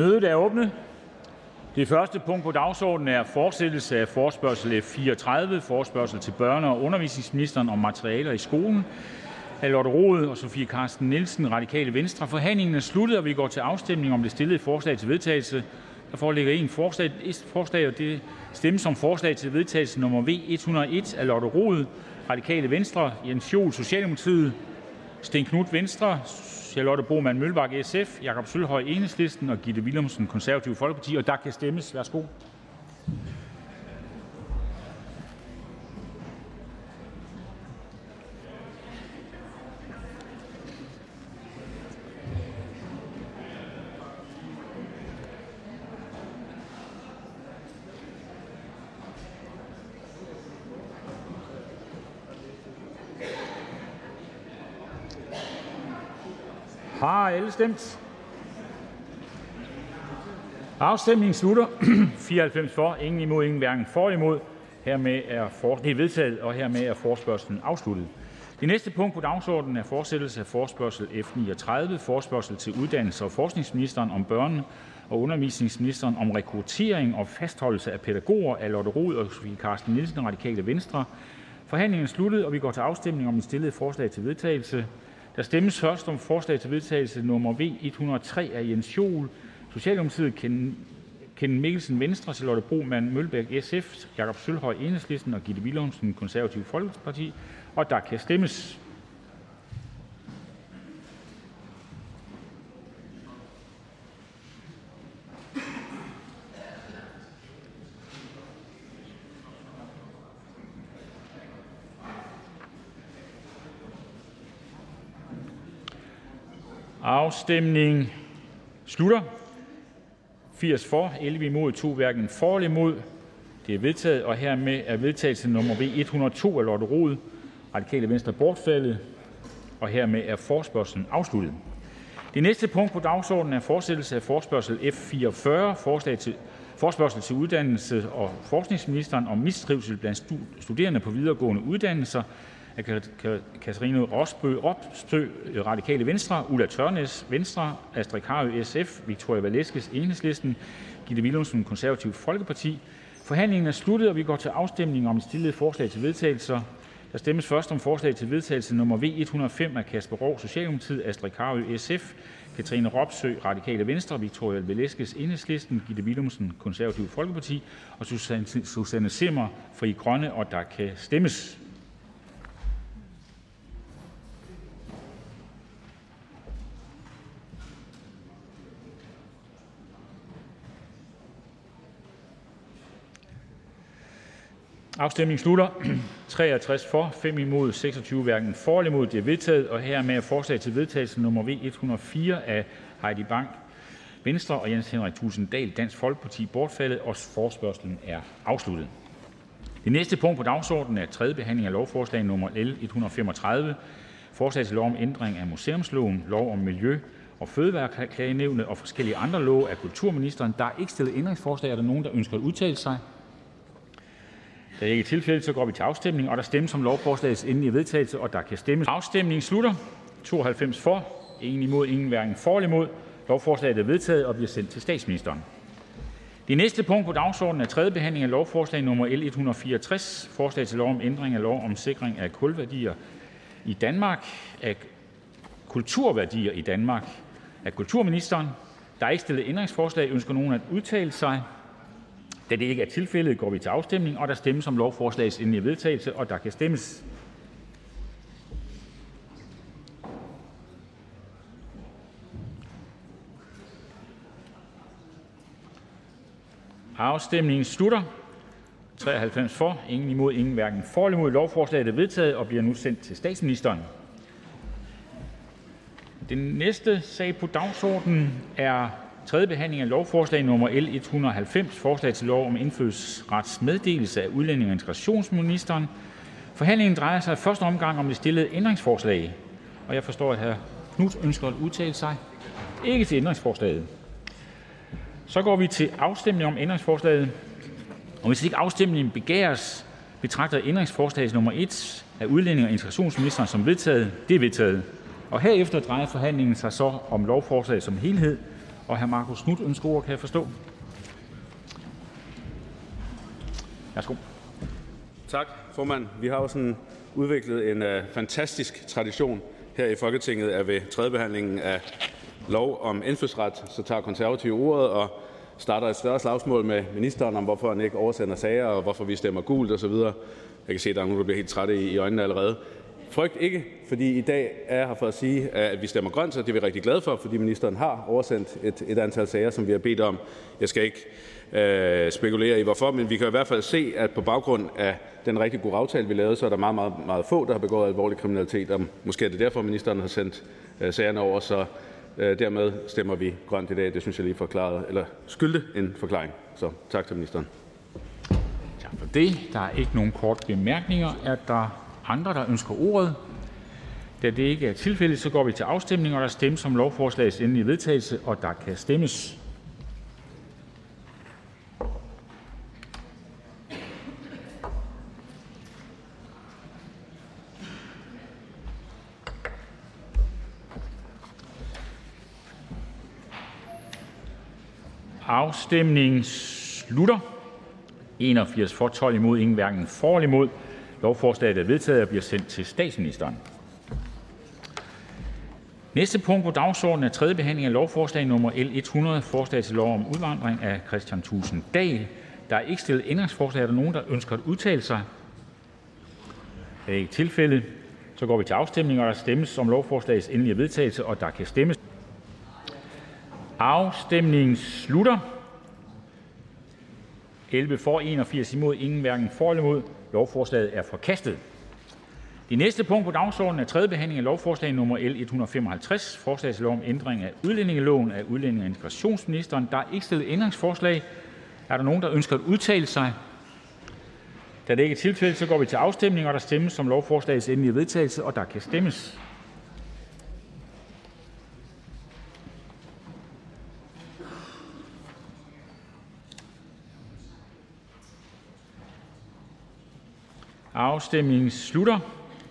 Mødet er åbnet. Det første punkt på dagsordenen er fortsættelse af forspørgsel F 34, forspørgsel til børne- og undervisningsministeren om materialer i skolen af Lotte Rode og Sofie Carsten Nielsen, Radikale Venstre. Forhandlingen er sluttet, og vi går til afstemning om det stillede forslag til vedtagelse. Der foreligger en forslag, et forslag og det stemmes om forslag til vedtagelse nummer V 101 af Lotte Rode, Radikale Venstre, Jens Joel, Socialdemokratiet, Sten Knut Venstre, Charlotte Broman Mølbak (SF), Jakob Sølhøj Enhedslisten og Gitte Willumsen Folkeparti og der kan stemmes. Værsgo. Har alle stemt? Afstemningen slutter. 94 for, ingen imod, ingen hverken for eller imod. Hermed er for, det er vedtaget, og hermed er forspørgselen afsluttet. Det næste punkt på dagsordenen er fortsættelse af forspørgsel F 39, forspørgsel til uddannelses- og forskningsministeren om børne- og undervisningsministeren om rekruttering og fastholdelse af pædagoger af Lotte Rod og Sofie Carsten Nielsen, Radikale Venstre. Forhandlingen er sluttet, og vi går til afstemning om det stillede forslag til vedtagelse. Der stemmes først om forslag til vedtagelse nummer V 103 af Jens Joel, Socialdemokratiet, Ken Mikkelsen, Venstre, Charlotte Broman Mølbæk, SF, Jakob Sølhøj, Enhedslisten og Gitte Willumsen, Konservative Folkeparti, og der kan stemmes. Afstemningen slutter. 80 for, 11 imod, 2 hverken for eller imod. Det er vedtaget, og hermed er vedtagelse nummer V 102 af Lotte Rod, Radikale Venstre bortfaldet, og hermed er forspørgselen afsluttet. Det næste punkt på dagsordenen er fortsættelse af forspørgsel F 44, forslag til forspørgsel til uddannelse- og forskningsministeren om mistrivsel blandt studerende på videregående uddannelser af Katarina Rosbø, Ropsø, Radikale Venstre, Ulla Tørnæs, Venstre, Astrid Carøe, SF, Victoria Velasquez, Enhedslisten, Gitte Willumsen, Konservative Folkeparti. Forhandlingen er sluttet, og vi går til afstemning om de stillede forslag til vedtagelse. Der stemmes først om forslag til vedtagelse nummer V 105 af Kasper Rov, Socialdemokratiet, Astrid Carøe, SF, Katrine Ropsø, Radikale Venstre, Victoria Velasquez, Enhedslisten, Gitte Willumsen, Konservative Folkeparti og Susanne Simmer, Fri Grønne, og der kan stemmes. Afstemningen slutter. 63 for, 5 imod, 26 hverken for eller imod. Det er vedtaget, og hermed er forslag til vedtagelse nummer V 104 af Heidi Bank, Venstre og Jens Henrik Tusinddal, Dansk Folkeparti bortfaldet, og forspørgselen er afsluttet. Det næste punkt på dagsordenen er tredje behandling af lovforslag nummer L 135, forslag til lov om ændring af museumsloven, lov om miljø- og fødevareklagenævnet og forskellige andre love af kulturministeren. Der er ikke stillet ændringsforslag. Er der nogen, der ønsker at udtale sig? Da det ikke er tilfældet, så går vi til afstemning, og der stemmes om lovforslagets endelige vedtagelse, og der kan stemmes. Afstemningen slutter. 92 for, ingen imod, ingen hverken for eller imod. Lovforslaget er vedtaget og bliver sendt til statsministeren. Det næste punkt på dagsordenen er tredje behandling af lovforslag nummer L 164, forslag til lov om ændring af lov om sikring af kulværdier i Danmark, af kulturværdier i Danmark, af kulturministeren. Der er ikke stillet ændringsforslag. Ønsker nogen at udtale sig? Da det ikke er tilfældet, går vi til afstemning, og der stemmes om lovforslagets endelige vedtagelse, og der kan stemmes. Afstemningen slutter. 93 for, ingen imod, ingen hverken for eller imod. Lovforslaget er vedtaget og bliver nu sendt til statsministeren. Den næste sag på dagsordenen er tredje behandling af lovforslag nummer L 190, forslag til lov om indfødsretsmeddelelse af udlændinge- og integrationsministeren. Forhandlingen drejer sig i første omgang om det stillede ændringsforslag, og jeg forstår, at hr. Knut ønsker at udtale sig. Ikke til ændringsforslaget. Så går vi til afstemning om ændringsforslaget. Og hvis ikke afstemningen begæres, betragter ændringsforslag nummer 1 af udlændinge- og integrationsministeren som vedtaget. Det er vedtaget. Og herefter drejer forhandlingen sig så om lovforslaget som helhed, og hr. Marcus Knudt ønsker ord, kan jeg forstå. Værsgo. Tak, formand. Vi har jo sådan udviklet en uh, fantastisk tradition her i Folketinget, at ved tredjebehandlingen af lov om indfødsret, så tager konservative ordet og starter et større slagsmål med ministeren om, hvorfor han ikke oversender sager, og hvorfor vi stemmer gult osv. Jeg kan se, at der er nogen, der bliver helt trætte i øjnene allerede. Frygt ikke, fordi i dag er jeg her for at sige, at vi stemmer grønt, så det er vi rigtig glade for, fordi ministeren har oversendt et, et antal sager, som vi har bedt om. Jeg skal ikke øh, spekulere i hvorfor, men vi kan i hvert fald se, at på baggrund af den rigtig gode aftale, vi lavede, så er der meget, meget, meget få, der har begået alvorlig kriminalitet, og måske er det derfor, ministeren har sendt øh, sagerne over, så øh, dermed stemmer vi grønt i dag. Det synes jeg lige forklarede, eller skyldte en forklaring. Så tak til ministeren. Tak for det. Der er ikke nogen korte bemærkninger. Er der andre, der ønsker ordet? Da det ikke er tilfældet, så går vi til afstemning, og der stemmes om lovforslagets endelige vedtagelse, og der kan stemmes. Afstemningen slutter. 81 for, 12 imod, ingen hverken for eller imod. Lovforslaget er vedtaget og bliver sendt til statsministeren. Næste punkt på dagsordenen er tredje behandling af lovforslag nummer L 100, forslag til lov om udvandring af Christian Thulesen Dahl. Der er ikke stillet ændringsforslag. Er der nogen, der ønsker at udtale sig? Det er ikke tilfældet. Så går vi til afstemning, og der stemmes om lovforslagets endelige vedtagelse, og der kan stemmes. Afstemningen slutter. 11 for, 81 imod, ingen hverken for eller imod. Lovforslaget er forkastet. Det næste punkt på dagsordenen er tredje behandling af lovforslag nummer L 155, forslag til lov om ændring af udlændingeloven af udlænding- og integrationsministeren. Der er ikke stillet ændringsforslag. Er der nogen, der ønsker at udtale sig? Da det ikke er tilfældet, så går vi til afstemning, og der stemmes som lovforslagets endelige vedtagelse, og der kan stemmes. Afstemningen slutter.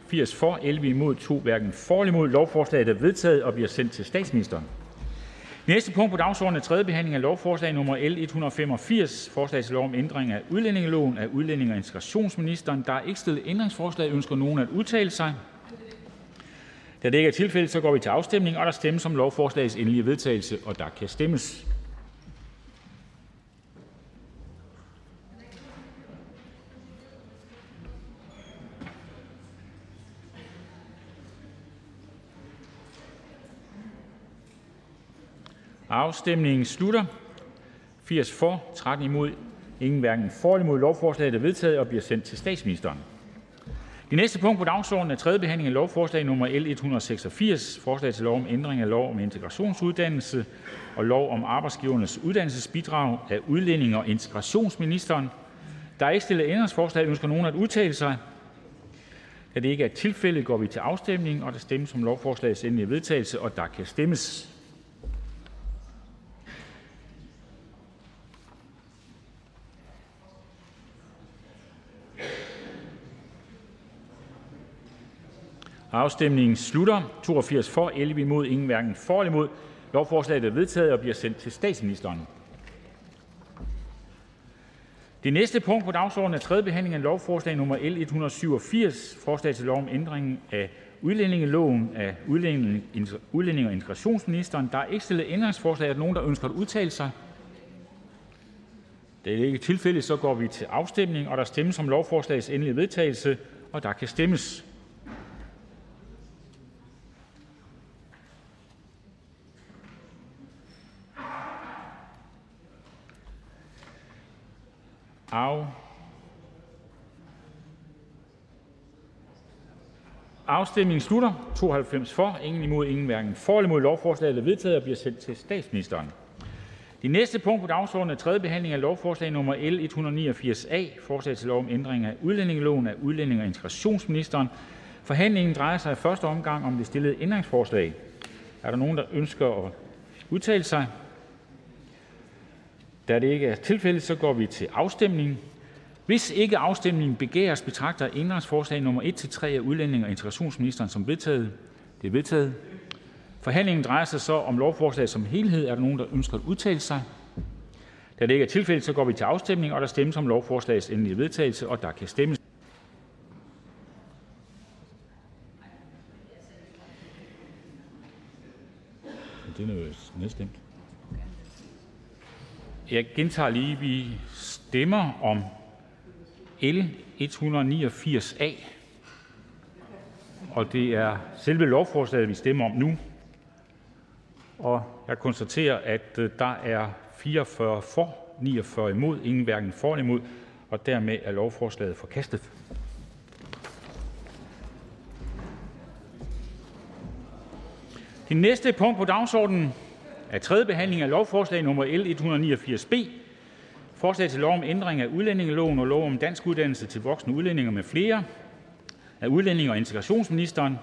80 for, 11 imod, 2 hverken for eller imod. Lovforslaget er vedtaget og bliver sendt til statsministeren. Næste punkt på dagsordenen er tredje behandling af lovforslag nummer L 185, forslag til lov om ændring af udlændingeloven af udlænding- og integrationsministeren. Der er ikke stillet ændringsforslag. Ønsker nogen at udtale sig? Da det ikke er tilfældet, så går vi til afstemning, og der stemmes om lovforslagets endelige vedtagelse, og der kan stemmes. Afstemningen slutter. 80 for, 13 imod, ingen hverken for eller imod. Lovforslaget er vedtaget og bliver sendt til statsministeren. Det næste punkt på dagsordenen er tredje behandling af lovforslag nummer L 186, forslag til lov om ændring af lov om integrationsuddannelse og lov om arbejdsgivernes uddannelsesbidrag af udlænding- og integrationsministeren. Der er ikke stillet ændringsforslag. Ønsker nogen at udtale sig? Da det ikke er tilfældet, går vi til afstemning, og der stemmes om lovforslagets endelige vedtagelse, og der kan stemmes. Afstemningen slutter. 82 for, 11 imod, ingen hverken for eller imod. Lovforslaget er vedtaget og bliver sendt til statsministeren. Det næste punkt på dagsordenen er tredje behandling af lovforslag nummer L 187, forslag til lov om ændring af udlændingeloven af udlænding- og integrationsministeren. Der er ikke stillet ændringsforslag. Er der nogen, der ønsker at udtale sig? Det er ikke tilfældet, så går vi til afstemning, og der stemmes om lovforslagets endelige vedtagelse, og der kan stemmes. Af. Afstemningen slutter. 92 for, ingen imod, ingen hverken for eller imod. Lovforslaget er vedtaget og bliver sendt til statsministeren. Det næste punkt på dagsordenen er tredje behandling af lovforslag nummer L 189a, forslag til lov om ændring af udlændingeloven af udlænding- og integrationsministeren. Forhandlingen drejer sig i første omgang om det stillede ændringsforslag. Er der nogen, der ønsker at udtale sig? Da det ikke er tilfældet, så går vi til afstemning. Hvis ikke afstemning begæres, betragter ændringsforslag nummer 1-3 af udlænding- og integrationsministeren som vedtaget. Det er vedtaget. Forhandlingen drejer sig så om lovforslaget som helhed. Er der nogen, der ønsker at udtale sig? Da det ikke er tilfældet, så går vi til afstemning, og der stemmes om lovforslagets endelige vedtagelse, og der kan stemmes. Det er noget nedstemt. Jeg gentager lige, vi stemmer om L 189a, og det er selve lovforslaget, vi stemmer om nu. Og jeg konstaterer, at øh, der er 44 for, 49 imod, ingen hverken for eller imod, og dermed er lovforslaget forkastet. Det næste punkt på dagsordenen er tredje behandling af lovforslag nummer L 189b. Forslag til lov om ændring af udlændingeloven og lov om dansk uddannelse til voksne udlændinge med flere. Af udlændinge- og integrationsministeren.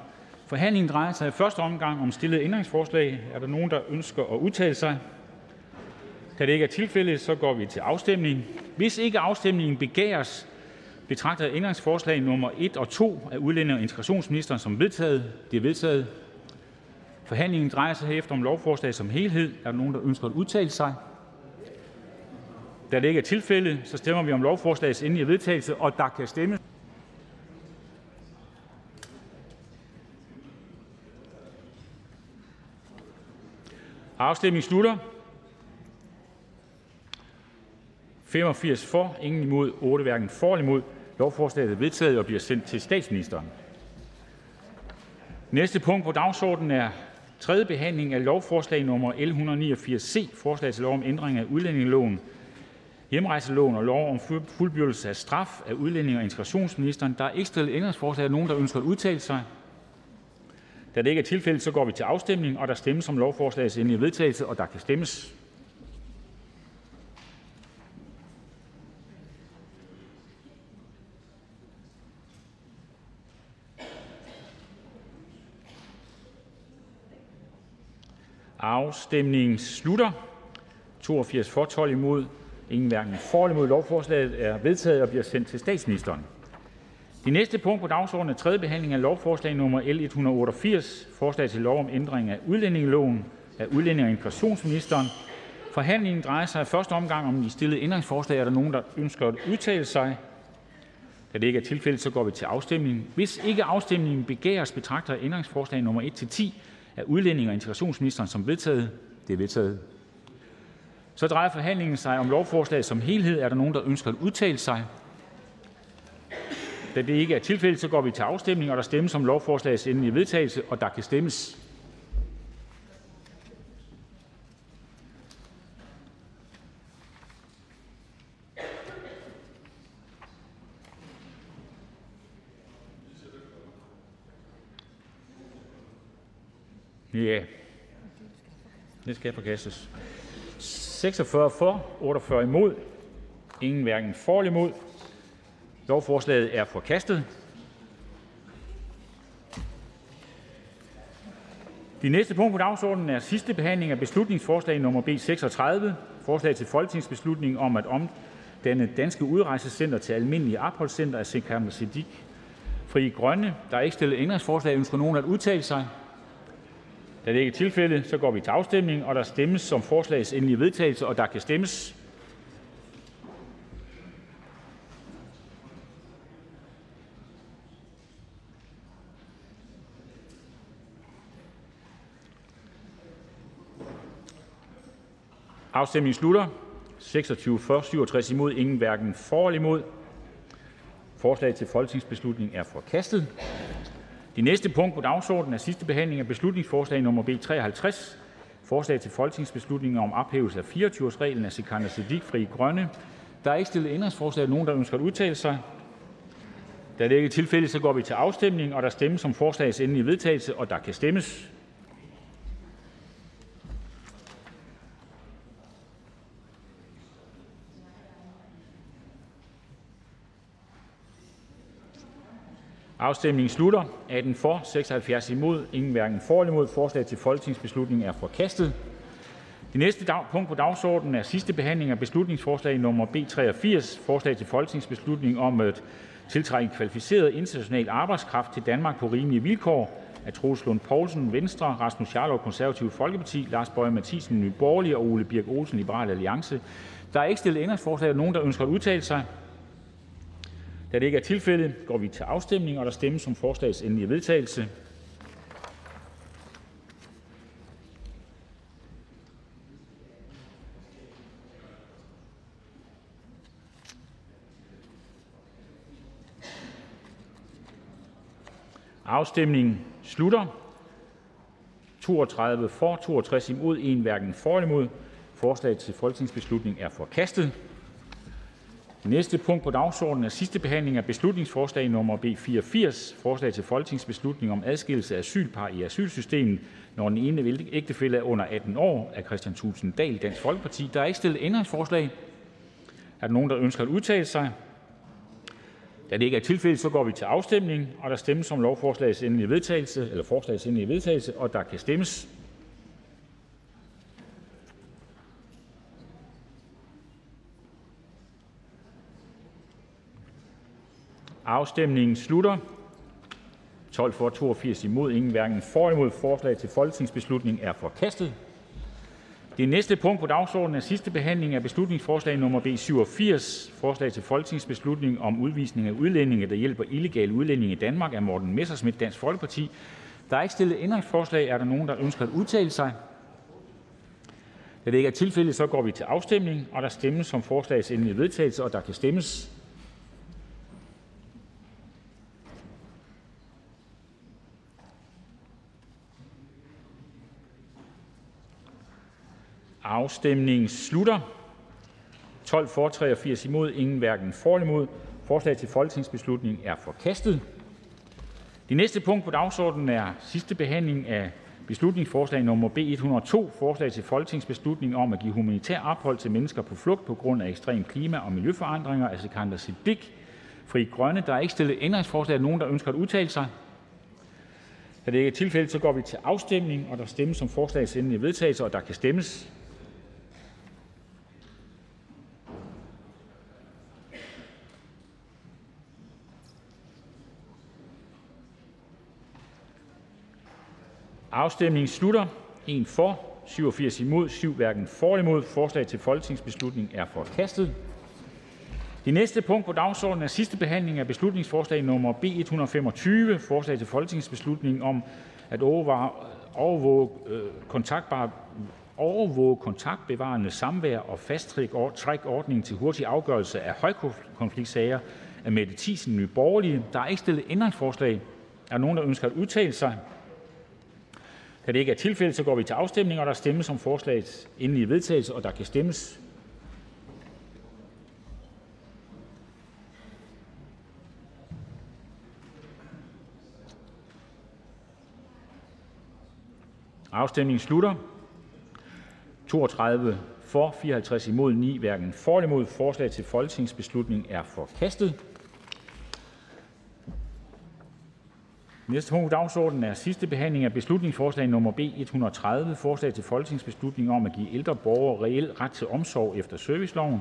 Forhandlingen drejer sig i første omgang om stillet ændringsforslag. Er der nogen, der ønsker at udtale sig? Da det ikke er tilfældet, så går vi til afstemning. Hvis ikke afstemningen begæres, betragter jeg ændringsforslag nummer 1 og 2 af udlændinge- og integrationsministeren som vedtaget. Det er vedtaget. Forhandlingen drejer sig herefter om lovforslaget som helhed. Er der nogen, der ønsker at udtale sig? Da det ikke er tilfældet, så stemmer vi om lovforslagets endelige vedtagelse, og der kan stemme. Afstemningen slutter. 85 for, ingen imod, 8 hverken for eller imod. Lovforslaget er vedtaget og bliver sendt til statsministeren. Næste punkt på dagsordenen er tredje behandling af lovforslag nummer L 189c, forslag til lov om ændring af udlændingeloven, hjemrejseloven og lov om fuldbyrdelse af straf af udlænding- og integrationsministeren. Der er ikke stillet ændringsforslag. Er nogen, der ønsker at udtale sig? Da det ikke er tilfældet, så går vi til afstemning, og der stemmes om lovforslagets endelige vedtagelse, og der kan stemmes. Afstemningen slutter. 82 for, 12 imod, ingen hverken for eller imod. Lovforslaget er vedtaget og bliver sendt til statsministeren. Det næste punkt på dagsordenen er tredje behandling af lovforslag nummer L 188, forslag til lov om ændring af udlændingeloven af udlænding- og integrationsministeren. Forhandlingen drejer sig i første omgang om de stillede ændringsforslag. Er der nogen, der ønsker at udtale sig? Da det ikke er tilfældet, så går vi til afstemning. Hvis ikke afstemningen begæres, betragter jeg ændringsforslag nummer 1-10 af udlænding- og integrationsministeren som vedtaget. Det er vedtaget. Så drejer forhandlingen sig om lovforslaget som helhed. Er der nogen, der ønsker at udtale sig? Da det ikke er tilfældet, så går vi til afstemning, og der stemmes om lovforslagets endelige vedtagelse, og der kan stemmes. Ja, det skal forkastes. 46 for, 48 imod, ingen hverken for eller imod. Lovforslaget er forkastet. Det næste punkt på dagsordenen er sidste behandling af beslutningsforslag nummer B 36, forslag til folketingsbeslutning om at omdanne Danske Udrejsecenter til almindelige opholdscenter af Sikandar Siddiq. Fri Grønne. Der er ikke stillet ændringsforslag. Ønsker nogen at udtale sig? Da det ikke er tilfældet, så går vi til afstemning, og der stemmes som forslagets endelige vedtagelse, og der kan stemmes. Afstemningen slutter. 26 for, 67 imod, ingen hverken for eller imod. Forslag til folketingsbeslutning er forkastet. Det næste punkt på dagsordenen er sidste behandling af beslutningsforslag nummer B 53, forslag til folketingsbeslutning om ophævelse af 24-årsreglen af Sikandar Siddiq Fri Grønne. Der er ikke stillet ændringsforslag. nogen, der ønsker at udtale sig? Da det ikke er tilfældet, så går vi til afstemning, og der stemmes om forslagets endelige vedtagelse, og der kan stemmes. Afstemningen slutter. 18 for, 76 imod, ingen hverken for eller imod. Forslag til folketingsbeslutning er forkastet. Det næste punkt på dagsordenen er sidste behandling af beslutningsforslag nummer B 83, forslag til folketingsbeslutning om at tiltrække kvalificeret international arbejdskraft til Danmark på rimelige vilkår af Troels Lund Poulsen (Venstre), Rasmus Jarlov (Konservative Folkeparti), Lars Bøge Mathisen, (Nye Borgerlige) og Ole Birk Olsen, (Liberal Alliance). Der er ikke stillet ændringsforslag. Er nogen, der ønsker at udtale sig? Da det ikke er tilfældet, går vi til afstemning. og Der stemmes om forslagets endelige vedtagelse. Afstemningen slutter. 32 for, 62 imod, 1 hverken for eller imod. Forslaget til folketingsbeslutning er forkastet. Næste punkt på dagsordenen er sidste behandling af beslutningsforslag nummer B 84: Forslag til folketingsbeslutning om adskillelse af asylpar i asylsystemet, når den ene ægtefælle er under 18 år. Af Kristian Thulesen Dahl (DF). Der er ikke stillet ændringsforslag. Er der nogen, der ønsker at udtale sig? Da det ikke er tilfældet, så går vi til afstemning. og Der stemmes om lovforslagets endelige vedtagelse, eller forslagets endelige vedtagelse, og der kan stemmes. Afstemningen slutter. 12 for, 82 imod, ingen hverken for imod. Forslag til folketingsbeslutning er forkastet. Det næste punkt på dagsordenen er sidste behandling af beslutningsforslag nummer B 87: Forslag til folketingsbeslutning om udvisning af udlændinge, der hjælper illegale udlændinge i Danmark. Af Morten Messerschmidt (Dansk Folkeparti). Der er ikke stillet ændringsforslag. Er der nogen, der ønsker at udtale sig? Da det ikke er tilfældet, så går vi til afstemning. og Der stemmes om forslagets endelige vedtagelse, og der kan stemmes. Afstemningen slutter. 12 for, 83 imod, ingen hverken for eller imod. Forslag til folketingsbeslutning er forkastet. Det næste punkt på dagsordenen er sidste behandling af beslutningsforslag nummer B 102: Forslag til folketingsbeslutning om at give humanitær ophold til mennesker på flugt på grund af ekstrem klima- og miljøforandringer. Af Sikander Siddiq Fri Grønne. Der er ikke stillet ændringsforslag. Er nogen, der ønsker at udtale sig? Da det ikke er tilfældet, så går vi til afstemning. og Der stemmes om forslagets endelige vedtagelse, og der kan stemmes. Afstemningen slutter. 1 for, 87 imod, 7 hverken for eller imod. Forslag til folketingsbeslutning er forkastet. Det næste punkt på dagsordenen er sidste behandling af beslutningsforslag nummer B 125: Forslag til folketingsbeslutning om at overvåge øh, kontaktbare overvåge kontaktbevarende samvær og fast-track-ordning til hurtig afgørelse af højkonfliktsager. Af Mette Thiesen (NB). Der er ikke stillet ændringsforslag. Er der nogen, der ønsker at udtale sig? Da det ikke er tilfældet, så går vi til afstemning. og Der stemmes om forslagets endelige vedtagelse, og der kan stemmes. Afstemningen slutter. 32 for, 54 imod, 9 hverken for eller imod. Forslag til folketingsbeslutning er forkastet. Næste punkt på dagsordenen er: sidste behandling af beslutningsforslag nummer B 130: Forslag til folketingsbeslutning om at give ældre borgere reel ret til omsorg efter serviceloven.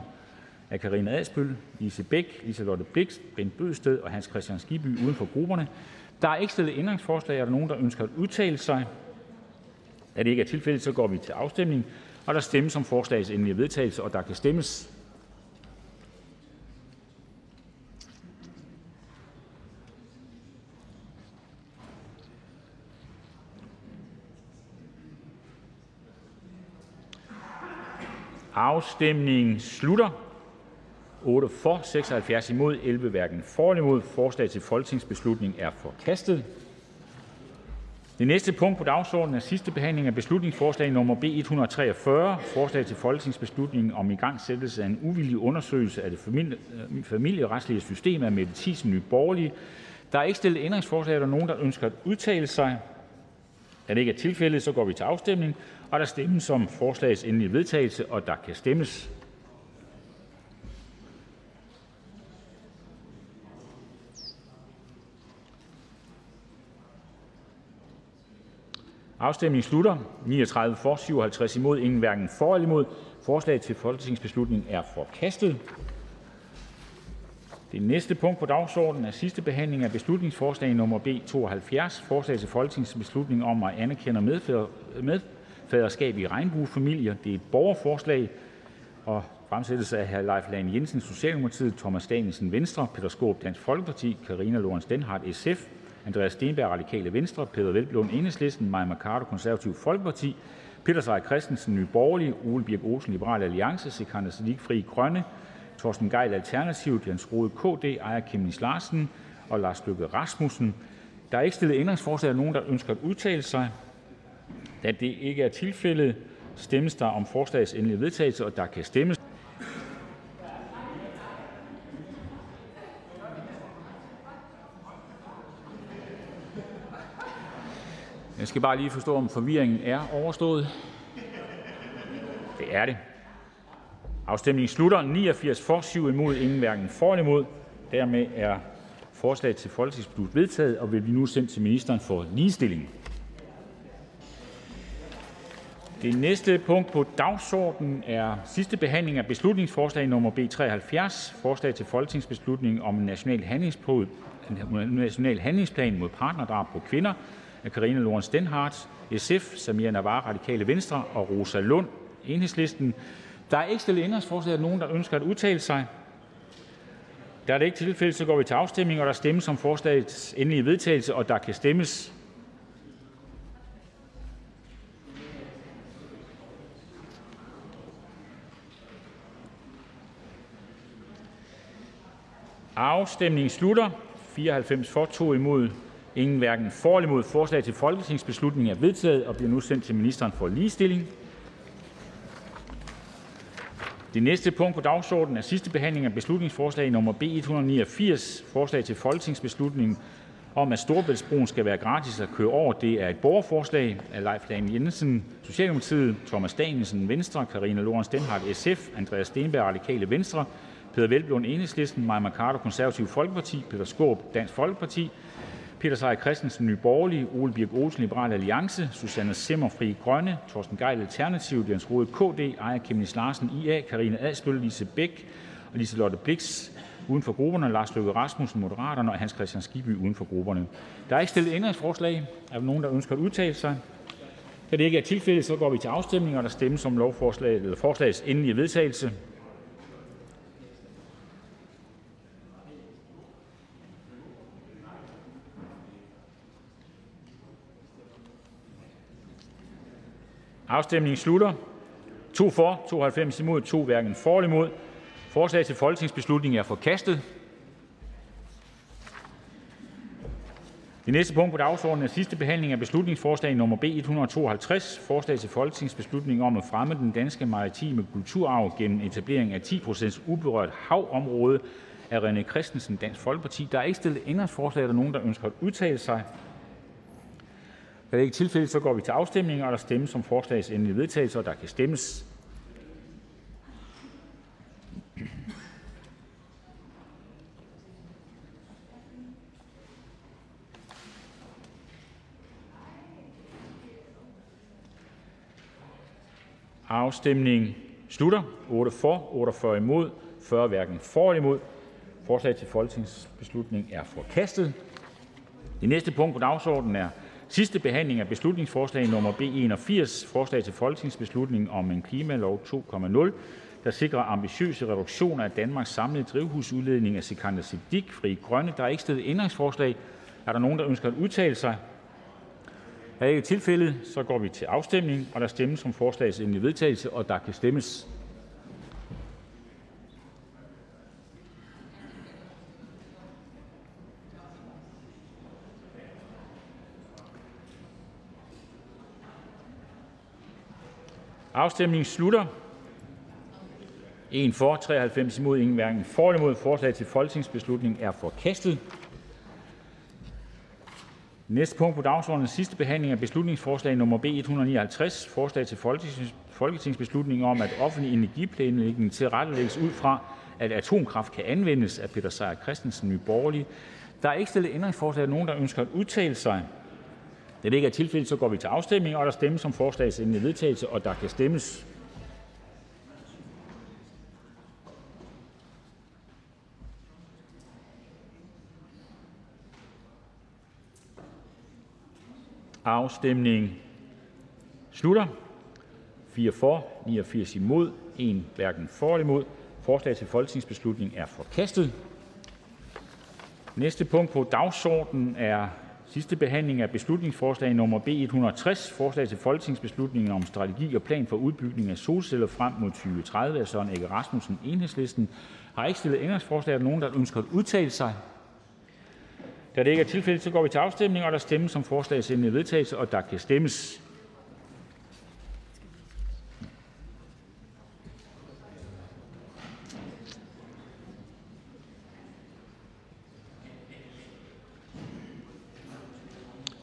Af Karina Adsbøl, Lise Bæk, Liselott Blixt, Bent Bøgsted og Hans Kristian Skibby uden for grupperne. Der er ikke stillet ændringsforslag. Er der nogen, der ønsker at udtale sig? Da det ikke er tilfældet, så går vi til afstemning. og Der stemmes om forslagets endelige vedtagelse, og der kan stemmes. Afstemningen slutter. 8 for, 76 imod, 11 hverken for eller imod. Forslag til folketingsbeslutning er forkastet. Det næste punkt på dagsordenen er sidste behandling af beslutningsforslag nummer B 143: Forslag til folketingsbeslutning om igangsættelse af en uvildig undersøgelse af det øh, familieretlige system. Af Mette Thiesen borgerlige. Der er ikke stillet ændringsforslag. Er der nogen, der ønsker at udtale sig? Da det ikke er tilfældet, så går vi til afstemning og Der stemmes om forslagets endelige vedtagelse, og der kan stemmes. Afstemningen slutter. 39 for, 57 imod, ingen hverken for eller imod. Forslaget til folketingsbeslutning er forkastet. Det næste punkt på dagsordenen er: sidste behandling af beslutningsforslag nummer B 72: Forslag til folketingsbeslutning om at anerkende faderskab i regnbuefamilier det (et borgerforslag). og Fremsættelse af Leif Lahn Jensen (Socialdemokratiet), Thomas Danielsen (Venstre), Peter Skaarup (Dansk Folkeparti), Karina Lorentzen Dehnhardt (SF), Andreas Steenberg (Radikale Venstre), Peder Velblom, Enhedslisten, Mai Mercado Folkeparti, Peter Seier Christensen Nye Borgerlige, Ole Birk Olsen, Liberal Alliance, (LA), Sikandar Fri Grønne, Torsten Geil, (Alternativet), Jens Rode, (KD), Ejer Chemnitz Larsen og Lars Løkke Rasmussen. Der er ikke stillet ændringsforslag. af nogen, der ønsker at udtale sig? Da det ikke er tilfældet, stemmes der om forslagets endelige vedtagelse, og der kan stemmes. Jeg skal bare lige forstå, om forvirringen er overstået. Det er det. Afstemningen slutter. 89 for, 7 imod, ingen hverken for eller imod. Dermed er forslaget til folketingsbeslut vedtaget og vil blive nu sendt til ministeren for ligestilling. Det næste punkt på dagsordenen er sidste behandling af beslutningsforslag nummer B 73, forslag til folketingsbeslutning om en national national handlingsplan mod partnerdrab på kvinder af Karina Lorentzen Dehnhardt (SF), Samira Nawa (Radikale Venstre) og Rosa Lund (EL). Der er ikke stillet ændringsforslag. Er der nogen, der ønsker at udtale sig? Da det ikke er tilfældet, så går vi til afstemning. og Der stemmes om forslagets endelige vedtagelse, og der kan stemmes. Afstemningen slutter. 94 for, 2 imod, ingen hverken for eller imod. Forslag til folketingsbeslutning er vedtaget og bliver nu sendt til ministeren for ligestilling. Det næste punkt på dagsordenen er: sidste behandling af beslutningsforslag nummer B 189: Forslag til folketingsbeslutning om, at Storebæltsbroen skal være gratis at køre over. Det er et borgerforslag af Leif Lahn Jensen (Socialdemokratiet), Thomas Danielsen (Venstre), Karina Lorenz Denhardt, (SF), Andreas Stenberg, (Radikale Venstre), Peder Hvelplund (EL), Mai Mercado (KF), Peter Skaarup (Dansk Folkeparti), Peter Seier Christensen (Nye Borgerlige), Ole Birk Olesen (Liberal Alliance), Susanne Zimmer Fri Grønne), Torsten Gejl (Alternativet), Jens Rohde (KD), Aaja Chemnitz Larsen (IA), Karina Adsbøl, Lise Bæk og Liselott Blixt uden for grupperne, Lars Løkke Rasmussen (Moderaterne) og Hans Kristian Skibby uden for grupperne. Der er ikke stillet ændringsforslag. Er der nogen, der ønsker at udtale sig? Da det ikke er tilfældet, så går vi til afstemning. og Der stemmes om lovforslaget, eller forslagets endelige vedtagelse. Afstemningen slutter. 2 for, 92 imod, 2 hverken for eller imod. Forslag til folketingsbeslutning er forkastet. Det næste punkt på dagsordenen er sidste behandling af beslutningsforslag nummer B 152, forslag til folketingsbeslutning om at fremme den danske maritime kulturarv gennem etablering af 10% uberørt havområde af René Christensen (Dansk Folkeparti). Der er ikke stillet ændringsforslag. Er der nogen, der ønsker at udtale sig? Da det ikke er tilfældet, så går vi til afstemning. og Der stemmes om forslagets endelige vedtagelse, og der kan stemmes. Afstemningen slutter. 8 for, 48 imod, 40 hverken for eller imod. Forslaget til folketingsbeslutning er forkastet. Det næste punkt på dagsordenen er: Sidste behandling af beslutningsforslag nr. B 81: Forslag til folketingsbeslutning om en klimalov 2.0, der sikrer ambitiøse reduktioner af Danmarks samlede drivhusudledning. Af Sikandar Siddique (Frie Grønne). Der er ikke stillet ændringsforslag. Er der nogen, der ønsker at udtale sig? Er det ikke tilfældet, så går vi til afstemning. og Der stemmes om forslagets endelige vedtagelse, og der kan stemmes. Afstemningen slutter. 1 for, 93 imod, ingen hverken for eller imod. Forslag til folketingsbeslutning er forkastet. Næste punkt på dagsordenen er sidste behandling af beslutningsforslag nummer B 159, forslag til folketingsbeslutning om, at offentlig energiplanlægning tilrettelægges ud fra, at atomkraft kan anvendes. Af Peter Seier Christensen (Nye Borgerlige). Der er ikke stillet ændringsforslag. Er nogen, der ønsker at udtale sig? Da det ikke er tilfældet, så går vi til afstemning, og der stemmes om forslagets endelige vedtagelse, og der kan stemmes. Afstemning slutter. 4 for, 89 imod, 1 hverken for eller imod. Forslag til folketingsbeslutning er forkastet. Næste punkt på dagsordenen er sidste behandling af beslutningsforslag nummer B 160, forslag til folketingsbeslutning om strategi og plan for udbygning af solceller frem mod 2030 af Søren Egge Rasmussen, Enhedslisten. Har ikke stillet ændringsforslag. Er der nogen, der ønsker at udtale sig? Da det ikke er tilfældet, så går vi til afstemning, og der stemmes som forslagets vedtagelse, og der kan stemmes.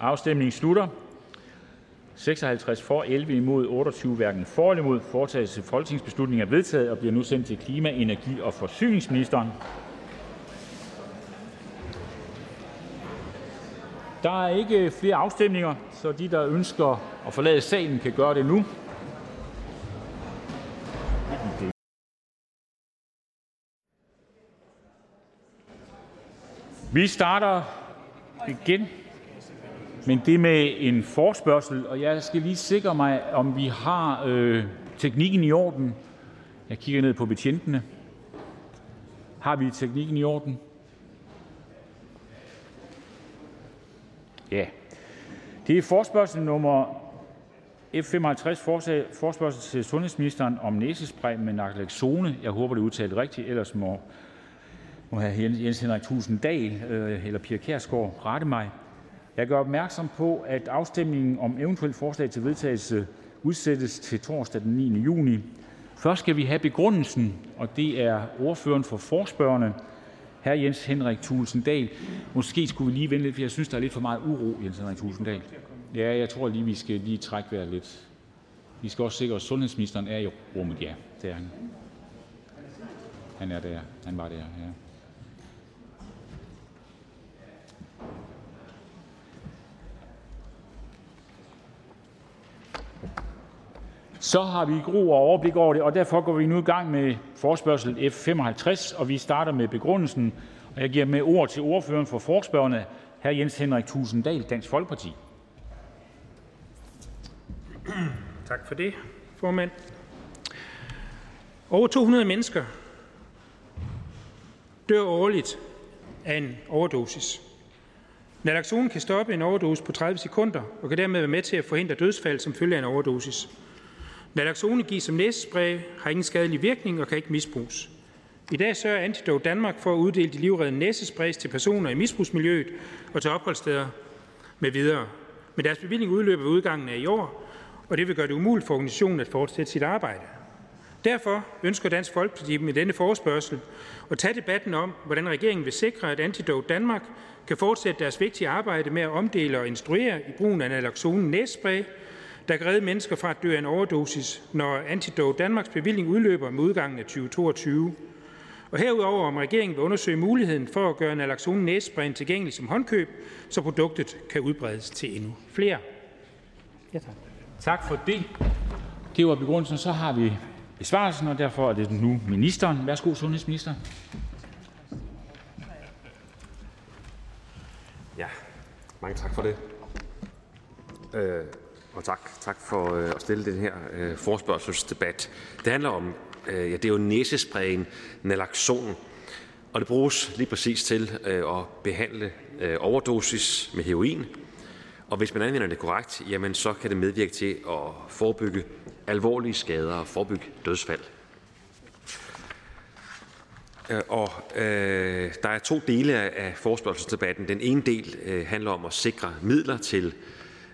Afstemningen slutter. 56 for, 11 imod, 28 hverken for eller imod. Forslaget til folketingsbeslutning er vedtaget og bliver nu sendt til klima-, energi- og forsyningsministeren. Der er ikke flere afstemninger, så de, der ønsker at forlade salen, kan gøre det nu. Vi starter igen men det med en forspørgsel, og jeg skal lige sikre mig, om vi har øh, teknikken i orden. Jeg kigger ned på betjentene. Har vi teknikken i orden? Ja. Det er forspørgsel nummer F55, forspørgsel til sundhedsministeren om næsespray med naloxone. Jeg håber, det er udtalt rigtigt, ellers må, må have Jens Henrik Tusinddal øh, eller Pia Kærsgaard rette mig. Jeg gør opmærksom på, at afstemningen om eventuelt forslag til vedtagelse udsættes til torsdag den 9. juni. Først skal vi have begrundelsen, og det er ordføreren for forspørgerne, hr. Jens Henrik Thulesen Dahl. Måske skulle vi lige vente lidt, for jeg synes, der er lidt for meget uro, Jens Henrik Thulesen Dahl. Ja, jeg tror lige, vi skal lige trække vejret lidt. Vi skal også sikre, at sundhedsministeren er i rummet. Ja, det er han. Han er der. Han var der, ja. Så har vi ro og overblik over det, og derfor går vi nu i gang med forspørgsel F 55, og vi starter med begrundelsen. Og jeg giver med ord til ordføreren for forspørgerne, hr. Jens Henrik Tusinddal, Dansk Folkeparti. Tak for det, formand. Over 200 mennesker dør årligt af en overdosis. Naloxone kan stoppe en overdosis på 30 sekunder og kan dermed være med til at forhindre dødsfald som følge af en overdosis. Naloxone gives som næsespray, har ingen skadelig virkning og kan ikke misbruges. I dag sørger Antidote Danmark for at uddele de livreddende næsesprays til personer i misbrugsmiljøet og til opholdssteder med videre. Men deres bevilling udløber ved udgangen af i år, og det vil gøre det umuligt for organisationen at fortsætte sit arbejde. Derfor ønsker Dansk Folkeparti med denne forespørgsel at tage debatten om, hvordan regeringen vil sikre, at Antidote Danmark kan fortsætte deres vigtige arbejde med at omdele og instruere i brugen af naloxone næsespray, der kan redde mennesker fra at dø af en overdosis, når Antidote Danmarks bevilling udløber med udgangen af 2022. Og herudover om regeringen vil undersøge muligheden for at gøre naloxone næsesprayen tilgængelig som håndkøb, så produktet kan udbredes til endnu flere. Ja, tak. Tak for det. Det var begrundelsen. Så har vi besvarelsen, og derfor er det nu ministeren. Værsgo, sundhedsminister. Ja, mange tak for det. Øh, og tak, tak for øh, at stille den her øh, forspørgselsdebat. Det handler om, øh, ja, det er jo næsesprayen naloxon, og det bruges lige præcis til øh, at behandle øh, overdosis med heroin. Og hvis man anvender det korrekt, jamen så kan det medvirke til at forebygge alvorlige skader og forebygge dødsfald. Øh, og øh, der er to dele af forspørgselsdebatten. Den ene del øh, handler om at sikre midler til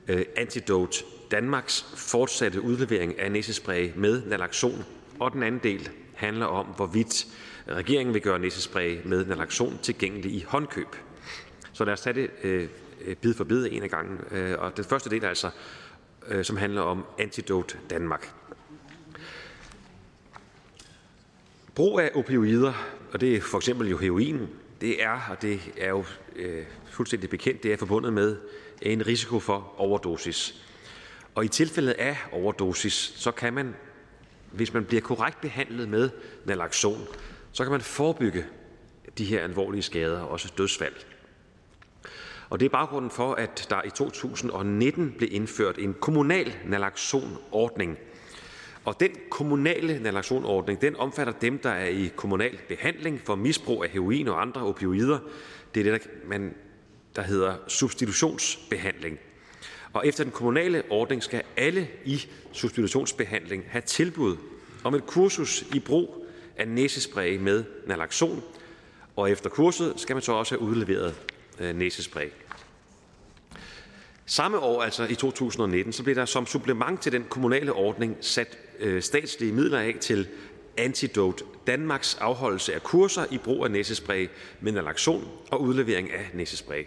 Øh, Antidote Danmarks fortsatte udlevering af næsespray med naloxon, og den anden del handler om, hvorvidt regeringen vil gøre næsespray med naloxon tilgængelig i håndkøb. Så lad os tage det øh, bid for bid en af gangen. Øh, og den første del er altså, øh, som handler om Antidote Danmark. Brug af opioider, og det er for eksempel jo heroin, det er, og det er jo øh, fuldstændig bekendt, det er forbundet med en risiko for overdosis. Og i tilfældet af overdosis, så kan man, hvis man bliver korrekt behandlet med naloxon, så kan man forebygge de her alvorlige skader, også dødsfald. Og det er baggrunden for, at der i 2019 blev indført en kommunal naloxonordning. Og den kommunale naloxonordning, den omfatter dem, der er i kommunal behandling for misbrug af heroin og andre opioider. Det er det, der, man, der hedder substitutionsbehandling. Og efter den kommunale ordning skal alle i substitutionsbehandling have tilbud om et kursus i brug af næsespray med naloxon, og efter kurset skal man så også have udleveret øh, næsespray. Samme år, altså i 2019, så blev der som supplement til den kommunale ordning sat øh, statslige midler af til Antidote Danmarks afholdelse af kurser i brug af næsespray med naloxon og udlevering af næsespray.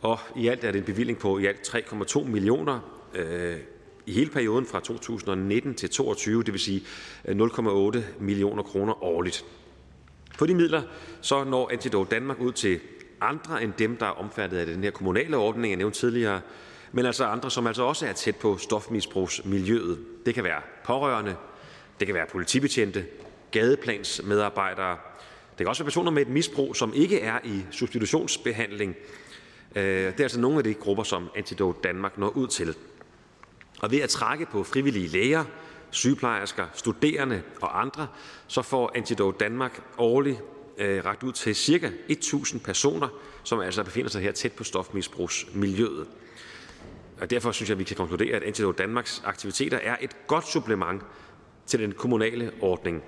Og i alt er det en bevilling på i alt 3,2 millioner øh, i hele perioden fra 2019 til 2022, det vil sige øh, 0,8 millioner kroner årligt. På de midler så når Antidote Danmark ud til andre end dem, der er omfattet af den her kommunale ordning, jeg nævnte tidligere, men altså andre, som altså også er tæt på stofmisbrugsmiljøet. Det kan være pårørende, det kan være politibetjente, gadeplansmedarbejdere. Det kan også være personer med et misbrug, som ikke er i substitutionsbehandling. Øh, det er altså nogle af de grupper, som Antidote Danmark når ud til. Og ved at trække på frivillige læger, sygeplejersker, studerende og andre, så får Antidote Danmark årligt øh, ragt ud til ca. 1.000 personer, som altså befinder sig her tæt på stofmisbrugsmiljøet. Og derfor synes jeg, at vi kan konkludere, at Antidote Danmarks aktiviteter er et godt supplement til den kommunale ordning.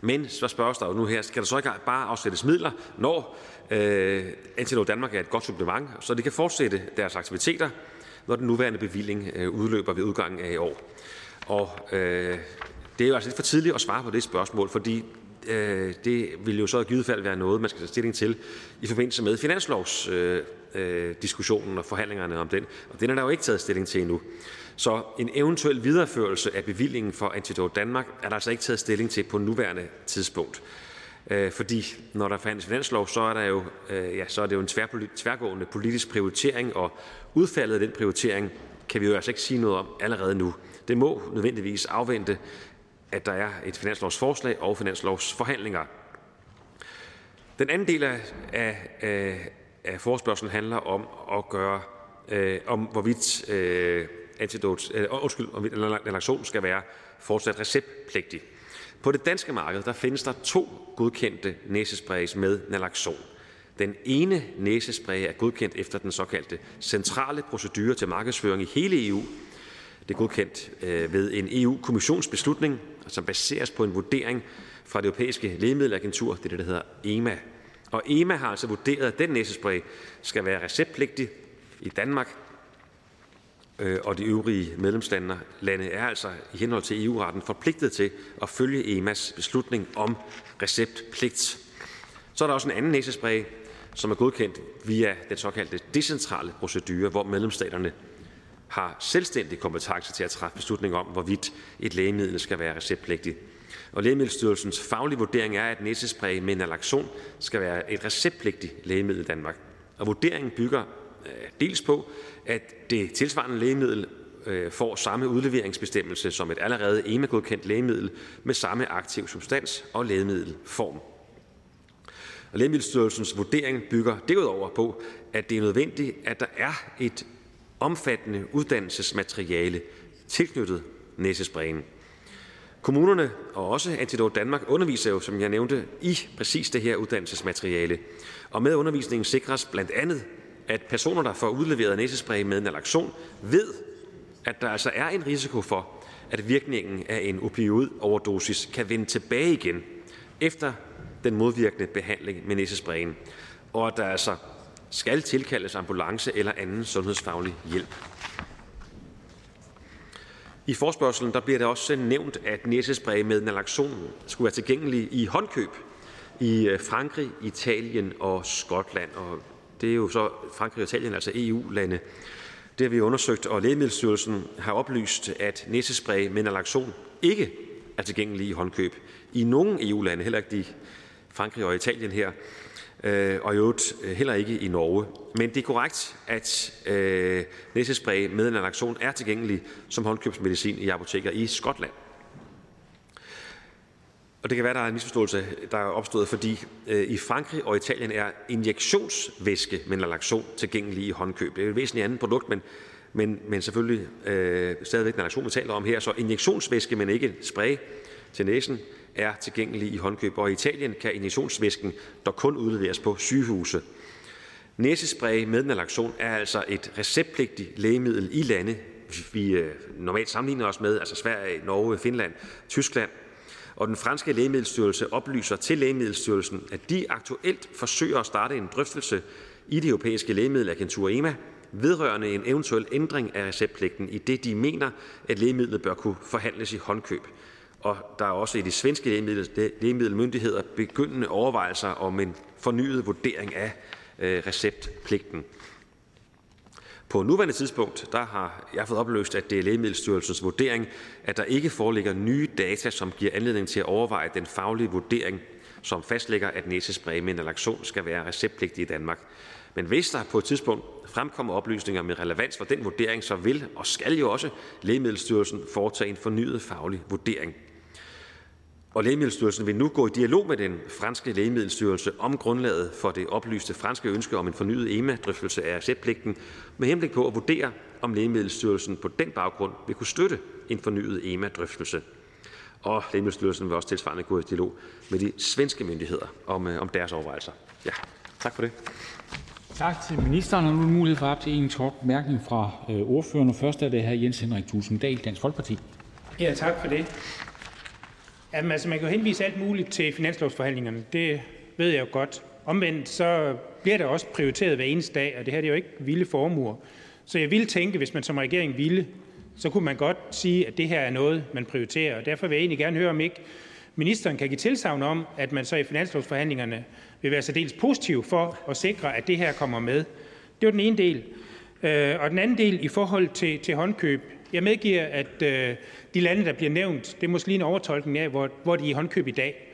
Men så spørges der jo nu her, skal der så ikke bare afsættes midler, når øh, Antidote Danmark er et godt supplement, så de kan fortsætte deres aktiviteter, når den nuværende bevilling øh, udløber ved udgangen af i år. Og øh, det er jo altså lidt for tidligt at svare på det spørgsmål, fordi øh, det vil jo så i givet fald være noget, man skal tage stilling til i forbindelse med finanslovsdiskussionen øh, øh, og forhandlingerne om den. Og den er der jo ikke taget stilling til endnu. Så en eventuel videreførelse af bevillingen for Antidote Danmark er der altså ikke taget stilling til på nuværende tidspunkt. Øh, fordi når der forhandles finanslov, så er, der jo, øh, ja, så er det jo en tværgående politisk prioritering, og udfaldet af den prioritering kan vi jo altså ikke sige noget om allerede nu. Det må nødvendigvis afvente, at der er et finanslovsforslag og finanslovsforhandlinger. Den anden del af, af, øh, af forespørgselen handler om at gøre, øh, om hvorvidt øh, antidot, øh, undskyld, om naloxon skal være fortsat receptpligtig. På det danske marked der findes der to godkendte næsesprays med naloxon. Den ene næsespray er godkendt efter den såkaldte centrale procedure til markedsføring i hele EU. Det er godkendt øh, ved en EU-kommissionsbeslutning, som baseres på en vurdering fra det europæiske lægemiddelagentur, det er det, der hedder EMA. Og EMA har altså vurderet, at den næsespray skal være receptpligtig i Danmark, Øh, og de øvrige medlemslande lande er altså i henhold til EU-retten forpligtet til at følge EMAs beslutning om receptpligt. Så er der også en anden næsespray, som er godkendt via den såkaldte decentrale procedure, hvor medlemsstaterne har selvstændig kompetence til at træffe beslutning om, hvorvidt et lægemiddel skal være receptpligtigt. Og Lægemiddelstyrelsens faglige vurdering er, at næsespray med naloxon skal være et receptpligtigt lægemiddel i Danmark. Og vurderingen bygger Øh, dels på, at det tilsvarende lægemiddel øh, får samme udleveringsbestemmelse som et allerede EMA-godkendt lægemiddel med samme aktiv substans og lægemiddelform. Og Lægemiddelstyrelsens vurdering bygger derudover på, at det er nødvendigt, at der er et omfattende uddannelsesmateriale tilknyttet næsesprayen. Kommunerne og også Antidote Danmark underviser jo, som jeg nævnte, i præcis det her uddannelsesmateriale. Og med undervisningen sikres blandt andet, at personer, der får udleveret næsespray med naloxon, ved, at der altså er en risiko for, at virkningen af en opioid-overdosis kan vende tilbage igen efter den modvirkende behandling med næsesprayen, og at der altså skal tilkaldes ambulance eller anden sundhedsfaglig hjælp. I forspørgselen der bliver det også nævnt, at næsespray med naloxon skulle være tilgængelig i håndkøb i øh, Frankrig, Italien og Skotland. Og det er jo så Frankrig og Italien, altså EU-lande. Det har vi undersøgt, og Lægemiddelstyrelsen har oplyst, at næsespray med naloxon ikke er tilgængelig i håndkøb i nogen EU-lande, heller ikke de Frankrig og Italien her, øh, og i øvrigt øh, heller ikke i Norge. Men det er korrekt, at øh, næsespray med naloxon er tilgængelig som håndkøbsmedicin i apoteker i Skotland. Og det kan være, der er en misforståelse, der er opstået, fordi øh, i Frankrig og Italien er injektionsvæske med naloxon tilgængelig i håndkøb. Det er et væsentligt andet produkt, men, men, men selvfølgelig øh, stadigvæk naloxon, vi taler om her. Så injektionsvæske, men ikke spray til næsen, er tilgængelig i håndkøb. Og i Italien kan injektionsvæsken dog kun udleveres på sygehuse. Næsespray med naloxon er altså et receptpligtigt lægemiddel i lande, vi øh, normalt sammenligner os med, altså Sverige, Norge, Finland, Tyskland, og den franske lægemiddelstyrelse oplyser til Lægemiddelstyrelsen, at de aktuelt forsøger at starte en drøftelse i det europæiske lægemiddelagentur EMA vedrørende en eventuel ændring af receptpligten, i det de mener, at lægemidlet bør kunne forhandles i håndkøb. Og der er også i de svenske lægemiddelmyndigheder begyndende overvejelser om en fornyet vurdering af øh, receptpligten. På nuværende tidspunkt der har jeg fået opløst, at det er Lægemiddelstyrelsens vurdering, at der ikke foreligger nye data, som giver anledning til at overveje den faglige vurdering, som fastlægger, at næsespray med naloxon skal være receptpligtig i Danmark. Men hvis der på et tidspunkt fremkommer oplysninger med relevans for den vurdering, så vil og skal jo også Lægemiddelstyrelsen foretage en fornyet faglig vurdering og Lægemiddelstyrelsen vil nu gå i dialog med den franske Lægemiddelstyrelse om grundlaget for det oplyste franske ønske om en fornyet EMA-drøftelse af receptpligten med henblik på at vurdere, om Lægemiddelstyrelsen på den baggrund vil kunne støtte en fornyet EMA-drøftelse. Og Lægemiddelstyrelsen vil også tilsvarende gå i dialog med de svenske myndigheder om, øh, om deres overvejelser. Ja, tak for det. Tak til ministeren. Og nu er mulighed for op til en kort bemærkning fra øh, ordføreren. Først er det her Jens Henrik Tusinddal, Dansk Folkeparti. Ja, tak for det. Jamen, altså, man kan jo henvise alt muligt til finanslovsforhandlingerne. Det ved jeg jo godt. Omvendt så bliver der også prioriteret hver eneste dag, og det her det er jo ikke vilde formuer. Så jeg ville tænke, hvis man som regering ville, så kunne man godt sige, at det her er noget, man prioriterer. Og derfor vil jeg egentlig gerne høre, om ikke ministeren kan give tilsavn om, at man så i finanslovsforhandlingerne vil være særdeles positiv for at sikre, at det her kommer med. Det var den ene del. Øh, og den anden del i forhold til, til håndkøb. Jeg medgiver, at øh, de lande, der bliver nævnt, det er måske lige en overtolkning af, hvor, hvor de er i håndkøb i dag.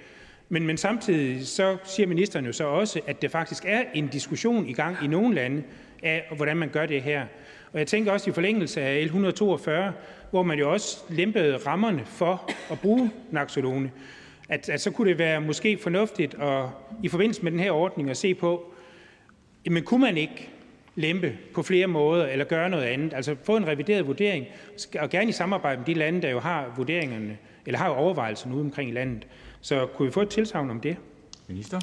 Men, men samtidig så siger ministeren jo så også, at det faktisk er en diskussion i gang i nogle lande af, hvordan man gør det her. Og jeg tænker også i forlængelse af L 142, hvor man jo også lempede rammerne for at bruge Naxolone, at, at så kunne det være måske fornuftigt at, i forbindelse med den her ordning at se på, jamen kunne man ikke lempe på flere måder eller gøre noget andet. Altså få en revideret vurdering, og gerne i samarbejde med de lande, der jo har vurderingerne, eller har overvejelserne ude omkring i landet. Så kunne vi få et tilsavn om det? Minister?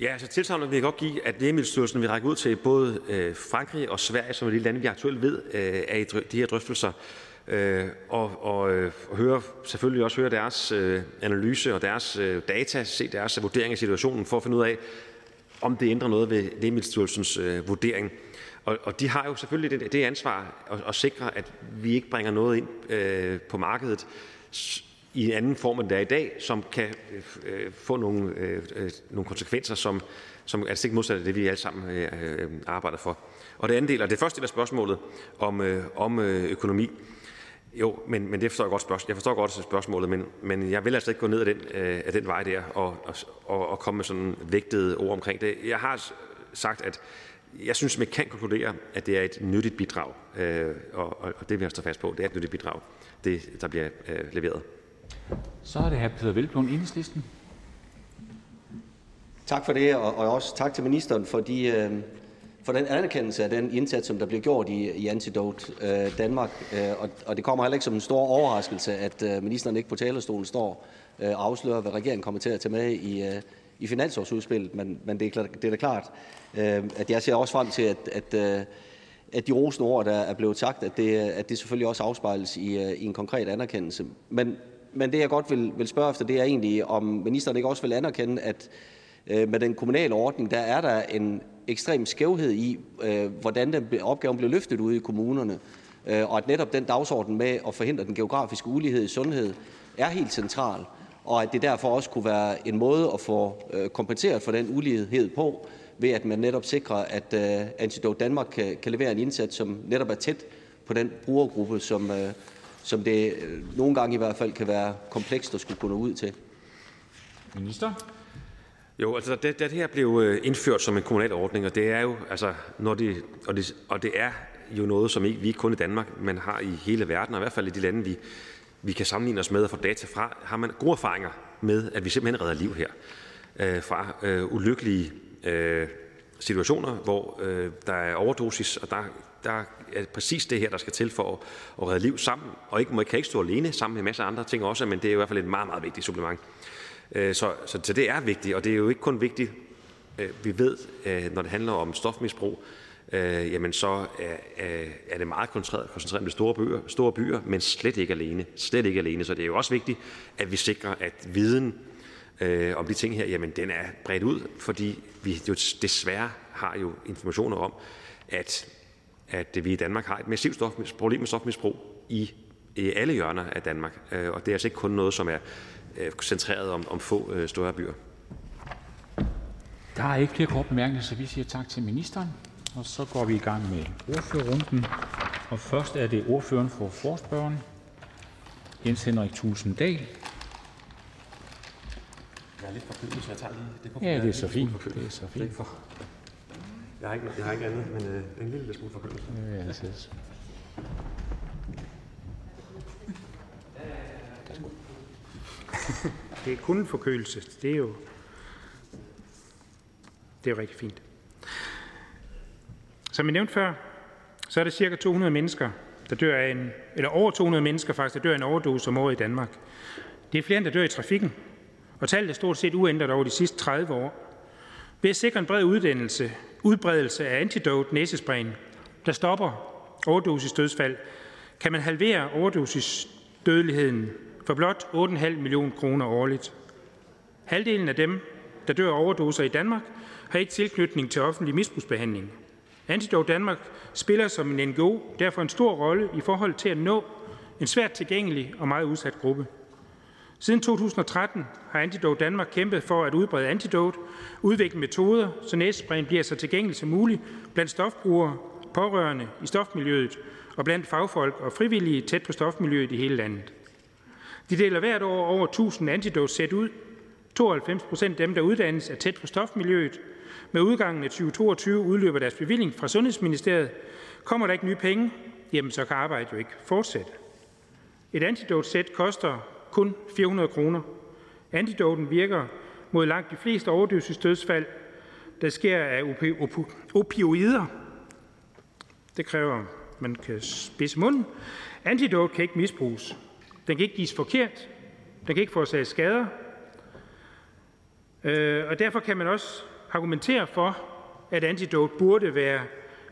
Ja, altså tilsavnet vil jeg godt give, at Lægemiddelstyrelsen vil række ud til både øh, Frankrig og Sverige, som er de lande, vi aktuelt ved øh, er i de her drøftelser, øh, og, og, øh, og høre, selvfølgelig også høre deres øh, analyse og deres øh, data, se deres vurdering af situationen, for at finde ud af, om det ændrer noget ved Lægemiddelstyrelsens øh, vurdering. Og, og de har jo selvfølgelig det, det ansvar at, at sikre, at vi ikke bringer noget ind øh, på markedet i en anden form, end det er i dag, som kan øh, øh få nogle, øh, øh nogle konsekvenser, som, som er stik modsat af det, vi alle sammen øh, øh, arbejder for. Og det andet del, og det første del af spørgsmålet om, øh, om øh, økonomi, jo, men, men det forstår jeg godt spørgsmål. Jeg forstår godt spørgsmålet, men, men jeg vil altså ikke gå ned ad den, øh, af den vej der og, og, og komme med sådan vægtede ord omkring det. Jeg har sagt, at jeg synes, man kan konkludere, at det er et nyttigt bidrag, øh, og, og det vil jeg stå fast på. Det er et nyttigt bidrag, det, der bliver øh, leveret. Så er det her Peter Velblom, Enhedslisten. Tak for det, og, og også tak til ministeren for de, øh, for den anerkendelse af den indsats, som der bliver gjort i, i Antidote øh, Danmark. Øh, og, og det kommer heller ikke som en stor overraskelse, at øh, ministeren ikke på talerstolen står øh, og afslører, hvad regeringen kommer til at tage med i, øh, i finansårsudspillet. Men, men det, er, det er da klart, øh, at jeg ser også frem til, at, at, øh, at de rosende ord, der er blevet sagt, at det, øh, at det selvfølgelig også afspejles i, øh, i en konkret anerkendelse. Men, men det, jeg godt vil, vil spørge efter, det er egentlig, om ministeren ikke også vil anerkende, at øh, med den kommunale ordning, der er der en ekstrem skævhed i, øh, hvordan den opgaven blev løftet ude i kommunerne, øh, og at netop den dagsorden med at forhindre den geografiske ulighed i sundhed er helt central, og at det derfor også kunne være en måde at få øh, kompenseret for den ulighed på, ved at man netop sikrer, at øh, Antidote Danmark kan, kan levere en indsats, som netop er tæt på den brugergruppe, som, øh, som det øh, nogle gange i hvert fald kan være komplekst at skulle kunne ud til. Minister? Jo, altså det, det her blev øh, indført som en kommunal ordning, og det er jo, altså, når det, og, det, og det er jo noget, som ikke, vi ikke kun i Danmark, men har i hele verden, og i hvert fald i de lande, vi, vi kan sammenligne os med og få data fra, har man gode erfaringer med, at vi simpelthen redder liv her. Øh, fra øh, ulykkelige øh, situationer, hvor øh, der er overdosis, og der, der er præcis det her, der skal til for at, at redde liv sammen, og ikke, må kan ikke stå alene sammen med masser masse andre ting også, men det er i hvert fald et meget, meget vigtigt supplement. Øh, så, så, så det er vigtigt, og det er jo ikke kun vigtigt, øh, vi ved, øh, når det handler om stofmisbrug, øh, jamen så er, er det meget koncentreret, koncentreret om de store byer, store byer, men slet ikke alene. Slet ikke alene. Så det er jo også vigtigt, at vi sikrer, at viden øh, om de ting her, jamen den er bredt ud, fordi vi jo desværre har jo informationer om, at, at vi i Danmark har et massivt problem med stofmisbrug i, i alle hjørner af Danmark. Og det er altså ikke kun noget, som er centreret om, om få øh, større byer. Der er ikke flere korte bemærkninger, så vi siger tak til ministeren. Og så går vi i gang med ordførerrunden. Og først er det ordføreren for forspørgeren, Jens Henrik Thulesen Dahl. Jeg er lidt forkølet, så jeg tager lige det på. Ja, det er så fint. Det er så fint. Jeg har ikke, jeg har ikke andet, men øh, en lille smule forkølelse. Ja, det er Det er kun forkølelse. Det er jo, det er jo rigtig fint. Som jeg nævnte før, så er der cirka 200 mennesker, der dør af en, eller over 200 mennesker faktisk, der dør af en overdose om året i Danmark. Det er flere, end der dør i trafikken, og tallet er stort set uændret over de sidste 30 år. Ved at sikre en bred uddannelse, udbredelse af antidote næsesprayen, der stopper overdosisdødsfald, kan man halvere overdosis dødeligheden for blot 8,5 millioner kroner årligt. Halvdelen af dem, der dør af overdoser i Danmark, har ikke tilknytning til offentlig misbrugsbehandling. Antidote Danmark spiller som en NGO derfor en stor rolle i forhold til at nå en svært tilgængelig og meget udsat gruppe. Siden 2013 har Antidote Danmark kæmpet for at udbrede antidote, udvikle metoder, så næsesprayen bliver så tilgængelig som muligt blandt stofbrugere, pårørende i stofmiljøet og blandt fagfolk og frivillige tæt på stofmiljøet i hele landet. De deler hvert år over 1000 antidote-sæt ud. 92 procent af dem, der uddannes, er tæt på stofmiljøet. Med udgangen af 2022 udløber deres bevilling fra Sundhedsministeriet. Kommer der ikke nye penge, jamen så kan arbejdet jo ikke fortsætte. Et antidote-sæt koster kun 400 kroner. Antidoten virker mod langt de fleste overdosisdødsfald, der sker af opioider. Det kræver, at man kan spise munden. Antidot kan ikke misbruges. Den kan ikke gives forkert. Den kan ikke forårsage skader. Øh, og derfor kan man også argumentere for, at antidote burde være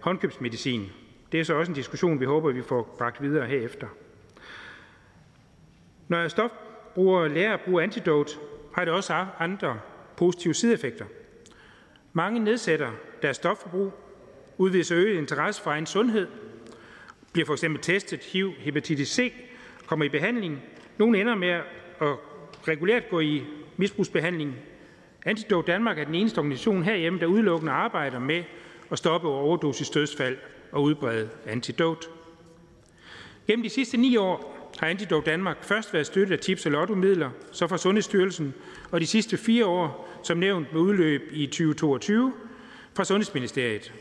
håndkøbsmedicin. Det er så også en diskussion, vi håber, vi får bragt videre herefter. Når stofbrugere lærer at bruge antidote, har det også andre positive sideeffekter. Mange nedsætter deres stofforbrug, udviser øget interesse for egen sundhed, bliver for eksempel testet HIV, hepatitis C, kommer i behandling. Nogle ender med at regulært gå i misbrugsbehandling. Antidote Danmark er den eneste organisation herhjemme, der udelukkende arbejder med at stoppe overdosis dødsfald og udbrede antidote. Gennem de sidste ni år har Antidote Danmark først været støttet af tips- og lottomidler, så fra Sundhedsstyrelsen, og de sidste fire år, som nævnt med udløb i 2022, fra Sundhedsministeriet.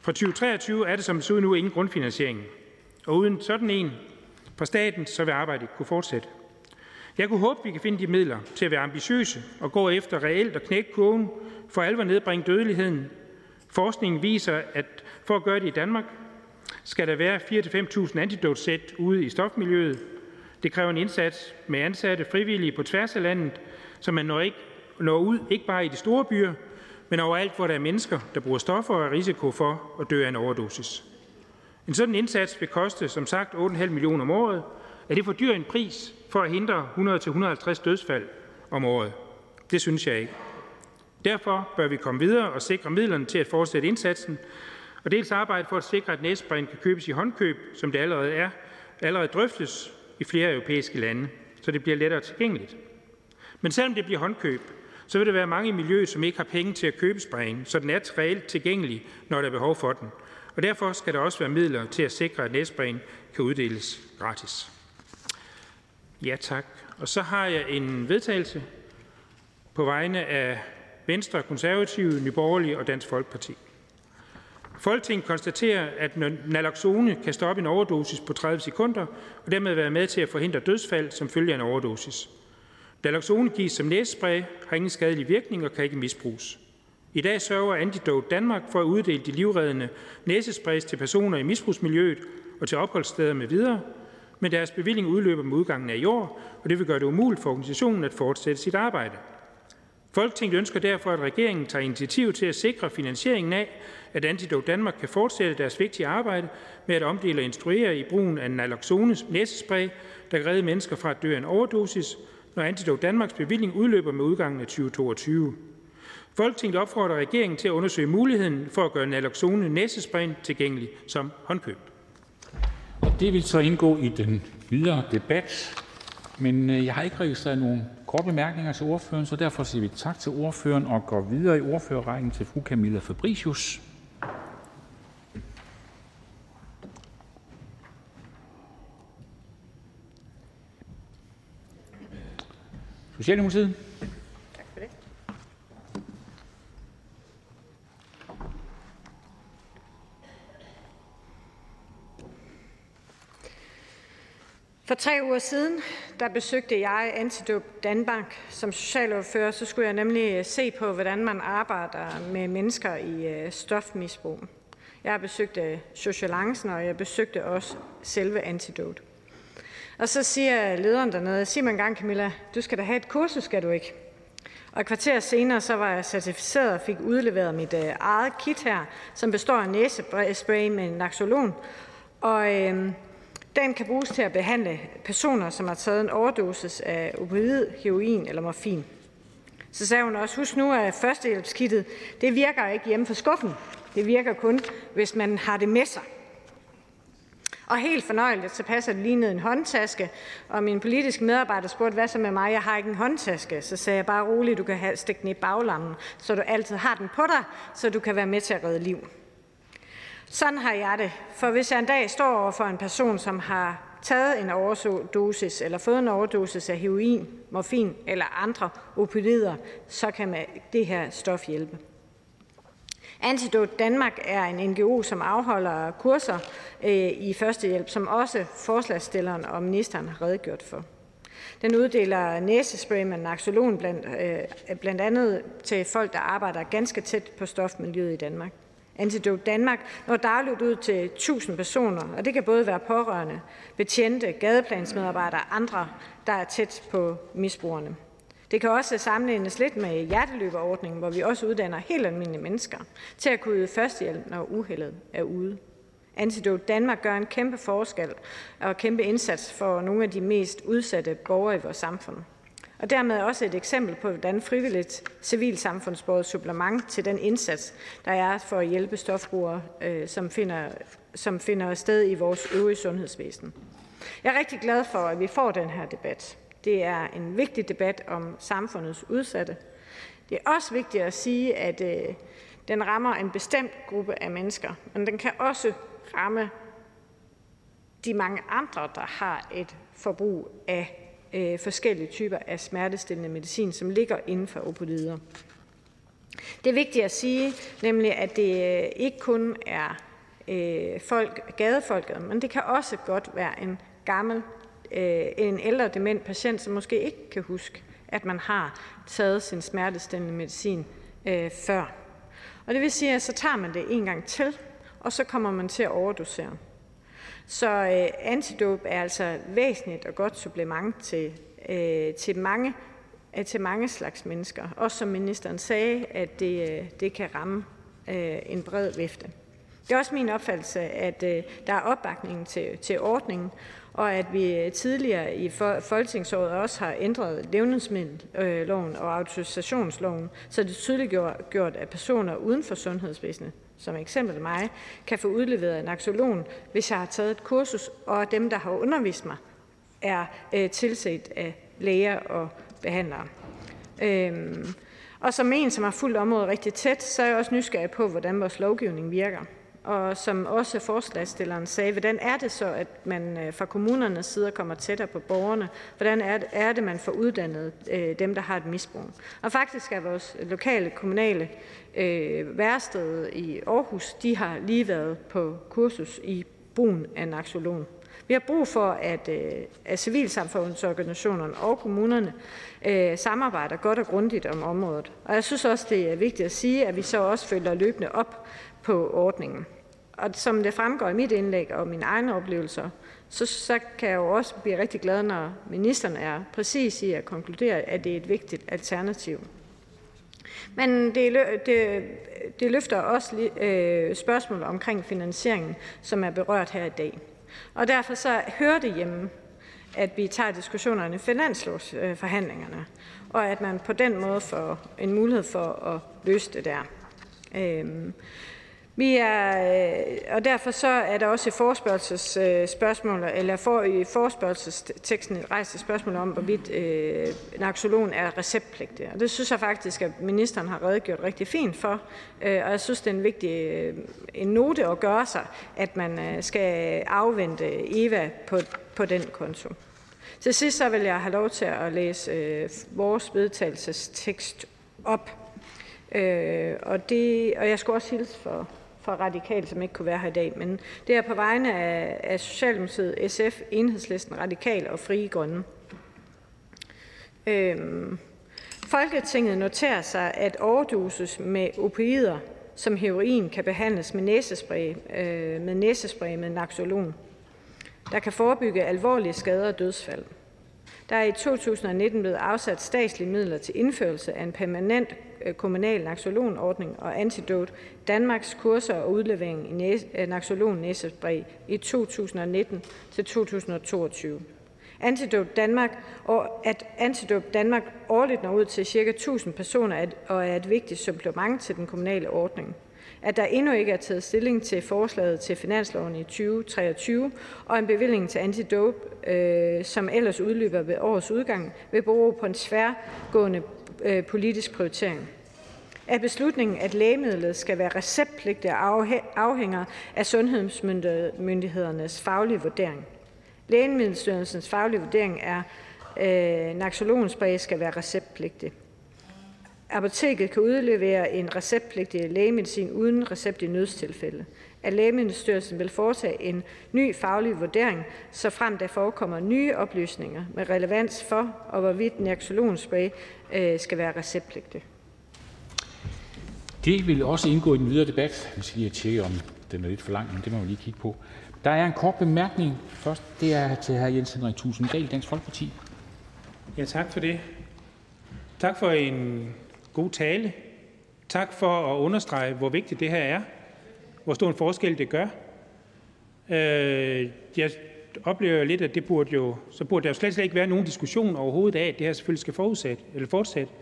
Fra 2023 er det som det nu ingen grundfinansiering, og uden sådan en fra staten, så vil arbejdet kunne fortsætte. Jeg kunne håbe, at vi kan finde de midler til at være ambitiøse og gå efter reelt at knække kurven for alvor nedbringe dødeligheden. Forskningen viser, at for at gøre det i Danmark, skal der være 4-5.000 antidotsæt ude i stofmiljøet. Det kræver en indsats med ansatte frivillige på tværs af landet, så man når, ikke, når ud ikke bare i de store byer, men overalt, hvor der er mennesker, der bruger stoffer og er risiko for at dø af en overdosis. En sådan indsats vil koste, som sagt, 8,5 millioner om året. Er det for dyr en pris for at hindre 100-150 dødsfald om året? Det synes jeg ikke. Derfor bør vi komme videre og sikre midlerne til at fortsætte indsatsen, og dels arbejde for at sikre, at næsesprayen kan købes i håndkøb, som det allerede er, allerede drøftes i flere europæiske lande, så det bliver lettere tilgængeligt. Men selvom det bliver håndkøb, så vil der være mange i miljøet, som ikke har penge til at købe sprayen, så den er reelt tilgængelig, når der er behov for den. Og derfor skal der også være midler til at sikre, at næsesprayen kan uddeles gratis. Ja, tak. Og så har jeg en vedtagelse på vegne af Venstre, Konservative, Nyborgerlige og Dansk Folkeparti. Folketinget konstaterer, at naloxone kan stoppe en overdosis på 30 sekunder og dermed være med til at forhindre dødsfald som følge af en overdosis. Naloxone gives som næsespray, har ingen skadelig virkning og kan ikke misbruges. I dag sørger Antidote Danmark for at uddele de livreddende næsesprays til personer i misbrugsmiljøet og til opholdssteder med videre, men deres bevilling udløber med udgangen af i år, og det vil gøre det umuligt for organisationen at fortsætte sit arbejde. Folketinget ønsker derfor, at regeringen tager initiativ til at sikre finansieringen af, at Antidote Danmark kan fortsætte deres vigtige arbejde med at omdele og instruere i brugen af naloxones næsespray, der kan redde mennesker fra at dø af en overdosis, når Antidote Danmarks bevilling udløber med udgangen af 2022. Folketinget opfordrer regeringen til at undersøge muligheden for at gøre naloxone næsespray tilgængelig som håndkøb. Og det vil så indgå i den videre debat. Men øh, jeg har ikke registreret nogen korte bemærkninger til ordføreren, så derfor siger vi tak til ordføreren og går videre i ordførerrækken til fru Camilla Fabricius. Socialdemokratiet. For tre uger siden der besøgte jeg Antidote Danmark som socialordfører. Så skulle jeg nemlig øh, se på, hvordan man arbejder med mennesker i øh, stofmisbrug. Jeg besøgte øh, Socialancen, og jeg besøgte også selve Antidote. Og så siger lederen dernede, sig mig engang Camilla, du skal da have et kursus, skal du ikke? Og et kvarter senere så var jeg certificeret og fik udleveret mit øh, eget kit her, som består af næsespray med naxolon. Og øh, den kan bruges til at behandle personer, som har taget en overdosis af opioid, heroin eller morfin. Så sagde hun også, husk nu, at førstehjælpskittet, det virker ikke hjemme for skuffen. Det virker kun, hvis man har det med sig. Og helt fornøjeligt, så passer det lige ned en håndtaske, og min politiske medarbejder spurgte, hvad så med mig? Jeg har ikke en håndtaske. Så sagde jeg bare roligt, du kan stikke den i baglammen, så du altid har den på dig, så du kan være med til at redde liv. Sådan har jeg det. For hvis jeg en dag står over for en person, som har taget en overdosis eller fået en overdosis af heroin, morfin eller andre opioider, så kan det her stof hjælpe. Antidot Danmark er en NGO, som afholder kurser øh, i førstehjælp, som også forslagsstilleren og ministeren har redegjort for. Den uddeler næsespray med naxolon blandt, øh, blandt andet til folk, der arbejder ganske tæt på stofmiljøet i Danmark. Antidote Danmark når dagligt ud til 1000 personer, og det kan både være pårørende, betjente, gadeplansmedarbejdere og andre, der er tæt på misbrugerne. Det kan også sammenlignes lidt med hjerteløberordningen, hvor vi også uddanner helt almindelige mennesker til at kunne yde førstehjælp, når uheldet er ude. Antidote Danmark gør en kæmpe forskel og kæmpe indsats for nogle af de mest udsatte borgere i vores samfund og dermed også et eksempel på, hvordan frivilligt civilsamfundsbordet supplement til den indsats, der er for at hjælpe stofbrugere, øh, som finder, som finder sted i vores øvrige sundhedsvæsen. Jeg er rigtig glad for, at vi får den her debat. Det er en vigtig debat om samfundets udsatte. Det er også vigtigt at sige, at øh, den rammer en bestemt gruppe af mennesker, men den kan også ramme de mange andre, der har et forbrug af øh, forskellige typer af smertestillende medicin, som ligger inden for opioider. Det er vigtigt at sige, nemlig at det øh, ikke kun er øh, folk, gadefolket, men det kan også godt være en gammel, øh, en ældre dement patient, som måske ikke kan huske, at man har taget sin smertestillende medicin øh, før. Og det vil sige, at så tager man det en gang til, og så kommer man til at overdosere. Så øh, antidope er altså væsentligt og godt supplement til, øh, til, mange, øh, til mange slags mennesker. Også som ministeren sagde, at det, øh, det kan ramme øh, en bred vifte. Det er også min opfattelse, at øh, der er opbakning til, til ordningen, og at vi tidligere i folketingsåret også har ændret levnedsmiddelloven og autorisationsloven, så det tydeligt gjort, at personer uden for sundhedsvæsenet som eksempel mig, kan få udleveret en axolon, hvis jeg har taget et kursus, og dem, der har undervist mig, er øh, tilset af læger og behandlere. Øhm, og som en, som har fulgt området rigtig tæt, så er jeg også nysgerrig på, hvordan vores lovgivning virker. Og som også forslagsstilleren sagde, hvordan er det så, at man øh, fra kommunernes side kommer tættere på borgerne? Hvordan er det, er det man får uddannet øh, dem, der har et misbrug? Og faktisk er vores lokale kommunale øh, værsted i Aarhus, de har lige været på kursus i brugen af Naxolon. Vi har brug for, at, øh, at civilsamfundsorganisationerne og kommunerne øh, samarbejder godt og grundigt om området. Og jeg synes også, det er vigtigt at sige, at vi så også følger løbende op på ordningen. Og som det fremgår i mit indlæg og mine egne oplevelser, så, så kan jeg jo også blive rigtig glad, når ministeren er præcis i at konkludere, at det er et vigtigt alternativ. Men det, det, det løfter også øh, spørgsmål omkring finansieringen, som er berørt her i dag. Og derfor så hører det hjemme, at vi tager diskussionerne i finanslovsforhandlingerne, og at man på den måde får en mulighed for at løse det der. Øhm, vi er, øh, og derfor så er der også i forspørgselsspørgsmål, øh, eller for, i forspørgselsteksten rejst et spørgsmål om, hvorvidt øh, naxolon er receptpligtig. Og det synes jeg faktisk, at ministeren har redegjort rigtig fint for. Øh, og jeg synes, det er en vigtig øh, en note at gøre sig, at man øh, skal afvente Eva på, på den konto. Til sidst så vil jeg have lov til at læse øh, vores vedtagelsestekst op. Øh, og, det, og jeg skulle også hilse for fra Radikal, som ikke kunne være her i dag. Men det er på vegne af, af Socialdemokratiet, SF, Enhedslisten, Radikal og Frie Grønne. Øhm, Folketinget noterer sig, at overdosis med opioider som heroin kan behandles med næsespray, øh, med næsespray med naxolon, der kan forebygge alvorlige skader og dødsfald. Der er i 2019 blevet afsat statslige midler til indførelse af en permanent øh, kommunal naxolonordning og Antidot Danmarks kurser og udlevering i øh, naxolon næsespray i 2019 til 2022. Antidot Danmark og at Antidot Danmark årligt når ud til ca. 1000 personer og er et vigtigt supplement til den kommunale ordning. At der endnu ikke er taget stilling til forslaget til finansloven i 2023 og en bevilling til antidope, øh, som ellers udløber ved årets udgang, vil bero på en sværgående øh, politisk prioritering. At beslutningen, at lægemidlet skal være receptpligtig, afhænger af sundhedsmyndighedernes faglige vurdering. Lægemiddelstyrelsens faglige vurdering er, at øh, naxolonspray skal være receptpligtig. Apoteket kan udlevere en receptpligtig lægemedicin uden recept i nødstilfælde. At Lægemiddelstyrelsen vil foretage en ny faglig vurdering, så frem der forekommer nye oplysninger med relevans for, og hvorvidt naxolonspray øh, skal være receptpligtig. Det vil også indgå i den videre debat. Vi skal lige tjekke, om den er lidt for lang, men det må vi lige kigge på. Der er en kort bemærkning først. Det er til hr. Jens Henrik Tusinddal, Dansk Folkeparti. Ja, tak for det. Tak for en god tale. Tak for at understrege, hvor vigtigt det her er. Hvor stor en forskel det gør. Øh, jeg oplever lidt, at det burde jo, så burde der jo slet, slet ikke være nogen diskussion overhovedet af, at det her selvfølgelig skal forudsæt, eller fortsætte.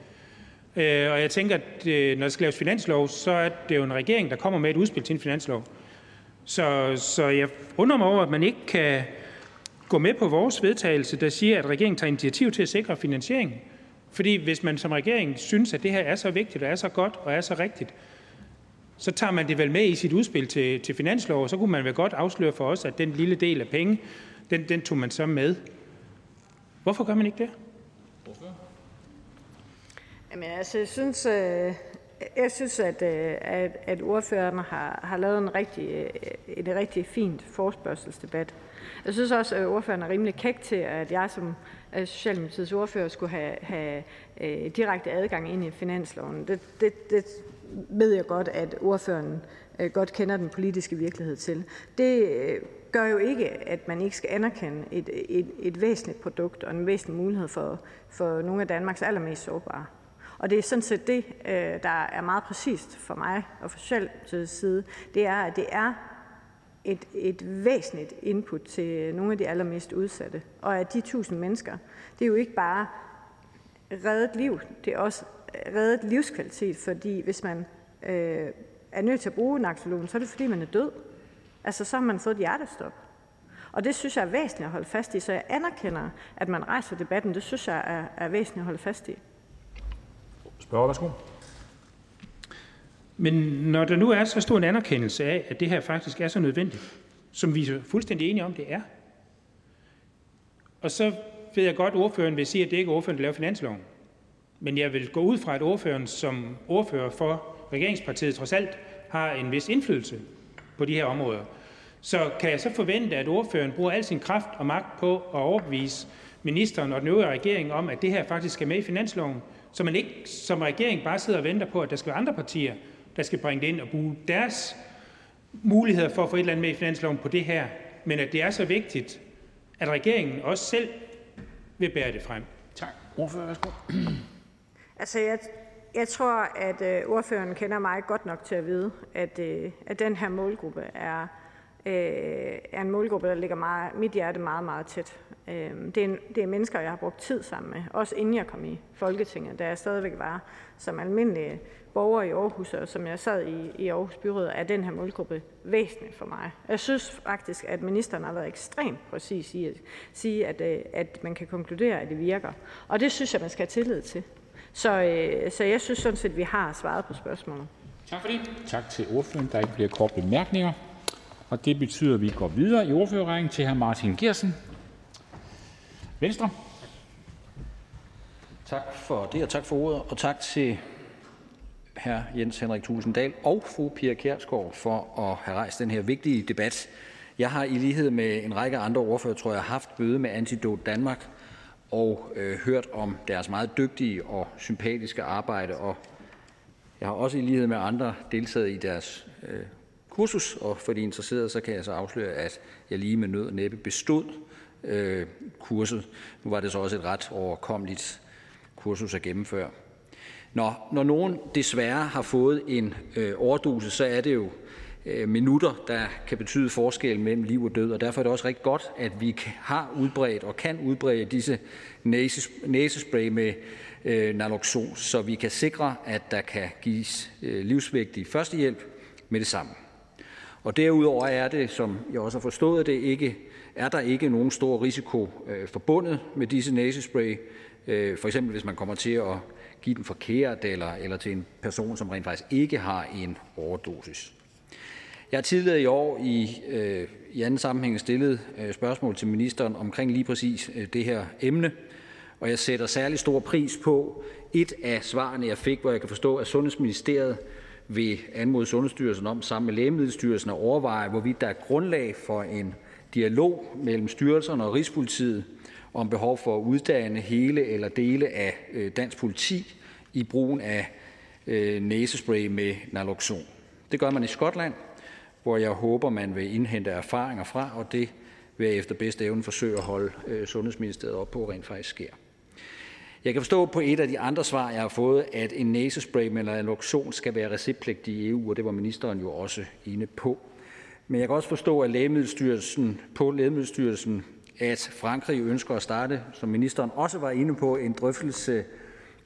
Øh, og jeg tænker, at øh, når der skal laves finanslov, så er det jo en regering, der kommer med et udspil til en finanslov. Så, så jeg undrer mig over, at man ikke kan gå med på vores vedtagelse, der siger, at regeringen tager initiativ til at sikre finansiering. Fordi hvis man som regering synes, at det her er så vigtigt og er så godt og er så rigtigt, så tager man det vel med i sit udspil til, til finanslov, og så kunne man vel godt afsløre for os, at den lille del af penge, den, den tog man så med. Hvorfor gør man ikke det? Jamen, altså, jeg synes, øh, jeg synes at, øh, at, at ordføreren har, har lavet en rigtig, øh, en rigtig fint forspørgselsdebat. Jeg synes også, at ordføreren er rimelig kæk til, at jeg som Socialdemokratiets ordfører skulle have, have øh, direkte adgang ind i finansloven. Det, det, det ved jeg godt, at ordføreren øh, godt kender den politiske virkelighed til. Det øh, gør jo ikke, at man ikke skal anerkende et, et, et væsentligt produkt og en væsentlig mulighed for, for nogle af Danmarks allermest sårbare. Og det er sådan set det, øh, der er meget præcist for mig og for Socialdemokratiets side, det er, at det er et, et væsentligt input til nogle af de allermest udsatte. Og at de tusind mennesker, det er jo ikke bare reddet liv, det er også reddet livskvalitet, fordi hvis man øh, er nødt til at bruge naxolon, så er det fordi, man er død. Altså, så har man fået et hjertestop. Og det synes jeg er væsentligt at holde fast i, så jeg anerkender, at man rejser debatten. Det synes jeg er, er væsentligt at holde fast i. Spørger, værsgo. Men når der nu er så stor en anerkendelse af, at det her faktisk er så nødvendigt, som vi er fuldstændig enige om, det er, og så ved jeg godt, at ordføreren vil sige, at det ikke er ordføreren, der laver finansloven. Men jeg vil gå ud fra, at ordføreren som ordfører for regeringspartiet trods alt har en vis indflydelse på de her områder. Så kan jeg så forvente, at ordføreren bruger al sin kraft og magt på at overbevise ministeren og den øvrige regering om, at det her faktisk skal med i finansloven, så man ikke som regering bare sidder og venter på, at der skal være andre partier, der skal bringe det ind og bruge deres muligheder for at få et eller andet med i finansloven på det her, men at det er så vigtigt, at regeringen også selv vil bære det frem. Tak. Ordfører, værsgo. Altså, jeg, jeg tror, at øh, ordføreren kender mig godt nok til at vide, at, øh, at den her målgruppe er, øh, er en målgruppe, der ligger meget, mit hjerte meget, meget tæt. Øh, det, er en, det er mennesker, jeg har brugt tid sammen med, også inden jeg kom i Folketinget, da jeg stadigvæk var som almindelig borger i Aarhus, og som jeg sad i, i Aarhus Byråd, er den her målgruppe væsentlig for mig. Jeg synes faktisk, at ministeren har været ekstremt præcis i at sige, at, øh, at man kan konkludere, at det virker. Og det synes jeg, man skal have tillid til. Så, øh, så jeg synes sådan set, at vi har svaret på spørgsmålet. Tak for det. Tak til ordføreren. Der er ikke flere korte bemærkninger. Og det betyder, at vi går videre i ordførerrækken til hr. Martin Gersen, Venstre. Tak for det, og tak for ordet, og tak til hr. Jens Henrik Tulsendal og fru Pia Kjærsgaard for at have rejst den her vigtige debat. Jeg har i lighed med en række andre ordfører, tror jeg, haft møde med Antidote Danmark og øh, hørt om deres meget dygtige og sympatiske arbejde. Og jeg har også i lighed med andre deltaget i deres øh, kursus, og for de interesserede, så kan jeg så afsløre, at jeg lige med nød og næppe bestod øh, kurset. Nu var det så også et ret overkommeligt kursus at gennemføre. Nå, når nogen desværre har fået en øh, overdose, så er det jo øh, minutter, der kan betyde forskel mellem liv og død, og derfor er det også rigtig godt, at vi har udbredt og kan udbrede disse næses, næsespray med øh, naloxon, så vi kan sikre, at der kan gives øh, livsvigtig førstehjælp med det samme. Og derudover er det, som jeg også har forstået det, ikke, er der ikke nogen stor risiko øh, forbundet med disse næsespray. Øh, for eksempel hvis man kommer til at give den forkert eller, eller til en person, som rent faktisk ikke har en overdosis. Jeg har tidligere i år i, øh, i anden sammenhæng stillet øh, spørgsmål til ministeren omkring lige præcis øh, det her emne, og jeg sætter særlig stor pris på et af svarene, jeg fik, hvor jeg kan forstå, at Sundhedsministeriet vil anmode Sundhedsstyrelsen om sammen med Lægemiddelstyrelsen at overveje, hvorvidt der er grundlag for en dialog mellem styrelserne og Rigspolitiet om behov for at uddanne hele eller dele af øh, dansk politi i brugen af øh, næsespray med naloxon. Det gør man i Skotland, hvor jeg håber, man vil indhente erfaringer fra, og det vil jeg efter bedste evne forsøge at holde øh, Sundhedsministeriet op på, rent faktisk sker. Jeg kan forstå på et af de andre svar, jeg har fået, at en næsespray med naloxon skal være receptpligtig i EU, og det var ministeren jo også inde på. Men jeg kan også forstå, at Lægemiddelstyrelsen, på Lægemiddelstyrelsen at Frankrig ønsker at starte, som ministeren også var inde på, en drøftelse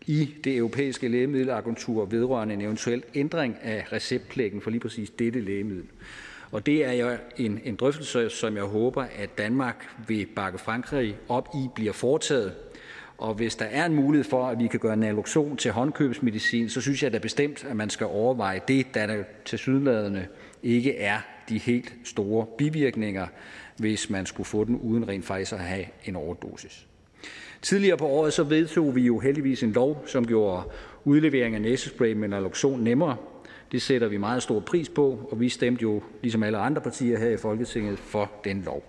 i det europæiske lægemiddelagentur vedrørende en eventuel ændring af receptpligten for lige præcis dette lægemiddel. Og det er jo en, en drøftelse, som jeg håber, at Danmark vil bakke Frankrig op i, bliver foretaget. Og hvis der er en mulighed for, at vi kan gøre naloxon til håndkøbsmedicin, så synes jeg da bestemt, at man skal overveje det, da der til sydladende ikke er de helt store bivirkninger, hvis man skulle få den uden rent faktisk at have en overdosis. Tidligere på året så vedtog vi jo heldigvis en lov, som gjorde udlevering af næsespray med naloxon nemmere. Det sætter vi meget stor pris på, og vi stemte jo, ligesom alle andre partier her i Folketinget, for den lov.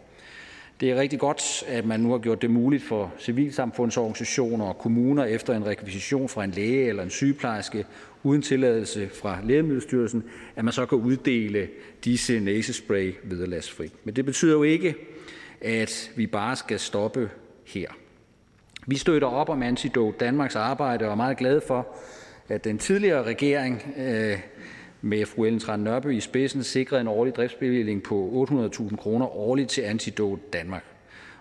Det er rigtig godt, at man nu har gjort det muligt for civilsamfundsorganisationer og kommuner efter en rekvisition fra en læge eller en sygeplejerske uden tilladelse fra Lægemiddelstyrelsen, at man så kan uddele disse næsespray vederlagsfrit. Men det betyder jo ikke, at vi bare skal stoppe her. Vi støtter op om Antidote Danmarks arbejde og er meget glade for, at den tidligere regering øh, med fru Ellen Tran Nørby i spidsen sikrede en årlig driftsbevilling på 800.000 kroner årligt til Antidote Danmark.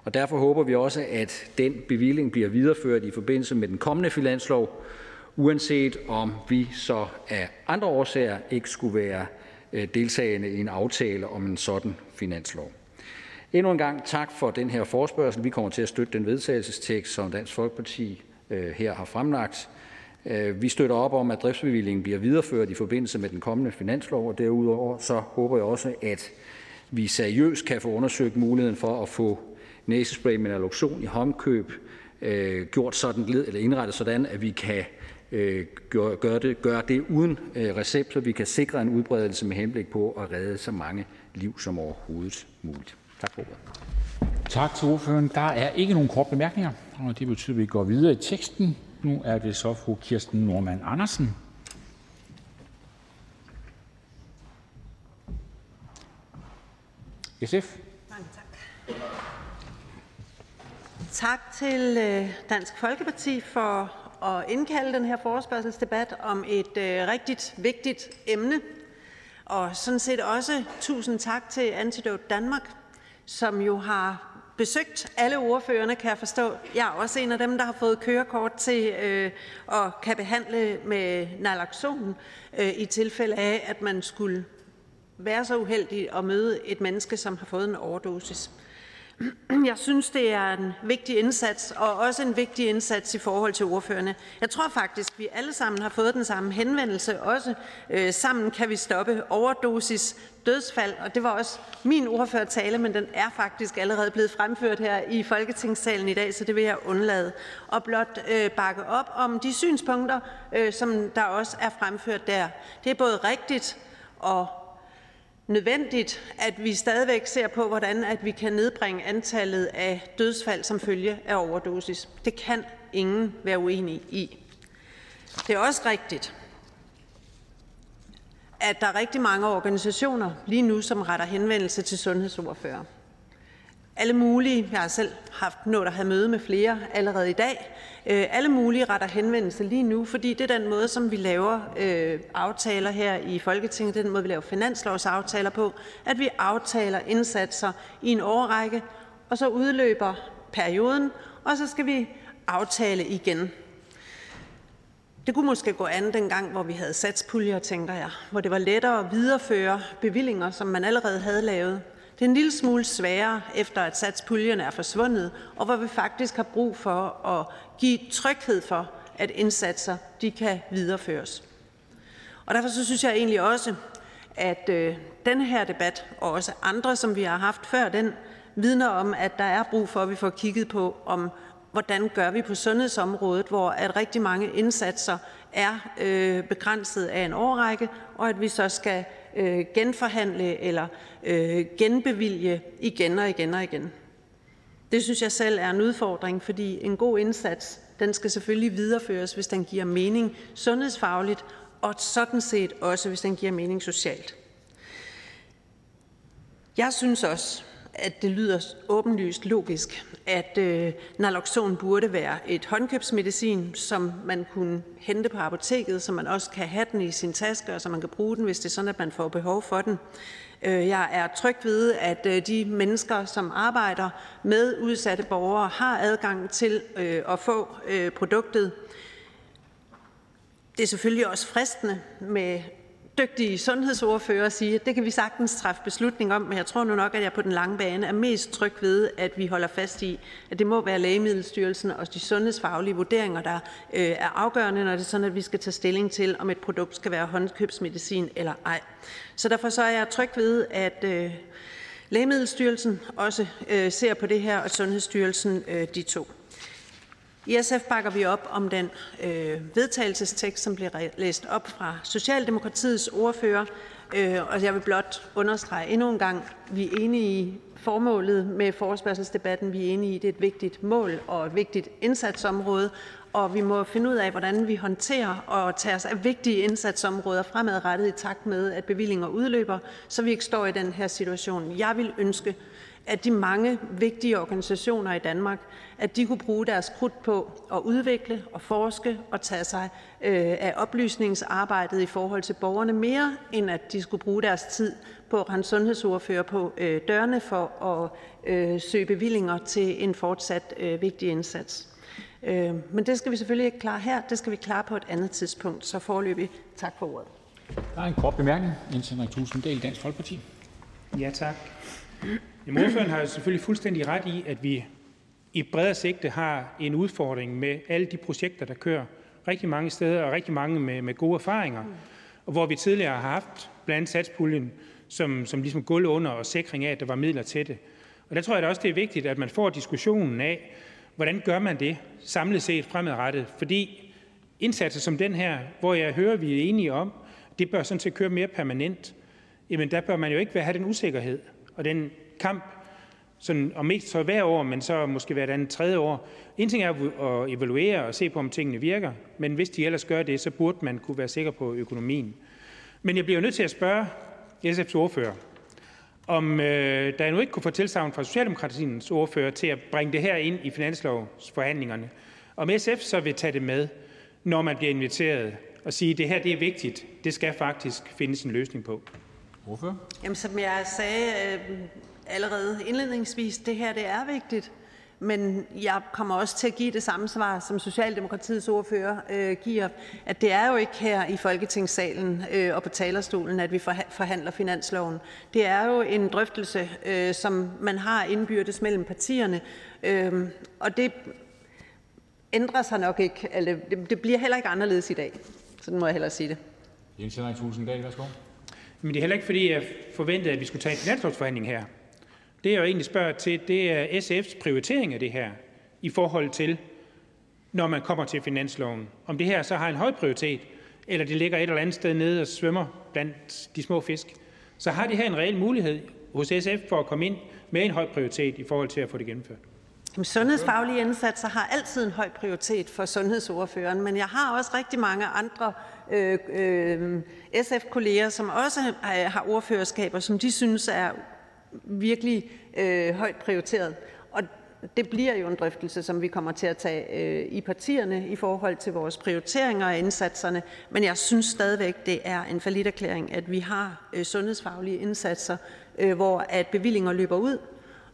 Og derfor håber vi også, at den bevilling bliver videreført i forbindelse med den kommende finanslov, uanset om vi så af andre årsager ikke skulle være øh, deltagende i en aftale om en sådan finanslov. Endnu en gang tak for den her forspørgsel. Vi kommer til at støtte den vedtagelsestekst, som Dansk Folkeparti øh, her har fremlagt. Øh, vi støtter op om, at driftsbevillingen bliver videreført i forbindelse med den kommende finanslov, og derudover så håber jeg også, at vi seriøst kan få undersøgt muligheden for at få næsespray med naloxon i håndkøb øh, gjort sådan, eller indrettet sådan, at vi kan øh, gøre, det, gøre det uden øh, recept, så vi kan sikre en udbredelse med henblik på at redde så mange liv som overhovedet muligt. Tak for ordet. Tak til ordføreren. Der er ikke nogen korte bemærkninger, og det betyder, at vi går videre i teksten. Nu er det så fru Kirsten Normann Andersen. SF. Mange tak. Tak til øh, Dansk Folkeparti for at indkalde den her forespørgselsdebat om et øh, rigtig vigtigt emne. Og sådan set også tusind tak til Antidote Danmark, som jo har besøgt alle ordførerne, kan jeg forstå. Jeg er også en af dem, der har fået kørekort til øh, at kan behandle med naloxon øh, i tilfælde af, at man skulle være så uheldig at møde et menneske, som har fået en overdosis. Jeg synes, det er en vigtig indsats, og også en vigtig indsats i forhold til ordførerne. Jeg tror faktisk, vi alle sammen har fået den samme henvendelse. Også øh, sammen kan vi stoppe overdosis, dødsfald, og det var også min ordførertale, men den er faktisk allerede blevet fremført her i Folketingssalen i dag, så det vil jeg undlade. Og blot øh, bakke op om de synspunkter, øh, som der også er fremført der. Det er både rigtigt og nødvendigt, at vi stadigvæk ser på, hvordan at vi kan nedbringe antallet af dødsfald som følge af overdosis. Det kan ingen være uenig i. Det er også rigtigt, at der er rigtig mange organisationer lige nu, som retter henvendelse til sundhedsordfører alle mulige, jeg har selv haft nået at have møde med flere allerede i dag, øh, alle mulige retter henvendelse lige nu, fordi det er den måde, som vi laver øh, aftaler her i Folketinget, det er den måde, vi laver finanslovsaftaler på, at vi aftaler indsatser i en årrække, og så udløber perioden, og så skal vi aftale igen. Det kunne måske gå an dengang, hvor vi havde satspuljer, tænker jeg, hvor det var lettere at videreføre bevillinger, som man allerede havde lavet. Det er en lille smule sværere, efter at satspuljerne er forsvundet, og hvor vi faktisk har brug for at give tryghed for, at indsatser de kan videreføres. Og derfor så synes jeg egentlig også, at øh, den her debat, og også andre, som vi har haft før den, vidner om, at der er brug for, at vi får kigget på, om hvordan gør vi på sundhedsområdet, hvor at rigtig mange indsatser er øh, begrænset af en årrække, og at vi så skal øh, genforhandle eller øh, genbevilge igen og igen og igen. Det synes jeg selv er en udfordring, fordi en god indsats den skal selvfølgelig videreføres, hvis den giver mening sundhedsfagligt, og sådan set også, hvis den giver mening socialt. Jeg synes også, at det lyder åbenlyst logisk, at øh, naloxon burde være et håndkøbsmedicin, som man kunne hente på apoteket, så man også kan have den i sin taske, og så man kan bruge den, hvis det er sådan, at man får behov for den. Øh, jeg er tryg ved, at øh, de mennesker, som arbejder med udsatte borgere, har adgang til øh, at få øh, produktet. Det er selvfølgelig også fristende med dygtige sundhedsordfører sige, at det kan vi sagtens træffe beslutning om, men jeg tror nu nok, at jeg på den lange bane er mest tryg ved, at vi holder fast i, at det må være Lægemiddelstyrelsen og de sundhedsfaglige vurderinger, der øh, er afgørende, når det er sådan, at vi skal tage stilling til, om et produkt skal være håndkøbsmedicin eller ej. Så derfor så er jeg tryg ved, at øh, Lægemiddelstyrelsen også øh, ser på det her, og Sundhedsstyrelsen øh, de to. I SF bakker vi op om den øh, vedtagelsestekst, som bliver læst op fra Socialdemokratiets ordfører, øh, og jeg vil blot understrege endnu en gang, vi er enige i formålet med forespørgselsdebatten. Vi er enige i, at det er et vigtigt mål og et vigtigt indsatsområde, og vi må finde ud af, hvordan vi håndterer og tager os af vigtige indsatsområder fremadrettet i takt med, at bevillinger udløber, så vi ikke står i den her situation. Jeg vil ønske, at de mange vigtige organisationer i Danmark at de kunne bruge deres krudt på at udvikle og forske og tage sig øh, af oplysningsarbejdet i forhold til borgerne mere, end at de skulle bruge deres tid på at rende sundhedsordfører på øh, dørene for at øh, søge bevillinger til en fortsat vigtig indsats. Men det skal vi selvfølgelig ikke klare her. Det skal vi klare på et andet tidspunkt. Så forløbig tak for ordet. Der er en kort bemærkning. Jens Henrik Thulesen Dahl, Dansk Folkeparti. Ja, tak. Jamen, ordføreren har selvfølgelig fuldstændig ret i, at vi i bredere sigte har en udfordring med alle de projekter, der kører rigtig mange steder, og rigtig mange med, med gode erfaringer, og hvor vi tidligere har haft blandt andet satspuljen som, som ligesom gulv under og sikring af, at der var midler til det. Og der tror jeg da også, det er vigtigt, at man får diskussionen af, hvordan gør man det samlet set fremadrettet, fordi indsatser som den her, hvor jeg hører, vi er enige om, det bør sådan set køre mere permanent, jamen der bør man jo ikke have den usikkerhed og den kamp, sådan, om ikke så hver år, men så måske hver andet tredje år. En ting er at evaluere og se på, om tingene virker, men hvis de ellers gør det, så burde man kunne være sikker på økonomien. Men jeg bliver jo nødt til at spørge SF's ordfører, om øh, der nu ikke kunne få tilsavn fra Socialdemokratiens ordfører til at bringe det her ind i finanslovsforhandlingerne, om SF så vil tage det med, når man bliver inviteret, og sige, at det her det er vigtigt, det skal faktisk findes en løsning på. Hvorfor? Jamen, som jeg sagde øh, allerede indledningsvis, det her det er vigtigt. Men jeg kommer også til at give det samme svar, som Socialdemokratiets ordfører øh, giver, at det er jo ikke her i Folketingssalen øh, og på talerstolen, at vi forhandler finansloven. Det er jo en drøftelse, øh, som man har indbyrdes mellem partierne, øh, og det ændrer sig nok ikke. Eller det, det bliver heller ikke anderledes i dag. Sådan må jeg hellere sige det. Jens Henrik Thulesen Dahl, værsgo. Men det er heller ikke, fordi jeg forventede, at vi skulle tage en finanslovsforhandling her. Det, jeg egentlig spørger til, det er SF's prioritering af det her i forhold til, når man kommer til finansloven. Om det her så har en høj prioritet, eller det ligger et eller andet sted nede og svømmer blandt de små fisk, så har det her en reel mulighed hos SF for at komme ind med en høj prioritet i forhold til at få det gennemført. Sundhedsfaglige indsatser har altid en høj prioritet for sundhedsordføreren, men jeg har også rigtig mange andre øh, øh, SF-kolleger, som også har ordførerskaber, som de synes er virkelig øh, højt prioriteret. Og det bliver jo en drøftelse, som vi kommer til at tage øh, i partierne i forhold til vores prioriteringer og indsatserne. Men jeg synes stadigvæk, det er en erklæring, at vi har øh, sundhedsfaglige indsatser, øh, hvor at bevillinger løber ud,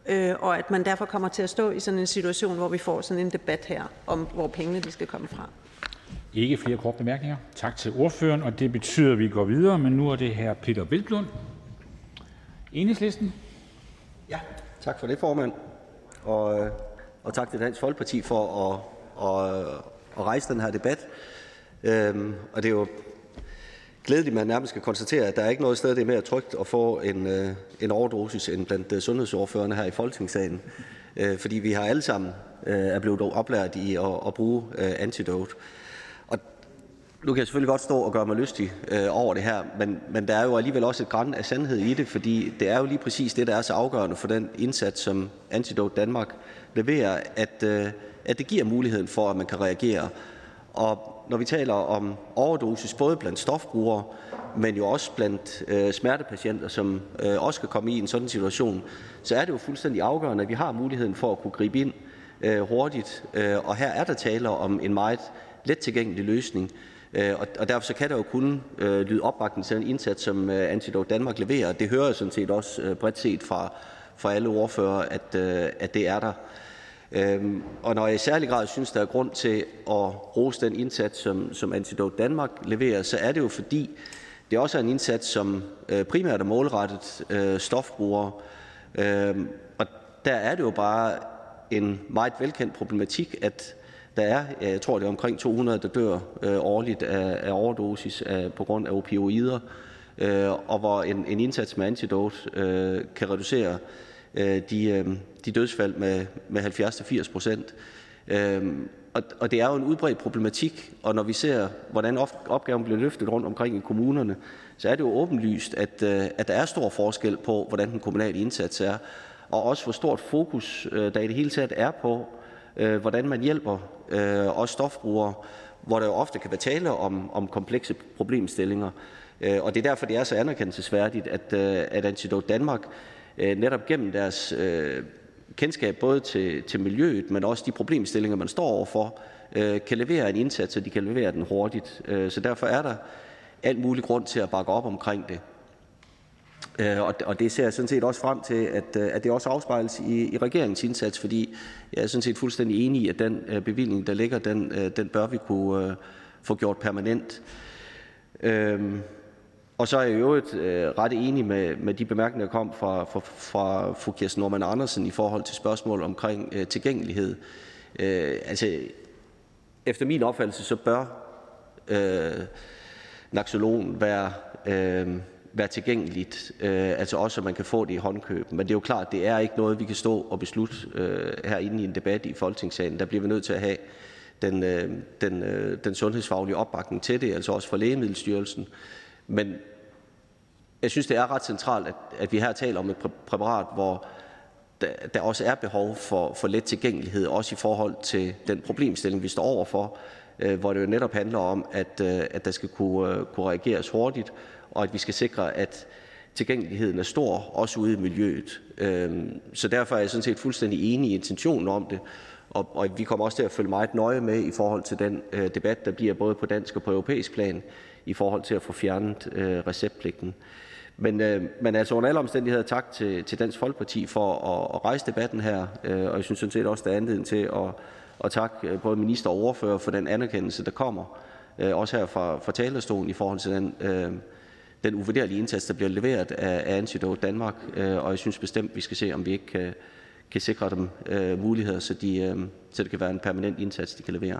øh, og at man derfor kommer til at stå i sådan en situation, hvor vi får sådan en debat her om, hvor pengene de skal komme fra. Ikke flere korte bemærkninger. Tak til ordføreren, og det betyder, at vi går videre, men nu er det her Peter Hvelplund, Enhedslisten. Ja, tak for det, formand. Og, øh, og tak til Dansk Folkeparti for at, at, at rejse den her debat. Øhm, og det er jo glædeligt, at man nærmest kan konstatere, at der er ikke noget sted, det er mere trygt at få en, øh, en overdosis end blandt øh, sundhedsordførerne her i Folketingssalen. Øh, fordi vi har alle sammen øh, er blevet oplært i at, at bruge øh, antidote. Nu kan jeg selvfølgelig godt stå og gøre mig lystig øh, over det her, men, men der er jo alligevel også et græn af sandhed i det, fordi det er jo lige præcis det, der er så afgørende for den indsats, som Antidote Danmark leverer, at, øh, at det giver muligheden for, at man kan reagere. Og når vi taler om overdosis, både blandt stofbrugere, men jo også blandt øh, smertepatienter, som øh, også kan komme i en sådan situation, så er det jo fuldstændig afgørende, at vi har muligheden for at kunne gribe ind øh, hurtigt. Øh, og her er der tale om en meget let tilgængelig løsning, Øh, og derfor så kan der jo kun øh, lyde opbakning til den indsats, som øh, Antidote Danmark leverer. Det hører jeg sådan set også øh, bredt set fra fra alle ordførere, at øh, at det er der. Øhm, og når jeg i særlig grad synes, der er grund til at rose den indsats, som som Antidote Danmark leverer, så er det jo, fordi det også er en indsats, som øh, primært er målrettet stofbrugere. Øhm, og der er det jo bare en meget velkendt problematik, at der er, jeg tror, det er omkring 200, der dør øh, årligt af overdosis på grund af opioider, øh, og hvor en en indsats med antidote øh, kan reducere øh, de øh, de dødsfald med med 70-80% øh, Og og det er jo en udbredt problematik, og når vi ser, hvordan opgaven bliver løftet rundt omkring i kommunerne, så er det jo åbenlyst, at at der er stor forskel på, hvordan den kommunale indsats er, og også hvor stort fokus der i det hele taget er på, hvordan man hjælper Øh, også stofbrugere, hvor der jo ofte kan være tale om om komplekse problemstillinger. Øh, og det er derfor, det er så anerkendelsesværdigt, at øh, at Antidote Danmark øh, netop gennem deres øh, kendskab både til til miljøet, men også de problemstillinger, man står overfor, kan levere en indsats, og de kan levere den hurtigt. Så derfor er der alt mulig grund til at bakke op omkring det. Øh, og det ser jeg sådan set også frem til, at øh, at det også afspejles i i regeringens indsats, fordi jeg er sådan set fuldstændig enig i, at den øh, bevilling, der ligger, den øh, den bør vi kunne få gjort permanent. Øhm, og så er jeg i øvrigt ret enig med med de bemærkninger, der kom fra fra fra fru Kirsten Norman Andersen i forhold til spørgsmål omkring tilgængelighed. Altså, efter min opfattelse så bør øh, Naxolon være, øh, være tilgængeligt, øh, altså også så man kan få det i håndkøb. Men det er jo klart, det er ikke noget, vi kan stå og beslutte øh, herinde i en debat i Folketingssalen. Der bliver vi nødt til at have den, øh, den, øh, den sundhedsfaglige opbakning til det, altså også for Lægemiddelstyrelsen. Men jeg synes, det er ret centralt, at, at vi her taler om et præparat, hvor der, der også er behov for, for let tilgængelighed, også i forhold til den problemstilling, vi står overfor, Øh, hvor det jo netop handler om, at, øh, at der skal kunne, øh, kunne reageres hurtigt, og at vi skal sikre, at tilgængeligheden er stor, også ude i miljøet. Øhm, så derfor er jeg sådan set fuldstændig enig i intentionen om det, og, og vi kommer også til at følge meget nøje med i forhold til den øh, debat, der bliver både på dansk og på europæisk plan, i forhold til at få fjernet øh, receptpligten. Men, øh, men altså under alle omstændigheder tak til, til Dansk Folkeparti for at, at rejse debatten her, øh, og jeg synes sådan set også, der er anledning til at, at takke øh, både minister og ordfører for den anerkendelse, der kommer, øh, også her fra, fra talerstolen i forhold til den, øh, den uvurderlige indsats, der bliver leveret af, af Antidote Danmark, øh, og jeg synes bestemt, vi skal se, om vi ikke kan, kan sikre dem øh, muligheder, så, de, øh, så det kan være en permanent indsats, de kan levere.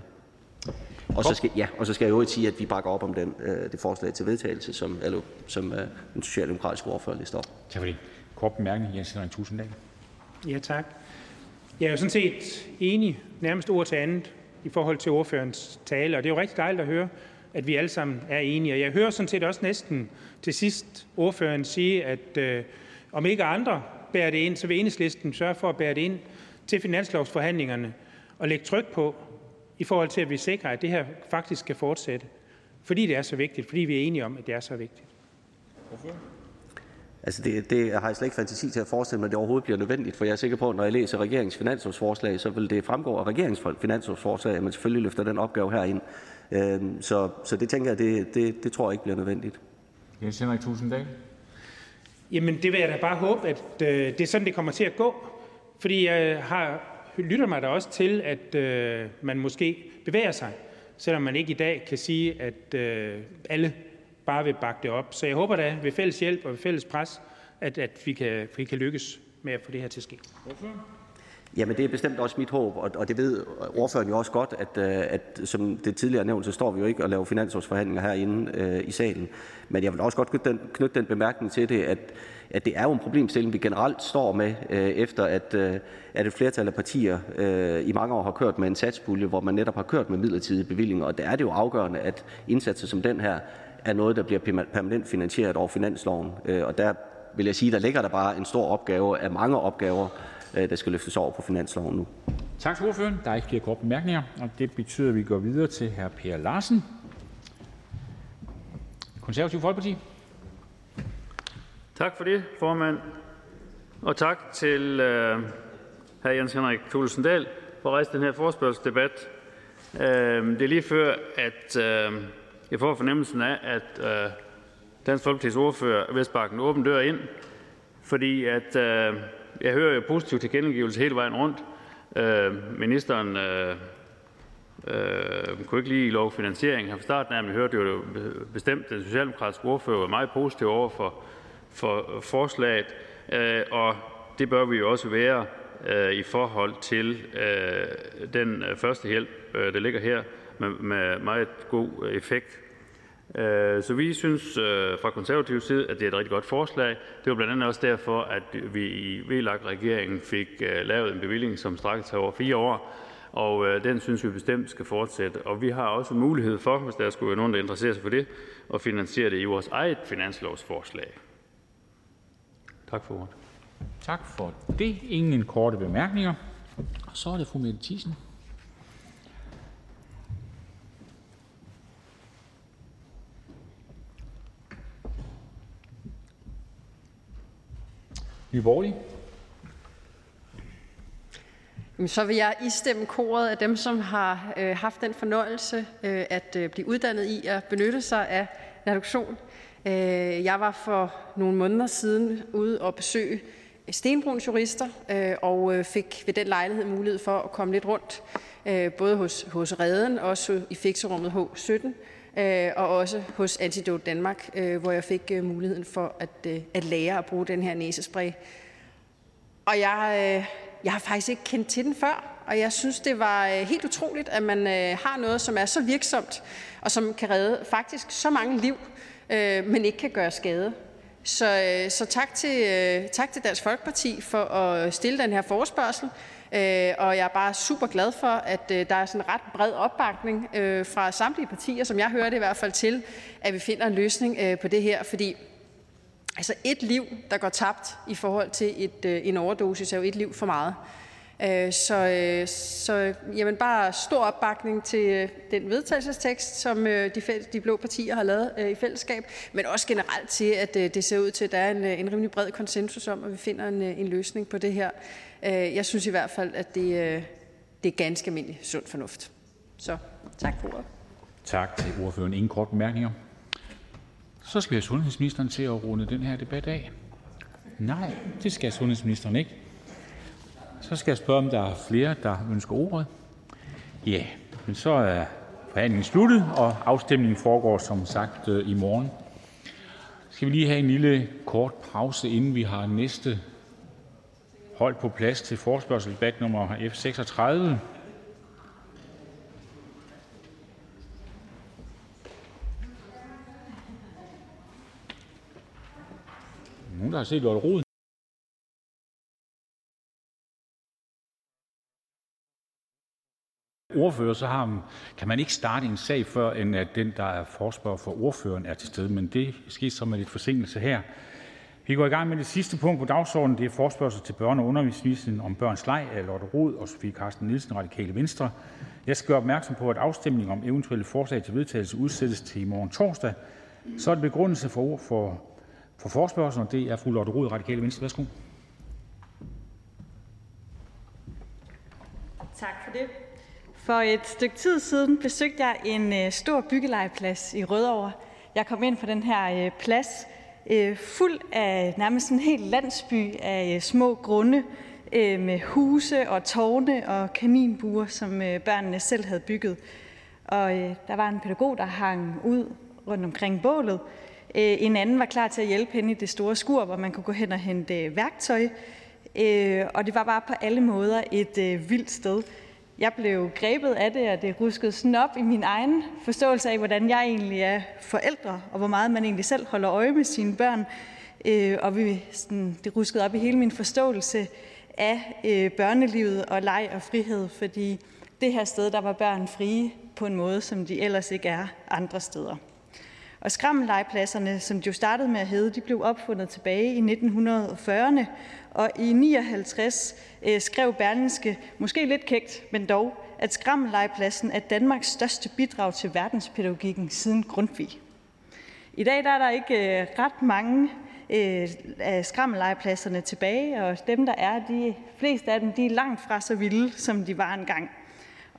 Og så skal, ja, og så skal jeg jo sige, at vi bakker op om den, øh, det forslag til vedtagelse, som, eller, som øh, den socialdemokratiske ordfører lister op. Tak for det. Kort bemærkning, Jens Henrik Tusinddal. Ja, tak. Jeg er jo sådan set enig, nærmest ord til andet, i forhold til ordførens tale, og det er jo rigtig dejligt at høre, at vi alle sammen er enige. Og jeg hører sådan set også næsten til sidst ordføreren sige, at øh, om ikke andre bærer det ind, så vil enhedslisten sørge for at bære det ind til finanslovsforhandlingerne og lægge tryk på, i forhold til at vi sikrer, at det her faktisk skal fortsætte, fordi det er så vigtigt, fordi vi er enige om, at det er så vigtigt. Altså det, det har jeg slet ikke fantasi til at forestille mig, at det overhovedet bliver nødvendigt, for jeg er sikker på, at når jeg læser regeringens finanslovsforslag, så vil det fremgå af regeringens finanslovsforslag, at man selvfølgelig løfter den opgave herind. Øhm, så, så det tænker jeg, det, det, det tror jeg ikke bliver nødvendigt. Jens Henrik Tusinddal. Jamen det vil jeg da bare håbe, at øh, det er sådan, det kommer til at gå. Fordi jeg har lytter mig da også til, at øh, man måske bevæger sig, selvom man ikke i dag kan sige, at øh, alle bare vil bakke det op. Så jeg håber da ved fælles hjælp og ved fælles pres, at, at vi, kan, vi kan lykkes med at få det her til at ske. Jamen det er bestemt også mit håb, og, og det ved ordføreren jo også godt, at, øh, at som det tidligere nævnt, så står vi jo ikke og laver finansårsforhandlinger herinde øh, i salen. Men jeg vil også godt knytte den, knytte den bemærkning til det, at at det er jo en problemstilling, vi generelt står med, øh, efter at, øh, at et flertal af partier øh, i mange år har kørt med en satspulje, hvor man netop har kørt med midlertidige bevillinger. Og der er det jo afgørende, at indsatser som den her er noget, der bliver permanent finansieret over finansloven. Og der vil jeg sige, der ligger der bare en stor opgave af mange opgaver, der skal løftes over på finansloven nu. Tak til ordføreren. Der er ikke flere korte bemærkninger, og det betyder, at vi går videre til hr. Per Larsen, Konservativ Folkeparti. Tak for det, formand, og tak til øh, hr. Jens Henrik Thulesen Dahl for at rejse den her forspørgselsdebat. Øh, det er lige før, at øh, jeg får fornemmelsen af, at øh, Dansk Folkeparti's ordfører vil sparke en åben dør ind, fordi at, øh, jeg hører jo positiv tilkendegivelse hele vejen rundt. Øh, ministeren øh, øh, kunne ikke lige love finansiering her fra starten af, men hørte jo bestemt, at den socialdemokratiske ordfører var meget positiv over for for forslaget, øh, og det bør vi jo også være øh, i forhold til øh, den øh, første hjælp, øh, der ligger her, med meget god effekt. Så vi synes fra konservativ side, at det er et rigtig godt forslag. Det var blandt andet også derfor, at vi i VLAG-regeringen fik lavet en bevilling, som strækker sig over fire år, og den synes vi bestemt skal fortsætte. Og vi har også mulighed for, hvis der skulle være nogen, der interesserer sig for det, at finansiere det i vores eget finanslovsforslag. Tak for ordet. Tak for det. Ingen korte bemærkninger. Og så er det fru Mette Thiesen. Nye Borgerlige. Så vil jeg istemme koret af dem, som har øh, haft den fornøjelse øh, at øh, blive uddannet i at benytte sig af reduktion. Øh, jeg var for nogle måneder siden ude og besøge Stenbruns Jurister øh, og øh, fik ved den lejlighed mulighed for at komme lidt rundt, øh, både hos, hos Reden, også i fikserummet H17, Øh, og også hos Antidote Danmark, øh, hvor jeg fik øh, muligheden for at, at lære at bruge den her næsespray. Og jeg, jeg har faktisk ikke kendt til den før, og jeg synes, det var øh, helt utroligt, at man øh, har noget, som er så virksomt, og som kan redde faktisk så mange liv, øh, men ikke kan gøre skade. Så, øh, så tak, til, øh, tak til Dansk Folkeparti for at stille den her forespørgsel. Øh, og jeg er bare super glad for, at øh, der er sådan en ret bred opbakning øh, fra samtlige partier, som jeg hører det i hvert fald til, at vi finder en løsning øh, på det her. Fordi altså et liv, der går tabt i forhold til et, øh, en overdosis, er jo et liv for meget. Øh, så, øh, så jamen bare stor opbakning til øh, den vedtagelsestekst, som øh, de, de blå partier har lavet i fællesskab, men også generelt til, at det ser ud til, at der er en, en rimelig bred konsensus om, at vi finder en, en løsning på det her. Jeg synes i hvert fald, at det, det er ganske almindelig sund fornuft. Så tak for ordet. Tak til ordføreren. Ingen kort bemærkninger. Så skal vi have sundhedsministeren til at runde den her debat af. Nej, det skal sundhedsministeren ikke. Så skal jeg spørge, om der er flere, der ønsker ordet. Ja, men så er forhandlingen sluttet, og afstemningen foregår som sagt øh, i morgen. Skal vi lige have en lille kort pause, inden vi har næste hold på plads til forspørgselsdebat nummer F36. Nogen, der har set Lotte Rod? Ordfører, så har, kan man ikke starte en sag, før end at den, der er forspørger for ordføreren, er til stede. Men det sker så med lidt forsinkelse her. Vi går i gang med det sidste punkt på dagsordenen. Det er forspørgsel til børne- og undervisningsministeren om børns leg af Lotte Rod og Sofie Carsten Nielsen, Radikale Venstre. Jeg skal gøre opmærksom på, at afstemning om eventuelle forslag til vedtagelse udsættes til i morgen torsdag. Så er det begrundelse for, for, for forspørgselen, og det er fru Lotte Rod, Radikale Venstre. Værsgo. Tak for det. For et stykke tid siden besøgte jeg en øh, stor byggelegeplads i Rødovre. Jeg kom ind på den her øh, plads øh, fuld af nærmest en hel landsby af små grunde med huse og tårne og kaninbuer, som børnene selv havde bygget. Og der var en pædagog, der hang ud rundt omkring bålet. En anden var klar til at hjælpe hende i det store skur, hvor man kunne gå hen og hente værktøj. Og det var bare på alle måder et vildt sted. Jeg blev grebet af det, og det ruskede sådan op i min egen forståelse af, hvordan jeg egentlig er forældre, og hvor meget man egentlig selv holder øje med sine børn. Øh, og vi, sådan, det ruskede op i hele min forståelse af øh, børnelivet og leg og frihed, fordi det her sted, der var børn frie på en måde, som de ellers ikke er andre steder. Og skrammellegepladserne, som de jo startede med at hedde, de blev opfundet tilbage i 1940'erne, og i 59 øh, skrev Berlingske, måske lidt kægt, men dog, at skrammellegepladsen er Danmarks største bidrag til verdenspædagogikken siden Grundtvig. I dag der er der ikke øh, ret mange øh, af skrammellegepladserne tilbage, og dem, der er, de fleste af dem, de er langt fra så vilde, som de var engang.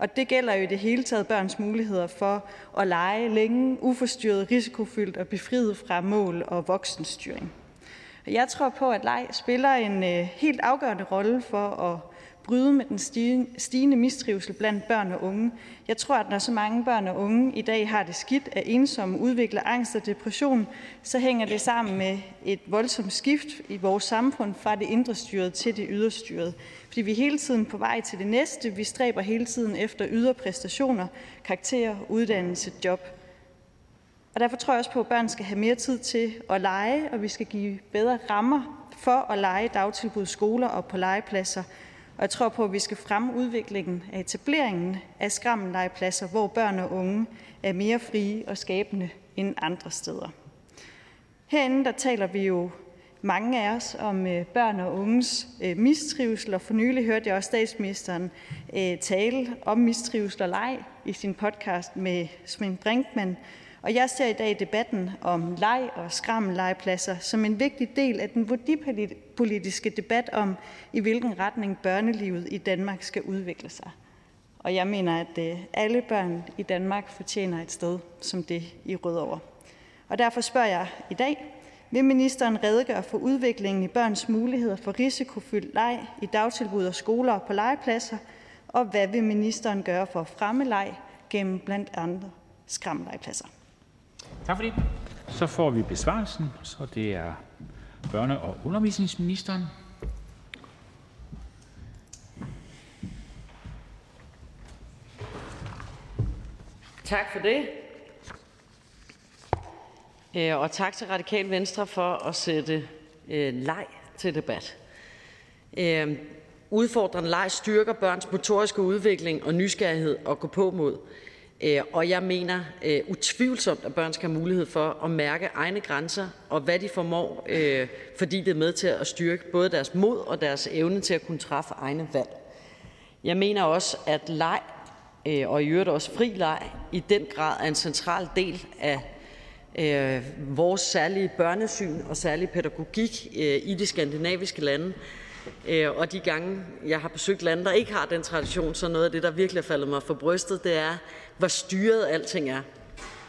Og det gælder jo i det hele taget børns muligheder for at lege længe, uforstyrret, risikofyldt og befriet fra mål og voksenstyring. Jeg tror på, at leg spiller en øh, helt afgørende rolle for at bryde med den stigende mistrivsel blandt børn og unge. Jeg tror, at når så mange børn og unge i dag har det skidt af ensomme, udvikler angst og depression, så hænger det sammen med et voldsomt skift i vores samfund fra det indre styret til det yderstyrede. Fordi vi er hele tiden på vej til det næste. Vi stræber hele tiden efter ydre præstationer, karakterer, uddannelse, job. Og derfor tror jeg også på, at børn skal have mere tid til at lege, og vi skal give bedre rammer for at lege dagtilbud, skoler og på legepladser. Og jeg tror på, at vi skal fremme udviklingen af etableringen af skrammellegepladser, hvor børn og unge er mere frie og skabende end andre steder. Herinde der taler vi jo mange af os om øh, børn og unges øh, mistrivsel, og for nylig hørte jeg også statsministeren øh, tale om mistrivsel og leg i sin podcast med Svend Brinkmann, og jeg ser i dag debatten om leg og skrammellegepladser som en vigtig del af den værdipolitiske debat om, i hvilken retning børnelivet i Danmark skal udvikle sig. Og jeg mener, at øh, alle børn i Danmark fortjener et sted som det i Rødovre. Og derfor spørger jeg i dag, vil ministeren redegøre for udviklingen i børns muligheder for risikofyldt leg i dagtilbud og skoler og på legepladser, og hvad vil ministeren gøre for at fremme leg gennem blandt andre skrammellegepladser? Tak for det. Så får vi besvarelsen, så det er børne- og undervisningsministeren. Tak for det. Øh, og tak til Radikal Venstre for at sætte øh, leg til debat. Øh, udfordrende leg styrker børns motoriske udvikling og nysgerrighed og gå på mod. Øh, og jeg mener øh, utvivlsomt, at børn skal have mulighed for at mærke egne grænser og hvad de formår, øh, fordi det er med til at styrke både deres mod og deres evne til at kunne træffe egne valg. Jeg mener også, at leg øh, og i øvrigt også fri leg i den grad er en central del af vores særlige børnesyn og særlige pædagogik i de skandinaviske lande. Øh, og de gange, jeg har besøgt lande, der ikke har den tradition, så noget af det, der virkelig er faldet mig for brystet, det er, hvor styret alting er.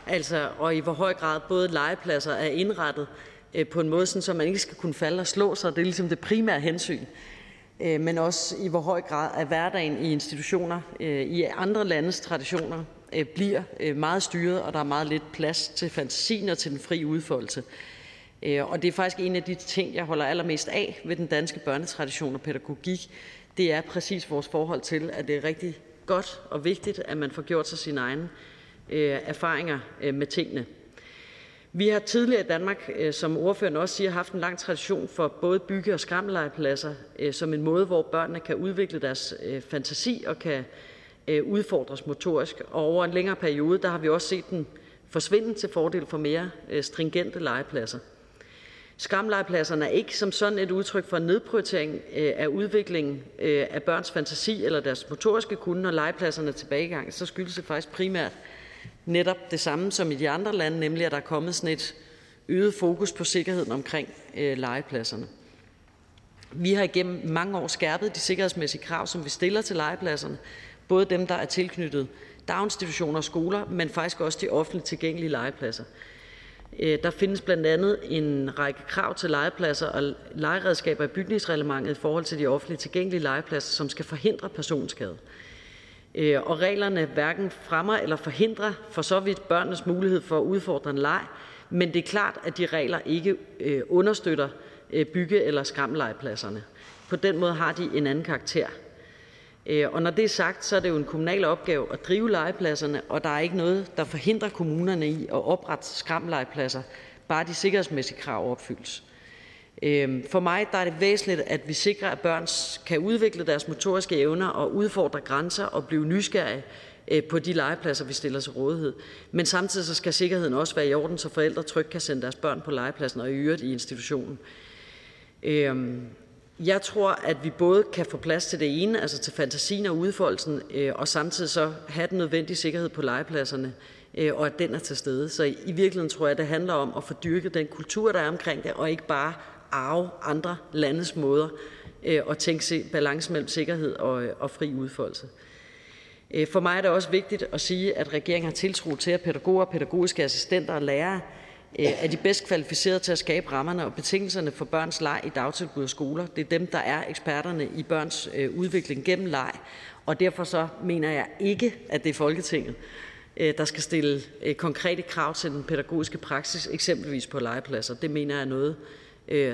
Altså, og i hvor høj grad både legepladser er indrettet øh, på en måde, sådan, så man ikke skal kunne falde og slå sig. Det er ligesom det primære hensyn. Øh, men også i hvor høj grad er hverdagen i institutioner øh, i andre landes traditioner øh, bliver øh, meget styret, og der er meget lidt plads til fantasien og til den fri udfoldelse. Øh, og det er faktisk en af de ting, jeg holder allermest af ved den danske børnetradition og pædagogik. Det er præcis vores forhold til, at det er rigtig godt og vigtigt, at man får gjort sig sine egne øh, erfaringer øh, med tingene. Vi har tidligere i Danmark, øh, som ordføreren også siger, haft en lang tradition for både bygge- og skrammellegepladser øh, som en måde, hvor børnene kan udvikle deres øh, fantasi og kan øh, udfordres motorisk. Og over en længere periode, der har vi også set den forsvinde til fordel for mere øh, stringente legepladser. Skamlegepladserne er ikke som sådan et udtryk for en nedprioritering øh, af udviklingen øh, af børns fantasi eller deres motoriske kunde, når legepladserne er tilbagegang. Så skyldes det faktisk primært netop det samme som i de andre lande, nemlig at der er kommet sådan et øget fokus på sikkerheden omkring øh, legepladserne. Vi har igennem mange år skærpet de sikkerhedsmæssige krav, som vi stiller til legepladserne, både dem, der er tilknyttet daginstitutioner og skoler, men faktisk også de offentligt tilgængelige legepladser. Øh, der findes blandt andet en række krav til legepladser og legeredskaber i bygningsreglementet i forhold til de offentligt tilgængelige legepladser, som skal forhindre personskade. Øh, og reglerne hverken fremmer eller forhindrer for så vidt børnenes mulighed for at udfordre en leg, men det er klart, at de regler ikke øh, understøtter bygge- eller skramlegepladserne. På den måde har de en anden karakter. Øh, og når det er sagt, så er det jo en kommunal opgave at drive legepladserne, og der er ikke noget, der forhindrer kommunerne i at oprette skramlegepladser, bare de sikkerhedsmæssige krav opfyldes. Øh, for mig der er det væsentligt, at vi sikrer, at børn kan udvikle deres motoriske evner og udfordre grænser og blive nysgerrige øh, på de legepladser, vi stiller til rådighed. Men samtidig så skal sikkerheden også være i orden, så forældre trygt kan sende deres børn på legepladsen og i øvrigt i institutionen. Øh, jeg tror, at vi både kan få plads til det ene, altså til fantasien og udfoldelsen, øh, og samtidig så have den nødvendige sikkerhed på legepladserne, øh, og at den er til stede. Så i virkeligheden tror jeg, det handler om at få dyrket den kultur, der er omkring det, og ikke bare arve andre landes måder øh, at tænke balance mellem sikkerhed og, og fri udfoldelse. For mig er det også vigtigt at sige, at regeringen har tiltro til, at pædagoger, pædagogiske assistenter og lærere Øh, er de bedst kvalificerede til at skabe rammerne og betingelserne for børns leg i dagtilbud og skoler. Det er dem, der er eksperterne i børns øh, udvikling gennem leg, og derfor så mener jeg ikke, at det er Folketinget, øh, der skal stille konkrete krav til den pædagogiske praksis, eksempelvis på legepladser. Det mener jeg er noget,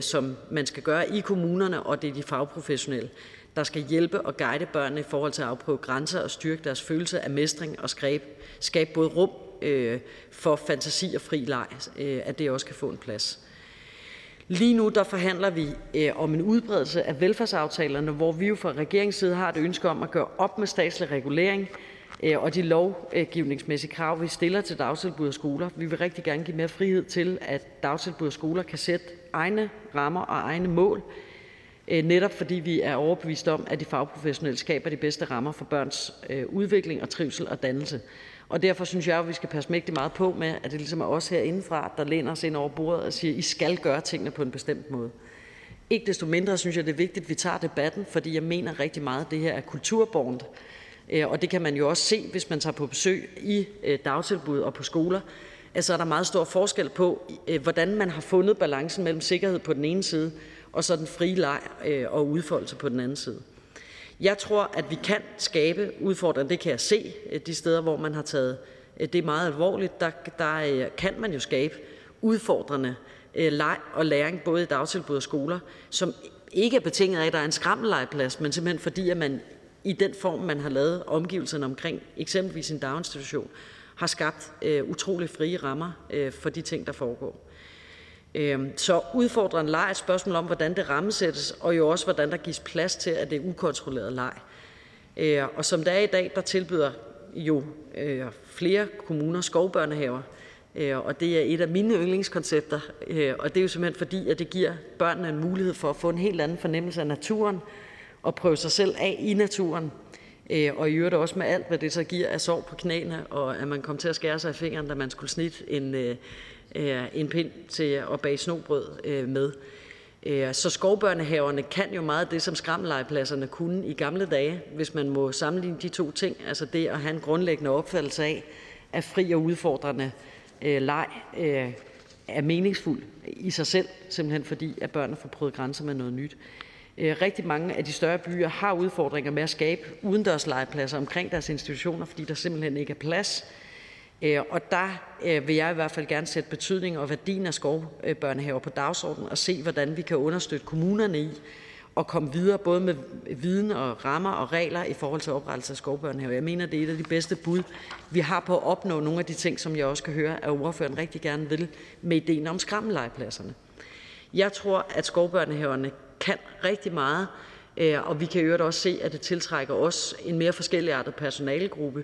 som man skal gøre i kommunerne, og det er de fagprofessionelle, der skal hjælpe og guide børnene i forhold til at afprøve grænser og styrke deres følelse af mestring og skabe, skabe både rum øh, for fantasi og fri leg, øh, at det også kan få en plads. Lige nu der forhandler vi øh, om en udbredelse af velfærdsaftalerne, hvor vi jo fra regeringens side har et ønske om at gøre op med statslig regulering øh, og de lovgivningsmæssige krav, vi stiller til dagtilbud og skoler. Vi vil rigtig gerne give mere frihed til, at dagtilbud og skoler kan sætte egne rammer og egne mål, øh, netop fordi vi er overbevist om, at de fagprofessionelle skaber de bedste rammer for børns øh, udvikling og trivsel og dannelse. Og derfor synes jeg, at vi skal passe mægtig meget på med, at det ligesom er os herindefra, der læner os ind over bordet og siger, I skal gøre tingene på en bestemt måde. Ikke desto mindre synes jeg, det er vigtigt, at vi tager debatten, fordi jeg mener rigtig meget, at det her er kulturbornt. Øh, og det kan man jo også se, hvis man tager på besøg i øh, dagtilbud og på skoler, at så er der meget stor forskel på, øh, hvordan man har fundet balancen mellem sikkerhed på den ene side, og så den frie leg og udfoldelse på den anden side. Jeg tror, at vi kan skabe udfordringer. Det kan jeg se øh, de steder, hvor man har taget øh, det meget alvorligt. Der, der øh, kan man jo skabe udfordrende leg og læring, både i dagtilbud og skoler, som ikke er betinget af, at der er en skrammellegeplads, men simpelthen fordi, at man i den form, man har lavet omgivelserne omkring eksempelvis en daginstitution, har skabt øh, utrolig frie rammer øh, for de ting, der foregår. Øh, så udfordrende leg er et spørgsmål om, hvordan det rammesættes, og jo også, hvordan der gives plads til, at det er ukontrolleret leg. Øh, og som det er i dag, der tilbyder jo øh, flere kommuner skovbørnehaver, øh, og det er et af mine yndlingskoncepter, og det er jo simpelthen fordi, at det giver børnene en mulighed for at få en helt anden fornemmelse af naturen, og prøve sig selv af i naturen, og i øvrigt også med alt, hvad det så giver af sår på knæene, og at man kom til at skære sig i fingeren, da man skulle snit en, øh, en pind til at bage snobrød øh, med. Øh, så skovbørnehaverne kan jo meget af det, som skrammellegepladserne kunne i gamle dage, hvis man må sammenligne de to ting. Altså det at have en grundlæggende opfattelse af, at fri og udfordrende øh, leg øh, er meningsfuld i sig selv, simpelthen fordi at børnene får prøvet grænser med noget nyt. Øh, rigtig mange af de større byer har udfordringer med at skabe udendørs legepladser omkring deres institutioner, fordi der simpelthen ikke er plads. Øh, og der øh, vil jeg i hvert fald gerne sætte betydning og værdien af skovbørnehaver på dagsordenen og se, hvordan vi kan understøtte kommunerne i at komme videre både med viden og rammer og regler i forhold til oprettelse af skovbørnehaver. Jeg mener, det er et af de bedste bud, vi har på at opnå nogle af de ting, som jeg også kan høre, at ordføreren rigtig gerne vil med ideen om skrammellegepladserne. Jeg tror, at skovbørnehaverne kan rigtig meget, øh, og vi kan i øvrigt også se, at det tiltrækker os en mere forskelligartet personalegruppe.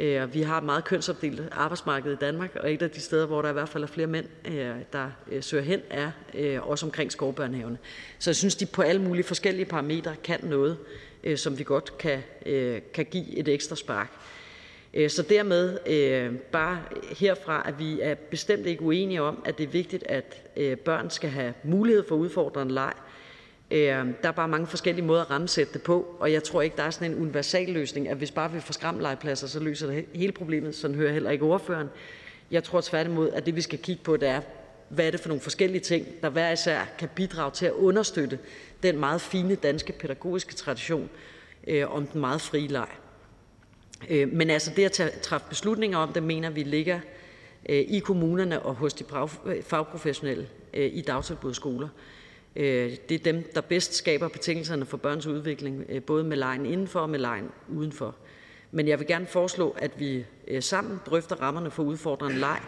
Øh, vi har et meget kønsopdelt arbejdsmarked i Danmark, og et af de steder, hvor der i hvert fald er flere mænd, øh, der øh, søger hen, er også omkring skovbørnehavene. Så jeg synes, de på alle mulige forskellige parametre kan noget, som vi godt kan, kan give et ekstra spark. Så dermed bare herfra, at vi er bestemt ikke uenige om, at det er vigtigt, at børn skal have mulighed for udfordrende leg, Øh, der er bare mange forskellige måder at rammesætte det på, og jeg tror ikke, der er sådan en universal løsning, at hvis bare vi får skramlelepladser, så løser det hele problemet. Sådan hører jeg heller ikke ordføreren. Jeg tror tværtimod, at det vi skal kigge på, det er, hvad er det for nogle forskellige ting, der hver især kan bidrage til at understøtte den meget fine danske pædagogiske tradition øh, om den meget frie leg. Øh, men altså det at træffe beslutninger om det, mener vi ligger øh, i kommunerne og hos de fagprofessionelle øh, i dagtilbud skoler. Øh, det er dem, der bedst skaber betingelserne for børns udvikling, øh, både med lejen indenfor og med lejen udenfor. Men jeg vil gerne foreslå, at vi øh, sammen drøfter rammerne for udfordrende leg,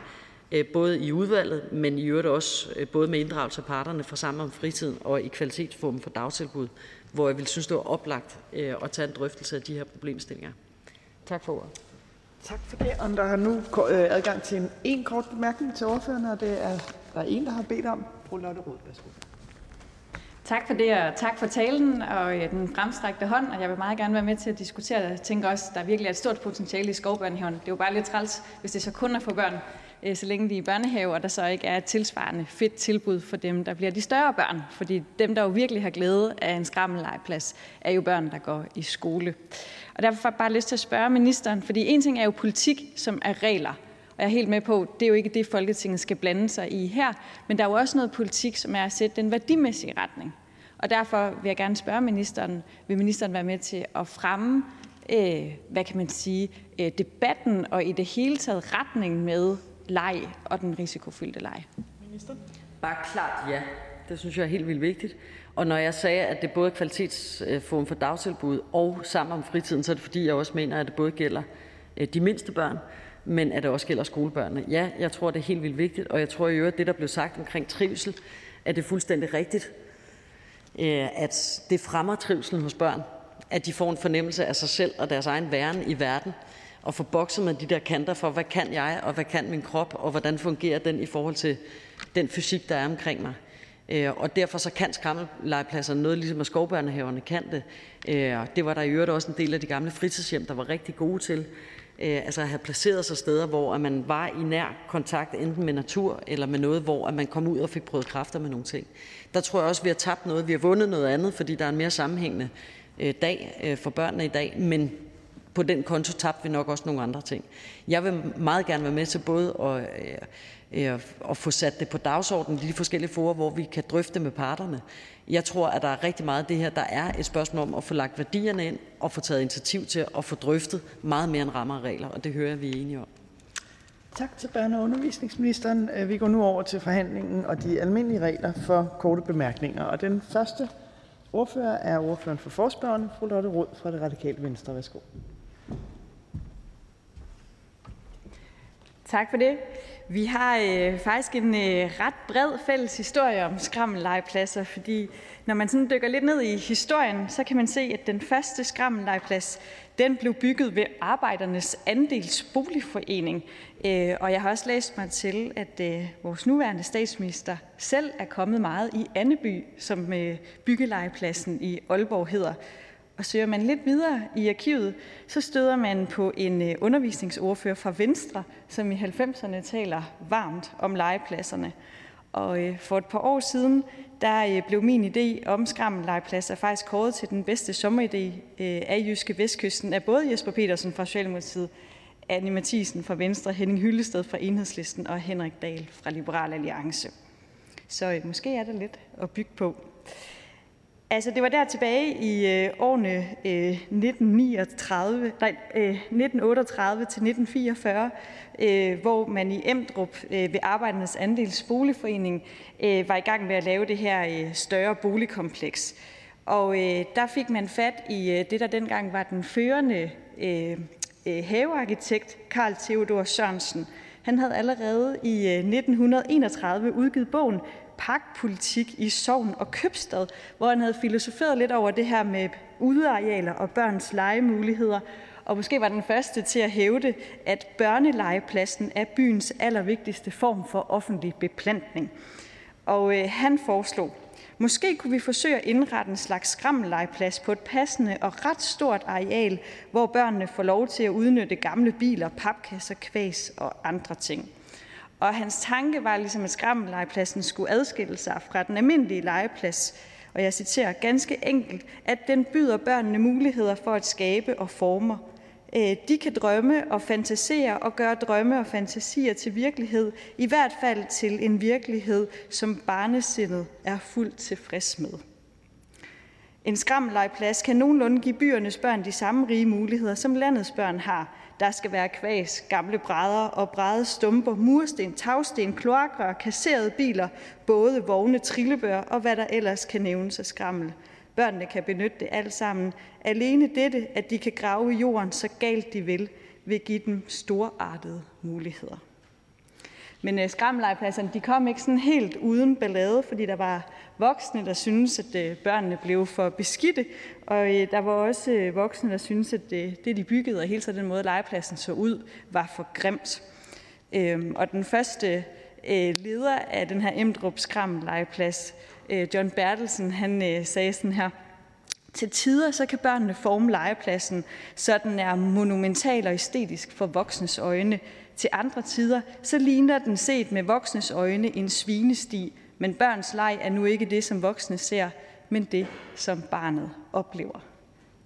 både i udvalget, men i øvrigt også både med inddragelse af parterne fra Sammen om Fritiden og i Kvalitetsforum for Dagtilbud, hvor jeg vil synes, det var oplagt at tage en drøftelse af de her problemstillinger. Tak for ordet. Tak for det. Og der har nu adgang til en, en kort bemærkning til ordførerne, og det er der er en, der har bedt om. Fru Lotte Rød, værsgo. Tak for det, og tak for talen og øh, den fremstrakte hånd, og jeg vil meget gerne være med til at diskutere det. Jeg tænker også, at der virkelig er et stort potentiale i skovbørnehaven. Det er jo bare lidt træls, hvis det så kun er for børn, øh, så længe de er i børnehave, og der så ikke er et tilsvarende fedt tilbud for dem, der bliver de større børn. Fordi dem, der jo virkelig har glæde af en skrammellegeplads, er jo børn, der går i skole. Og derfor har jeg bare lyst til at spørge ministeren, fordi en ting er jo politik, som er regler, jeg er helt med på, at det er jo ikke det, Folketinget skal blande sig i her, men der er jo også noget politik, som er at sætte den værdimæssige retning. Og derfor vil jeg gerne spørge ministeren, vil ministeren være med til at fremme, øh, hvad kan man sige, øh, debatten og i det hele taget retningen med leg og den risikofyldte leg? Minister? Bare klart ja. Det synes jeg er helt vildt vigtigt. Og når jeg sagde, at det både er kvalitetsform for dagtilbud og sammen om fritiden, så er det fordi, jeg også mener, at det både gælder øh, de mindste børn, men at det også gælder skolebørnene. Ja, jeg tror, det er helt vildt vigtigt, og jeg tror i øvrigt, det, der blev sagt omkring trivsel, at det er fuldstændig rigtigt, øh, at det fremmer trivselen hos børn, at de får en fornemmelse af sig selv og deres egen væren i verden, og få bokset med de der kanter for, hvad kan jeg, og hvad kan min krop, og hvordan fungerer den i forhold til den fysik, der er omkring mig. Øh, og derfor så kan skrammellegepladserne noget, ligesom at skovbørnehaverne kan det. Øh, det var der i øvrigt også en del af de gamle fritidshjem, der var rigtig gode til Øh, altså at have placeret sig steder, hvor man var i nær kontakt enten med natur eller med noget, hvor man kom ud og fik prøvet kræfter med nogle ting. Der tror jeg også, vi har tabt noget. Vi har vundet noget andet, fordi der er en mere sammenhængende øh, dag øh, for børnene i dag, men på den konto tabte vi nok også nogle andre ting. Jeg vil meget gerne være med til både at, at få sat det på dagsordenen i de forskellige forer, hvor vi kan drøfte med parterne. Jeg tror, at der er rigtig meget af det her, der er et spørgsmål om at få lagt værdierne ind og få taget initiativ til at få drøftet meget mere end rammer og regler, og det hører jeg, vi er enige om. Tak til børne- og undervisningsministeren. Vi går nu over til forhandlingen og de almindelige regler for korte bemærkninger. Og den første ordfører er ordføreren for forspørgerne, fru Lotte Rod fra det radikale Venstre. Værsgo. Tak for det. Vi har øh, faktisk en øh, ret bred fælles historie om skrammellegepladser, fordi når man sådan dykker lidt ned i historien, så kan man se, at den første skrammellegeplads den blev bygget ved Arbejdernes Andelsboligforening. Øh, og jeg har også læst mig til, at øh, vores nuværende statsminister selv er kommet meget i Anneby, som øh, byggelegepladsen i Aalborg hedder. Og søger man lidt videre i arkivet, så støder man på en øh, undervisningsordfører fra Venstre, som i 90'erne taler varmt om legepladserne. Og øh, for et par år siden, der øh, blev min idé om skrammellegepladser faktisk kåret til den bedste sommeridé af Jyske Vestkysten af både Jesper Petersen fra Socialdemokratiet, Anne Mathisen fra Venstre, Henning Hyllested fra Enhedslisten og Henrik Dahl fra Liberal Alliance. Så måske er der lidt at bygge på. Altså, det var der tilbage i øh, årene øh, 1939, nej, øh, 1938 til 1944, øh, hvor man i Emdrup øh, ved Arbejdernes Andels Boligforening øh, var i gang med at lave det her øh, større boligkompleks. Og øh, der fik man fat i øh, det, der dengang var den førende øh, øh havearkitekt, Karl Theodor Sørensen. Han havde allerede i øh, 1931 udgivet bogen parkpolitik i Sogn og Købstad, hvor han havde filosoferet lidt over det her med udearealer og børns legemuligheder, og måske var den første til at hævde, at børnelegepladsen er byens allervigtigste form for offentlig beplantning. Og øh, han foreslog, Måske kunne vi forsøge at indrette en slags skrammellegeplads på et passende og ret stort areal, hvor børnene får lov til at udnytte gamle biler, papkasser, kvæs og andre ting. Og hans tanke var ligesom, at skrammellegepladsen skulle adskille sig fra den almindelige legeplads. Og jeg citerer ganske enkelt, at den byder børnene muligheder for at skabe og forme. Øh, de kan drømme og fantasere og gøre drømme og fantasier til virkelighed, i hvert fald til en virkelighed, som barnesindet er fuldt tilfreds med. En skrammellegeplads kan nogenlunde give byernes børn de samme rige muligheder, som landets børn har, der skal være kvæs, gamle brædder og brædestumper, mursten, tagsten, kloakrør, kasserede biler, både vogne, trillebør og hvad der ellers kan nævnes af skrammel. Børnene kan benytte det alt sammen. Alene dette, at de kan grave i jorden så galt de vil, vil give dem storartede muligheder. Men øh, de kom ikke sådan helt uden ballade, fordi der var voksne, der synes, at øh, børnene blev for beskidte, og øh, der var også øh, voksne, der synes, at det, det, de byggede, og hele tiden den måde, legepladsen så ud, var for grimt. Øhm, og den første leder af den her Emdrup Skram legeplads, John Bertelsen, han sagde sådan her, til tider så kan børnene forme legepladsen, så den er monumental og æstetisk for voksnes øjne, til andre tider så ligner den set med voksnes øjne en svinesti, men børns leg er nu ikke det, som voksne ser, men det, som barnet oplever.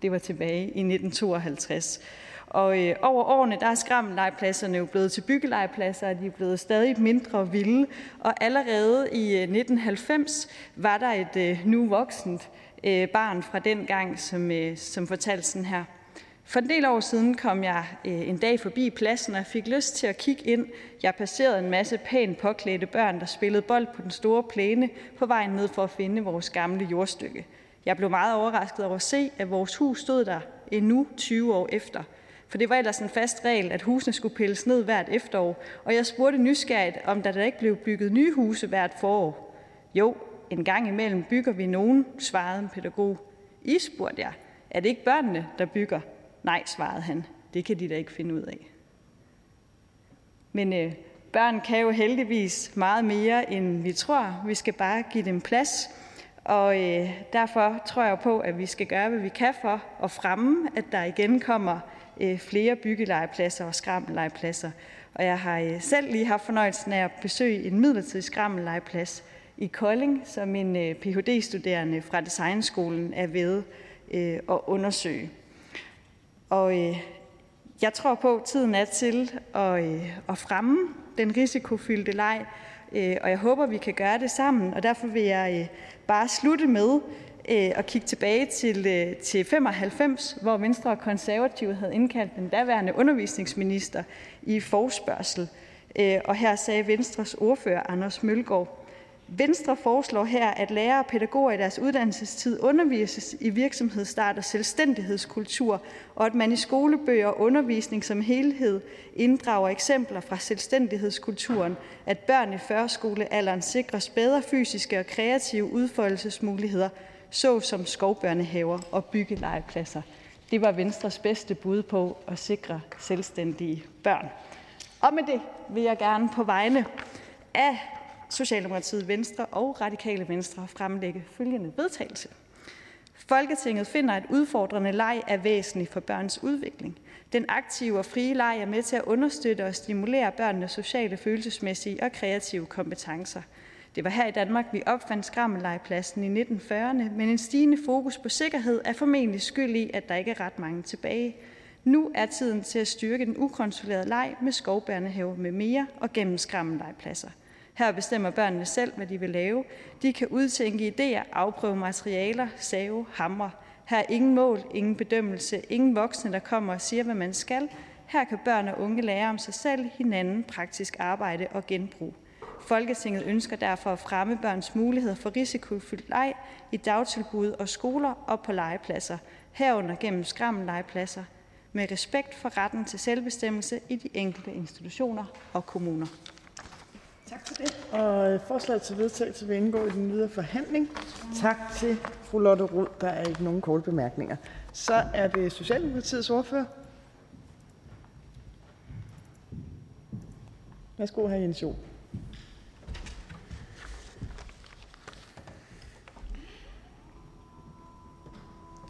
Det var tilbage i 1952. Og øh, over årene, der er skrammellegepladserne jo blevet til byggelegepladser, og de er blevet stadig mindre vilde. Og allerede i øh, 1990 var der et øh, nu voksent øh, barn fra den gang, som, øh, som fortalte sådan her. For en del år siden kom jeg øh, en dag forbi pladsen og fik lyst til at kigge ind. Jeg passerede en masse pænt påklædte børn, der spillede bold på den store plæne på vejen ned for at finde vores gamle jordstykke. Jeg blev meget overrasket over at se, at vores hus stod der endnu 20 år efter. For det var ellers en fast regel, at husene skulle pilles ned hvert efterår, og jeg spurgte nysgerrigt, om der, da ikke blev bygget nye huse hvert forår. Jo, en gang imellem bygger vi nogen, svarede en pædagog. I spurgte jeg. Er det ikke børnene, der bygger? Nej, svarede han. Det kan de da ikke finde ud af. Men øh, børn kan jo heldigvis meget mere, end vi tror. Vi skal bare give dem plads. Og øh, derfor tror jeg på, at vi skal gøre, hvad vi kan for at fremme, at der igen kommer øh, flere byggelegepladser og skrammellegepladser. Og jeg har øh, selv lige haft fornøjelsen af at besøge en midlertidig skrammellegeplads i Kolding, som en øh, Ph.D.-studerende fra Designskolen er ved øh, at undersøge. Og øh, jeg tror på, at tiden er til at, øh, at fremme den risikofyldte leg, øh, og jeg håber, vi kan gøre det sammen. Og derfor vil jeg øh, bare slutte med øh, at kigge tilbage til, øh, til 95, hvor Venstre og Konservative havde indkaldt den daværende undervisningsminister i forspørgsel. Øh, og her sagde Venstres ordfører, Anders Mølgaard, Venstre foreslår her, at lærere og pædagoger i deres uddannelsestid undervises i virksomhedsstart og selvstændighedskultur, og at man i skolebøger og undervisning som helhed inddrager eksempler fra selvstændighedskulturen, at børn i førskolealderen sikres bedre fysiske og kreative udfoldelsesmuligheder, såsom skovbørnehaver og byggelegepladser. Det var Venstres bedste bud på at sikre selvstændige børn. Og med det vil jeg gerne på vegne af Socialdemokratiet, Venstre og Radikale Venstre fremlægge følgende vedtagelse. Folketinget finder, at udfordrende leg er væsentlig for børns udvikling. Den aktive og frie leg er med til at understøtte og stimulere børnenes sociale, følelsesmæssige og kreative kompetencer. Det var her i Danmark, vi opfandt skrammellegepladsen i 1940'erne, men en stigende fokus på sikkerhed er formentlig skyld i, at der ikke er ret mange tilbage. Nu er tiden til at styrke den ukontrollerede leg med skovbørnehave med mere og gennem skrammellegepladser. Her bestemmer børnene selv, hvad de vil lave. De kan udtænke idéer, afprøve materialer, save, hamre. Her er ingen mål, ingen bedømmelse, ingen voksne, der kommer og siger, hvad man skal. Her kan børn og unge lære om sig selv, hinanden, praktisk arbejde og genbrug. Folketinget ønsker derfor at fremme børns muligheder for risikofyldt leg i dagtilbud og skoler og på legepladser, herunder gennem skrammellegepladser, med respekt for retten til selvbestemmelse i de enkelte institutioner og kommuner. Tak for det. Og øh, forslaget til vedtagelse vil indgå i den videre forhandling. Tak til fru Lotte Rod. Der er ikke nogen korte bemærkninger. Så er det Socialdemokratiets ordfører. Værsgo, hr. Jens Joel.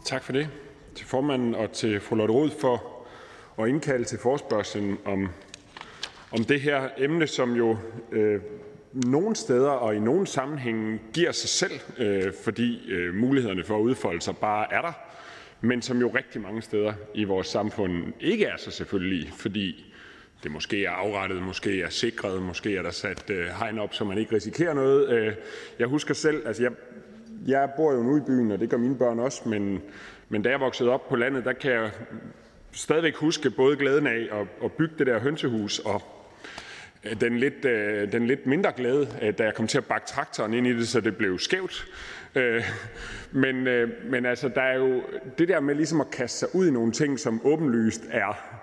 Tak for det til formanden og til fru Lotte Rod for at indkalde til forspørgselen om, om det her emne, som jo øh, nogle steder og i nogle sammenhænge giver sig selv, øh, fordi øh, mulighederne for at udfolde sig bare er der, men som jo rigtig mange steder i vores samfund ikke er så selvfølgelig, fordi det måske er afrettet, måske er sikret, måske er der sat øh, hegn op, så man ikke risikerer noget. Øh, jeg husker selv, altså jeg, jeg bor jo nu i byen, og det gør mine børn også, men, men da jeg voksede op på landet, der kan jeg stadigvæk huske både glæden af at, at bygge det der hønsehus og Øh, den lidt, øh, den lidt mindre glæde, øh, da jeg kom til at bakke traktoren ind i det, så det blev skævt. Øh, men, øh, men altså, der er jo det der med ligesom at kaste sig ud i nogle ting, som åbenlyst er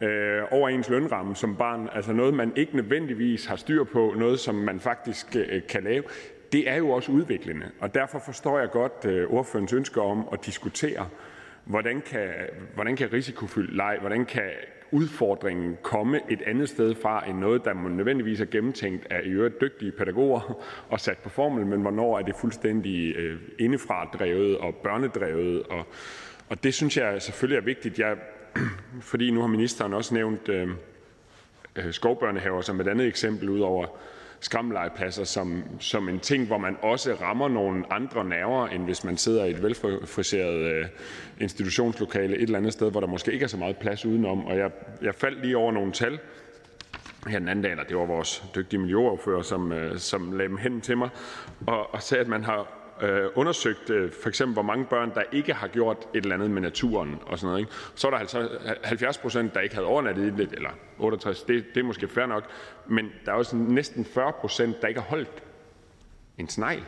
øh, over ens lønramme som barn, altså noget, man ikke nødvendigvis har styr på, noget, som man faktisk øh, kan lave, det er jo også udviklende. Og derfor forstår jeg godt øh, ordførens ønske om at diskutere, hvordan kan, hvordan kan risikofyldt leg, hvordan kan udfordringen komme et andet sted fra end noget, der nødvendigvis er gennemtænkt af i øvrigt dygtige pædagoger og sat på formel, men hvornår er det fuldstændig øh, indefra drevet og børnedrevet. Og, og det synes jeg selvfølgelig er vigtigt. Jeg, fordi nu har ministeren også nævnt øh, øh skovbørnehaver som et andet eksempel, ud over skrammellegepladser som, som en ting, hvor man også rammer nogle andre nerver, end hvis man sidder i et velfriseret øh, institutionslokale et eller andet sted, hvor der måske ikke er så meget plads udenom. Og jeg, jeg faldt lige over nogle tal her den anden dag, eller det var vores dygtige miljøoverfører, som, øh, som lagde dem hen til mig, og, og sagde, at man har øh, undersøgt, øh, for eksempel, hvor mange børn, der ikke har gjort et eller andet med naturen og sådan noget. Ikke? Så er der altså 70 procent, der ikke havde overnattet i det, eller 68, det, det er måske fair nok, men der er også næsten 40 procent, der ikke har holdt en snegl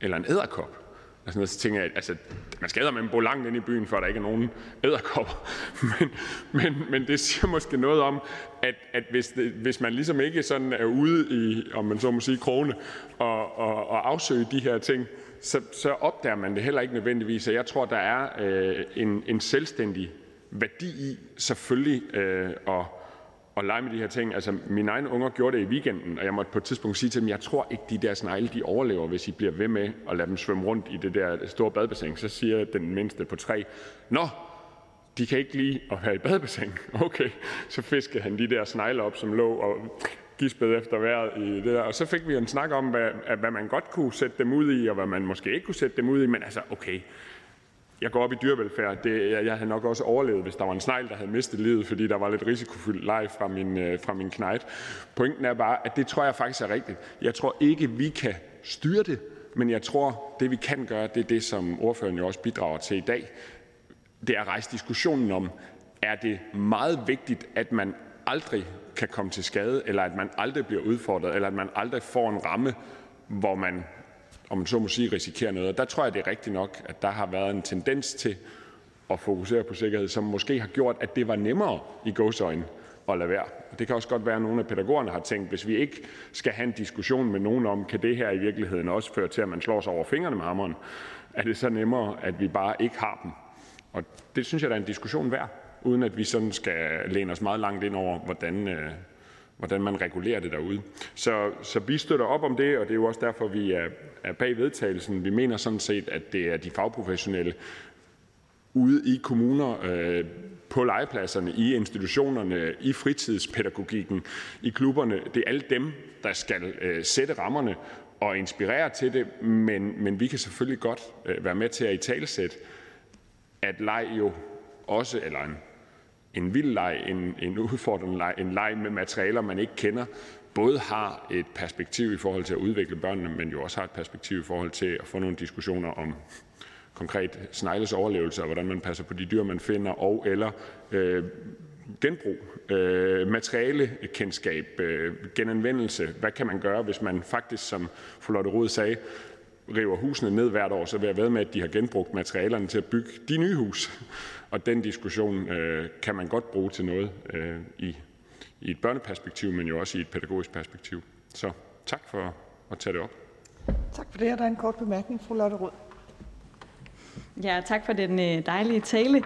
eller en æderkop. Og sådan noget, så tænker jeg, altså, man skal med bo langt ind i byen, før der ikke er nogen æderkopper. Men, men, men det siger måske noget om, at, at hvis, det, hvis man ligesom ikke sådan er ude i, om man så må sige, krone og, og, og afsøge de her ting, så, så opdager man det heller ikke nødvendigvis. Og jeg tror, der er øh, en, en selvstændig værdi i selvfølgelig øh, at, at lege med de her ting. Altså, mine egne unger gjorde det i weekenden, og jeg måtte på et tidspunkt sige til dem, jeg tror ikke, de der snegle, de overlever, hvis I bliver ved med at lade dem svømme rundt i det der store badebassin. Så siger den mindste på tre, Nå, de kan ikke lide at være i badebassin. Okay, så fiskede han de der snegle op, som lå og gispede efter vejret i det der. Og så fik vi en snak om, hvad, hvad man godt kunne sætte dem ud i, og hvad man måske ikke kunne sætte dem ud i. Men altså, okay, jeg går op i dyrevelfærd. Det, jeg, jeg havde nok også overlevet, hvis der var en snegl, der havde mistet livet, fordi der var lidt risikofyldt leg fra min, øh, fra min knejt. Pointen er bare, at det tror jeg faktisk er rigtigt. Jeg tror ikke, vi kan styre det, men jeg tror, det vi kan gøre, det er det, som ordføreren jo også bidrager til i dag. Det er at rejse diskussionen om, er det meget vigtigt, at man aldrig kan komme til skade, eller at man aldrig bliver udfordret, eller at man aldrig får en ramme hvor man, om man så må sige, risikerer noget. Og der tror jeg, det er rigtigt nok, at der har været en tendens til at fokusere på sikkerhed, som måske har gjort, at det var nemmere i gåsøjne at lade være. Det kan også godt være, at nogle af pædagogerne har tænkt, hvis vi ikke skal have en diskussion med nogen om, kan det her i virkeligheden også føre til, at man slår sig over fingrene med hammeren, er det så nemmere, at vi bare ikke har dem. Og det synes jeg, der er en diskussion værd, uden at vi sådan skal læne os meget langt ind over, hvordan, øh, hvordan man regulerer det derude. Så, så vi støtter op om det, og det er jo også derfor, vi er, er bag vedtagelsen. Vi mener sådan set, at det er de fagprofessionelle ude i kommuner, øh, på legepladserne, i institutionerne, i fritidspædagogikken, i klubberne. Det er alle dem, der skal øh, sætte rammerne og inspirere til det, men, men vi kan selvfølgelig godt øh, være med til at i talsætte, at leg jo også, eller en, en vild leg, en, en udfordrende leg, en leg med materialer, man ikke kender, både har et perspektiv i forhold til at udvikle børnene, men jo også har et perspektiv i forhold til at få nogle diskussioner om konkret snegles overlevelse, og hvordan man passer på de dyr, man finder, og eller øh, genbrug, øh, materialekendskab, øh, genanvendelse. Hvad kan man gøre, hvis man faktisk, som fru Lotte Rod sagde, river husene ned hvert år, så vil jeg være med, at de har genbrugt materialerne til at bygge de nye hus. Og den diskussion øh, kan man godt bruge til noget øh, i, i et børneperspektiv, men jo også i et pædagogisk perspektiv. Så tak for at tage det op. Tak for det. Der er en kort bemærkning, fru Lotte Rod. Ja, tak for den øh, dejlige tale.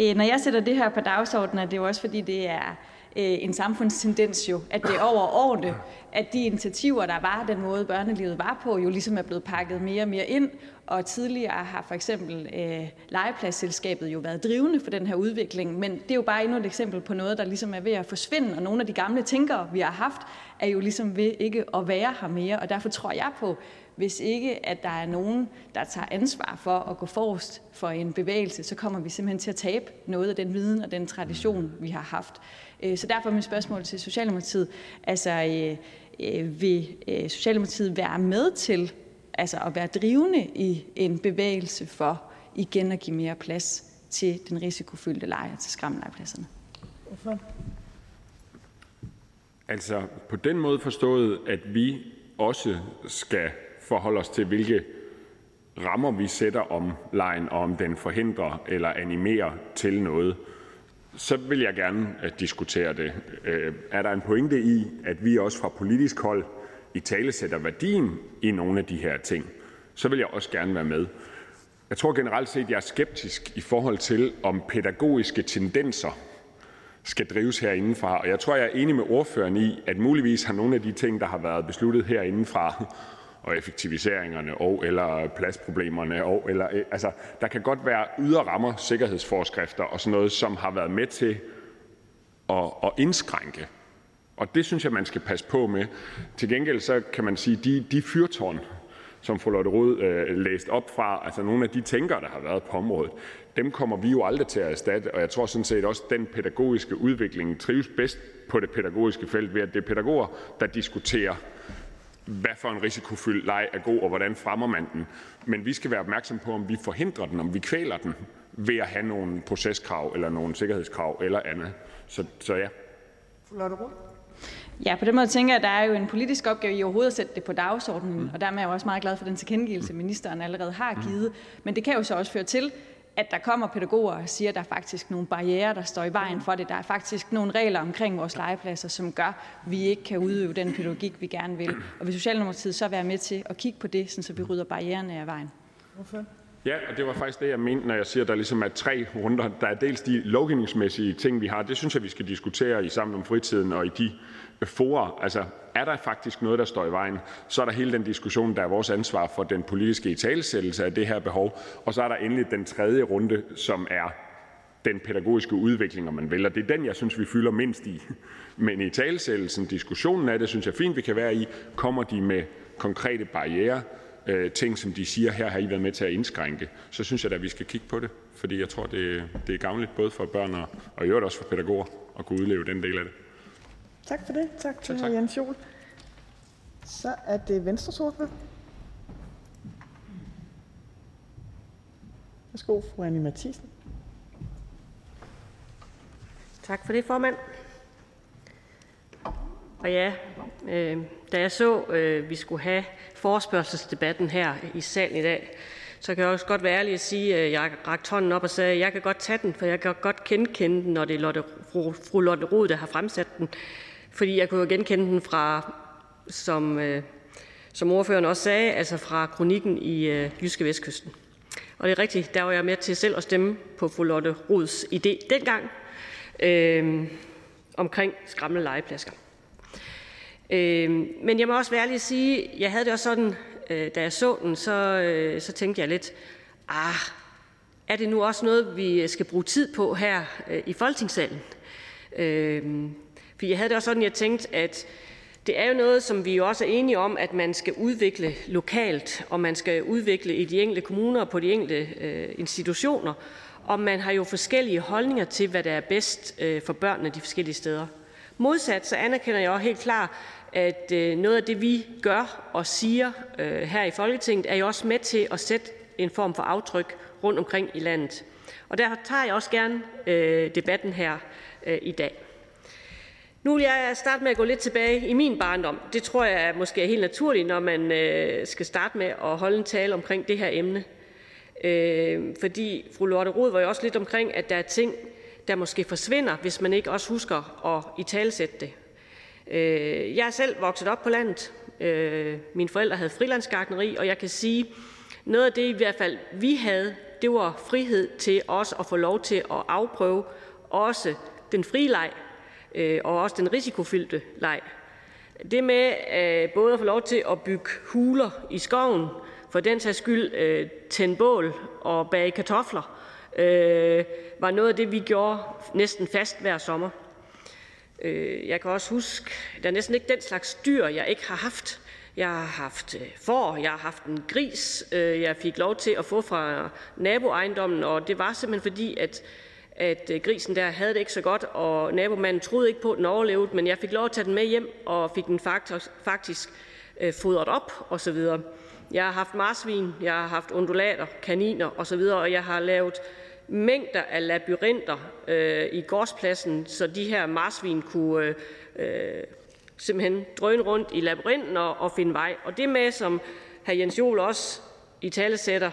Øh, når jeg sætter det her på dagsordenen, er det jo også fordi, det er en samfundstendens jo, at det er over årene, at de initiativer, der var, den måde børnelivet var på, jo ligesom er blevet pakket mere og mere ind. Og tidligere har for eksempel øh, legepladsselskabet jo været drivende for den her udvikling, men det er jo bare endnu et eksempel på noget, der ligesom er ved at forsvinde, og nogle af de gamle tænkere, vi har haft, er jo ligesom ved ikke at være her mere, og derfor tror jeg på, hvis ikke at der er nogen, der tager ansvar for at gå forrest for en bevægelse, så kommer vi simpelthen til at tabe noget af den viden og den tradition, vi har haft. Øh, så derfor er mit spørgsmål til Socialdemokratiet. Altså, øh, øh, vil Socialdemokratiet være med til altså at være drivende i en bevægelse for igen at give mere plads til den risikofyldte lejr til skræmmelejrpladserne? Altså på den måde forstået, at vi også skal forholde os til, hvilke rammer vi sætter om lejen, og om den forhindrer eller animerer til noget, så vil jeg gerne øh, diskutere det. Øh, er der en pointe i, at vi også fra politisk hold i tale sætter værdien i nogle af de her ting, så vil jeg også gerne være med. Jeg tror generelt set, at jeg er skeptisk i forhold til, om pædagogiske tendenser skal drives herindefra. Og jeg tror, jeg er enig med ordføreren i, at muligvis har nogle af de ting, der har været besluttet herindefra, og effektiviseringerne og eller pladsproblemerne. Og, eller, altså, der kan godt være ydre rammer, sikkerhedsforskrifter og sådan noget, som har været med til at, at indskrænke. Og det synes jeg, man skal passe på med. Til gengæld så kan man sige, de, de fyrtårn, som fru Lotte Rod øh, læste op fra, altså nogle af de tænkere, der har været på området, dem kommer vi jo aldrig til at erstatte. Og jeg tror sådan set også, at den pædagogiske udvikling trives bedst på det pædagogiske felt ved, at det er pædagoger, der diskuterer hvad for en risikofyldt leg er god, og hvordan fremmer man den. Men vi skal være opmærksom på, om vi forhindrer den, om vi kvæler den ved at have nogle proceskrav eller nogle sikkerhedskrav eller andet. Så, så ja. Ja, på den måde tænker jeg, at der er jo en politisk opgave i overhovedet at sætte det på dagsordenen, mm. og dermed er jeg også meget glad for den tilkendegivelse, ministeren allerede har mm. givet. Men det kan jo så også føre til, at der kommer pædagoger og siger, at der er faktisk nogle barriere, der står i vejen for det. Der er faktisk nogle regler omkring vores legepladser, som gør, at vi ikke kan udøve den pædagogik, vi gerne vil. Og vil Socialdemokratiet så være med til at kigge på det, så vi rydder barriererne af vejen? Ja, og det var faktisk det, jeg mente, når jeg siger, at der ligesom er tre runder. Der er dels de lovgivningsmæssige ting, vi har. Det synes jeg, vi skal diskutere i Sammen om fritiden og i de fora. Altså, er der faktisk noget, der står i vejen, så er der hele den diskussion, der er vores ansvar for den politiske italesættelse af det her behov. Og så er der endelig den tredje runde, som er den pædagogiske udvikling, om man vil. Og det er den, jeg synes, vi fylder mindst i. Men i talesættelsen, diskussionen af det, synes jeg fint, vi kan være i. Kommer de med konkrete barriere, øh, ting, som de siger, her har I været med til at indskrænke, så synes jeg at vi skal kigge på det. Fordi jeg tror, det, det er gavnligt både for børn og, og i øvrigt også for pædagoger at kunne udleve den del af det. Tak for det. Tak til hr. Jens Joel. Så er det Venstres ordfører. Værsgo, fru Annie Mathisen. Tak for det, formand. Og ja, øh, da jeg så, øh, vi skulle have forespørgselsdebatten her i salen i dag, så kan jeg også godt være ærlig at sige, at jeg rakte hånden op og sagde, at jeg kan godt tage den, for jeg kan godt genkende den, når det er Lotte, fru, fru Lotte Rod, der har fremsat den. Fordi jeg kunne jo genkende den fra, som, øh, som ordføreren også sagde, altså fra kronikken i øh, Jyske Vestkysten. Og det er rigtigt, der var jeg med til selv at stemme på fru Lotte Rods idé dengang øh, omkring skræmmende legepladser. Øh, men jeg må også være ærlig at sige, jeg havde det også sådan, øh, da jeg så den, så, øh, så tænkte jeg lidt, ah, er det nu også noget, vi skal bruge tid på her øh, i Folketingssalen? Øh, for jeg havde det også sådan, jeg tænkte, at det er jo noget, som vi jo også er enige om, at man skal udvikle lokalt, og man skal udvikle i de enkelte kommuner og på de enkelte øh, institutioner. Og man har jo forskellige holdninger til, hvad der er bedst øh, for børnene de forskellige steder. Modsat så anerkender jeg også helt klart, at øh, noget af det, vi gør og siger øh, her i Folketinget, er jo også med til at sætte en form for aftryk rundt omkring i landet. Og derfor tager jeg også gerne øh, debatten her øh, i dag. Nu vil jeg starte med at gå lidt tilbage i min barndom. Det tror jeg måske er helt naturligt, når man øh, skal starte med at holde en tale omkring det her emne. Øh, fordi fru Lotte Rod var jo også lidt omkring, at der er ting, der måske forsvinder, hvis man ikke også husker at i talsætte det. Øh, jeg er selv vokset op på landet. Øh, mine forældre havde frilandsgartneri, og jeg kan sige, noget af det i hvert fald vi havde, det var frihed til os at få lov til at afprøve også den frie leg, øh, og også den risikofyldte leg. Det med øh, både at få lov til at bygge huler i skoven, for den sags skyld øh, tænde bål og bage kartofler, øh, var noget af det, vi gjorde næsten fast hver sommer. Øh, jeg kan også huske, der er næsten ikke den slags dyr, jeg ikke har haft. Jeg har haft øh, får, jeg har haft en gris, øh, jeg fik lov til at få fra naboejendommen, og det var simpelthen fordi, at at øh, grisen der havde det ikke så godt, og nabomanden troede ikke på, at den overlevede, men jeg fik lov at tage den med hjem, og fik den faktisk, øh, fodret op og så videre. Jeg har haft marsvin, jeg har haft undulater, kaniner og så videre, og jeg har lavet mængder af labyrinter øh, i gårdspladsen, så de her marsvin kunne øh, øh, simpelthen drøne rundt i labyrinten og, og finde vej. Og det med, som hr. Jens Jol også i tale sætter,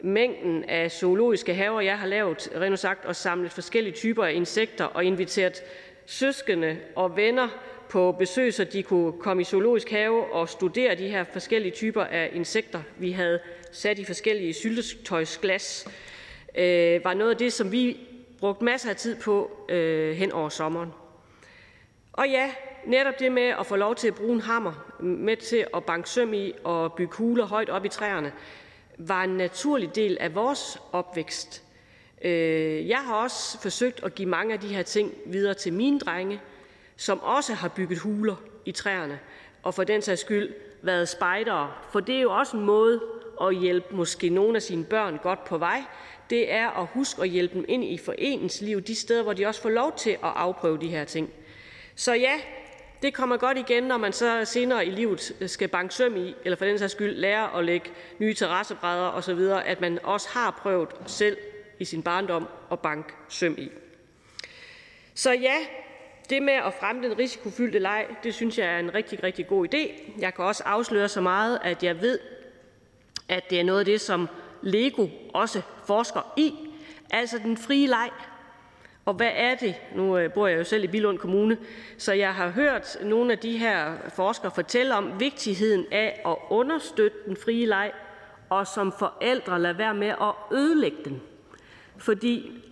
mængden af zoologiske haver, jeg har lavet, rent sagt, og samlet forskellige typer af insekter og inviteret søskende og venner på besøg, så de kunne komme i zoologisk have og studere de her forskellige typer af insekter, vi havde sat i forskellige syltetøjsglas, øh, var noget af det, som vi brugte masser af tid på øh, hen over sommeren. Og ja, netop det med at få lov til at bruge en hammer, med til at banke søm i og bygge huler højt op i træerne, var en naturlig del af vores opvækst. Øh, jeg har også forsøgt at give mange af de her ting videre til mine drenge, som også har bygget huler i træerne, og for den sags skyld været spejdere. For det er jo også en måde at hjælpe måske nogle af sine børn godt på vej. Det er at huske at hjælpe dem ind i foreningsliv, de steder, hvor de også får lov til at afprøve de her ting. Så ja, det kommer godt igen, når man så senere i livet skal banke søm i, eller for den sags skyld lære at lægge nye terrassebrædder osv., at man også har prøvet selv i sin barndom at banke søm i. Så ja, det med at fremme den risikofyldte leg, det synes jeg er en rigtig, rigtig god idé. Jeg kan også afsløre så meget, at jeg ved, at det er noget af det, som Lego også forsker i, altså den frie leg. Og hvad er det? Nu øh, bor jeg jo selv i Bilund Kommune, så jeg har hørt nogle af de her forskere fortælle om vigtigheden af at understøtte den frie leg, og som forældre lade være med at ødelægge den. Fordi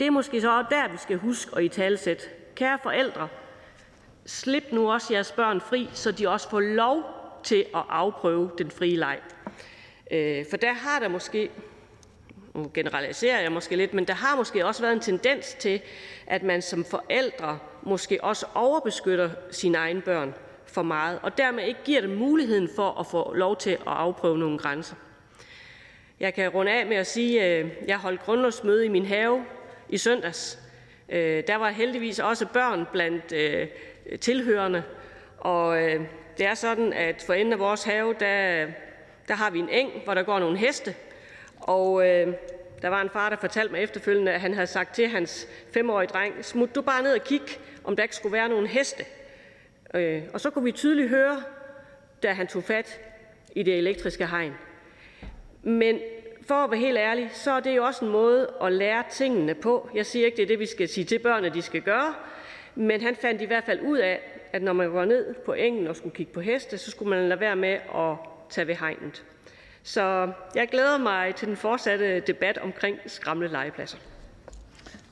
det er måske så der, vi skal huske at i talsæt. Kære forældre, slip nu også jeres børn fri, så de også får lov til at afprøve den frie leg. Øh, for der har der måske nu generaliserer jeg måske lidt, men der har måske også været en tendens til, at man som forældre måske også overbeskytter sine egne børn for meget, og dermed ikke giver dem muligheden for at få lov til at afprøve nogle grænser. Jeg kan runde af med at sige, at jeg holdt grundlovsmøde i min have i søndags. Øh, der var heldigvis også børn blandt øh, tilhørende, og det er sådan, at for enden af vores have, der, der har vi en eng, hvor der går nogle heste, og øh, der var en far, der fortalte mig efterfølgende, at han havde sagt til hans femårige dreng, smut du bare ned og kig, om der ikke skulle være nogle heste. Øh, og så kunne vi tydeligt høre, da han tog fat i det elektriske hegn. Men for at være helt ærlig, så er det jo også en måde at lære tingene på. Jeg siger ikke, det er det, vi skal sige til børnene, de skal gøre, men han fandt i hvert fald ud af, at når man går ned på engen og skulle kigge på heste, så skulle man lade være med at tage ved hegnet. Så jeg glæder mig til den fortsatte debat omkring skræmmende legepladser.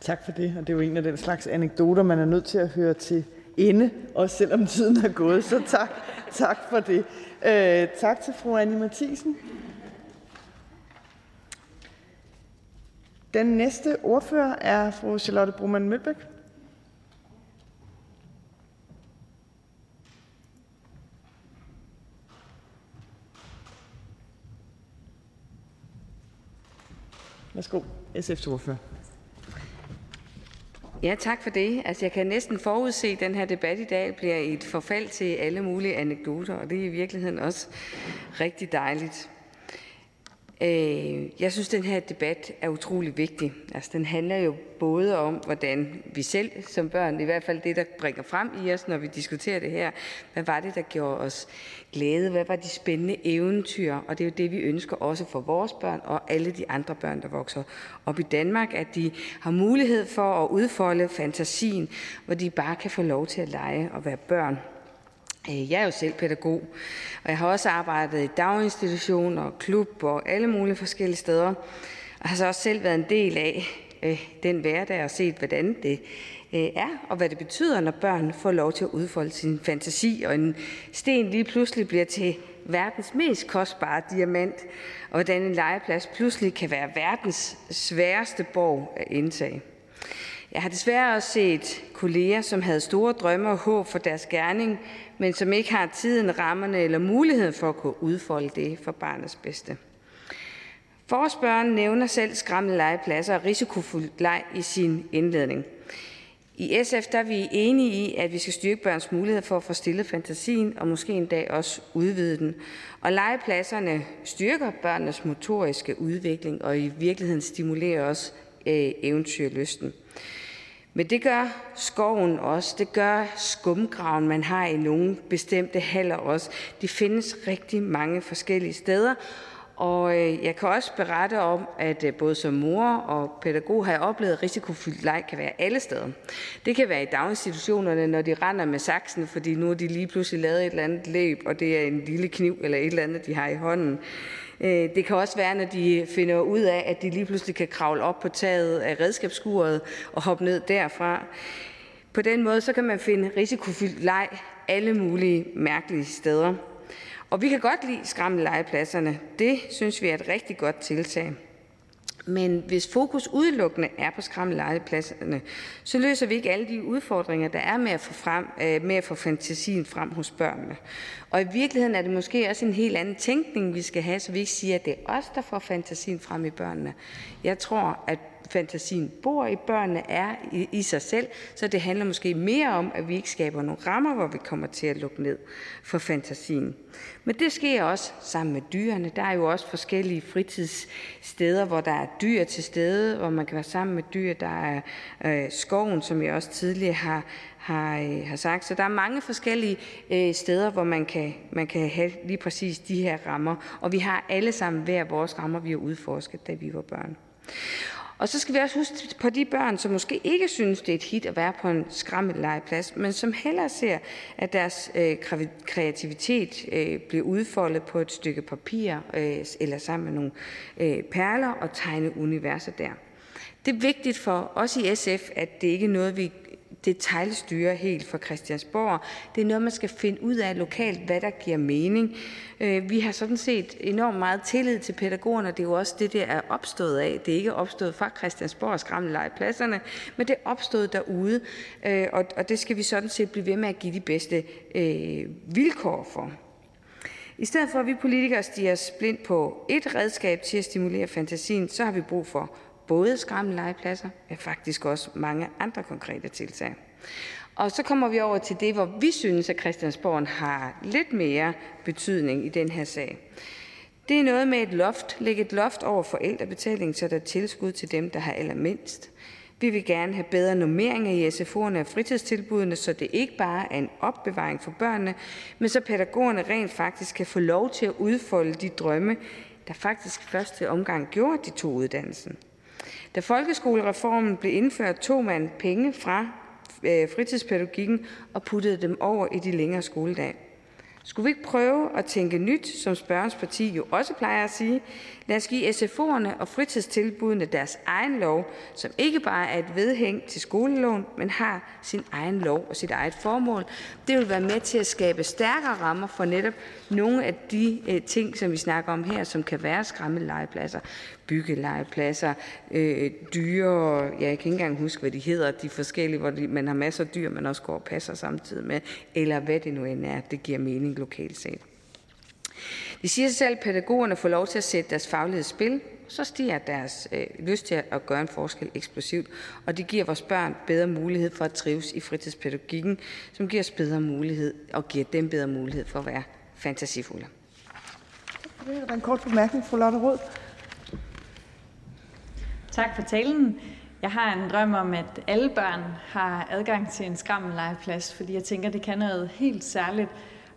Tak for det. Og det er jo en af den slags anekdoter, man er nødt til at høre til ende, også selvom tiden er gået. Så tak, tak for det. Øh, tak til fru Annie Mathisen. Den næste ordfører er fru Charlotte Brumann Mølbæk. Værsgo, SF's ordfører. Ja, tak for det. Altså, jeg kan næsten forudse, at den her debat i dag bliver et forfald til alle mulige anekdoter, og det er i virkeligheden også rigtig dejligt. Øh, jeg synes, den her debat er utrolig vigtig. Altså, den handler jo både om, hvordan vi selv som børn, i hvert fald det, der bringer frem i os, når vi diskuterer det her, hvad var det, der gjorde os glæde, hvad var de spændende eventyr, og det er jo det, vi ønsker også for vores børn og alle de andre børn, der vokser op i Danmark, at de har mulighed for at udfolde fantasien, hvor de bare kan få lov til at lege og være børn. Øh, jeg er jo selv pædagog, og jeg har også arbejdet i daginstitutioner og klub og alle mulige forskellige steder. Og har så også selv været en del af øh, den hverdag og set, hvordan det øh, er, og hvad det betyder, når børn får lov til at udfolde sin fantasi, og en sten lige pludselig bliver til verdens mest kostbare diamant, og hvordan en legeplads pludselig kan være verdens sværeste borg at indtage. Jeg har desværre også set kolleger, som havde store drømme og håb for deres gerning, men som ikke har tiden, rammerne eller muligheden for at kunne udfolde det for barnets bedste. Forspørgen nævner selv skræmmende legepladser og risikofuld leg i sin indledning. I SF der er vi enige i, at vi skal styrke børns mulighed for at få stillet fantasien og måske en dag også udvide den. Og legepladserne styrker børnenes motoriske udvikling og i virkeligheden stimulerer også øh, eventyrlysten. Men det gør skoven også. Det gør skumgraven, man har i nogle bestemte haller også. De findes rigtig mange forskellige steder. Og øh, jeg kan også berette om, at øh, både som mor og pædagog har jeg oplevet, at risikofyldt leg kan være alle steder. Det kan være i daginstitutionerne, når de render med saksen, fordi nu er de lige pludselig lavet et eller andet løb, og det er en lille kniv eller et eller andet, de har i hånden. Øh, det kan også være, når de finder ud af, at de lige pludselig kan kravle op på taget af redskabsskuret og hoppe ned derfra. På den måde så kan man finde risikofyldt leg alle mulige mærkelige steder. Og vi kan godt lide skræmme legepladserne. Det synes vi er et rigtig godt tiltag. Men hvis fokus udelukkende er på skræmmelegepladserne, så løser vi ikke alle de udfordringer, der er med at, få frem, øh, med at få fantasien frem hos børnene. Og i virkeligheden er det måske også en helt anden tænkning, vi skal have, så vi ikke siger, at det er os, der får fantasien frem i børnene. Jeg tror, at fantasien bor i børnene, er i, i sig selv, så det handler måske mere om, at vi ikke skaber nogle rammer, hvor vi kommer til at lukke ned for fantasien. Men det sker også sammen med dyrene. Der er jo også forskellige fritidssteder, hvor der er dyr til stede, hvor man kan være sammen med dyr. Der er øh, skoven, som jeg også tidligere har, har, øh, har sagt. Så der er mange forskellige øh, steder, hvor man kan, man kan have lige præcis de her rammer. Og vi har alle sammen hver vores rammer, vi har udforsket, da vi var børn. Og så skal vi også huske på de børn, som måske ikke synes, det er et hit at være på en skrammellegeplads, men som hellere ser, at deres øh, kreativitet øh, bliver udfoldet på et stykke papir øh, eller sammen med nogle øh, perler og tegne universer der. Det er vigtigt for os i SF, at det ikke er noget, vi detaljstyre helt fra Christiansborg. Det er noget, man skal finde ud af lokalt, hvad der giver mening. Øh, vi har sådan set enormt meget tillid til pædagogerne, og det er jo også det, det er opstået af. Det er ikke opstået fra Christiansborg og skræmmelegepladserne, men det er opstået derude, øh, og det skal vi sådan set blive ved med at give de bedste øh, vilkår for. I stedet for at vi politikere stiger os blind på et redskab til at stimulere fantasien, så har vi brug for både skræmmelegepladser, men faktisk også mange andre konkrete tiltag. Og så kommer vi over til det, hvor vi synes, at Christiansborg har lidt mere betydning i den her sag. Det er noget med et loft. Læg et loft over forældrebetaling, så der er tilskud til dem, der har allermindst. Vi vil gerne have bedre normeringer i SFO'erne og fritidstilbudene, så det ikke bare er en opbevaring for børnene, men så pædagogerne rent faktisk kan få lov til at udfolde de drømme, der faktisk første omgang gjorde, at de tog uddannelsen. Da folkeskolereformen blev indført, tog man penge fra øh, fritidspædagogikken og puttede dem over i de længere skoledage. Skulle vi ikke prøve at tænke nyt, som spørgens parti jo også plejer at sige? Lad os give SFO'erne og fritidstilbudene deres egen lov, som ikke bare er et vedhæng til skolelån, men har sin egen lov og sit eget formål. Det vil være med til at skabe stærkere rammer for netop nogle af de øh, ting, som vi snakker om her, som kan være skræmmelegepladser, byggelegepladser, øh, dyre, ja, jeg kan ikke engang huske, hvad de hedder, de forskellige, hvor de, man har masser af dyr, man også går og passer samtidig med, eller hvad det nu end er, det giver mening lokalt set. De siger sig selv, at pædagogerne får lov til at sætte deres faglighed i spil, så stiger deres øh, lyst til at gøre en forskel eksplosivt, og det giver vores børn bedre mulighed for at trives i fritidspædagogikken, som giver os bedre mulighed og giver dem bedre mulighed for at være fantasifulde. Det er en kort bemærkning, fru Lotte Rod. Tak for talen. Jeg har en drøm om, at alle børn har adgang til en skrammellegeplads, fordi jeg tænker, det kan noget helt særligt.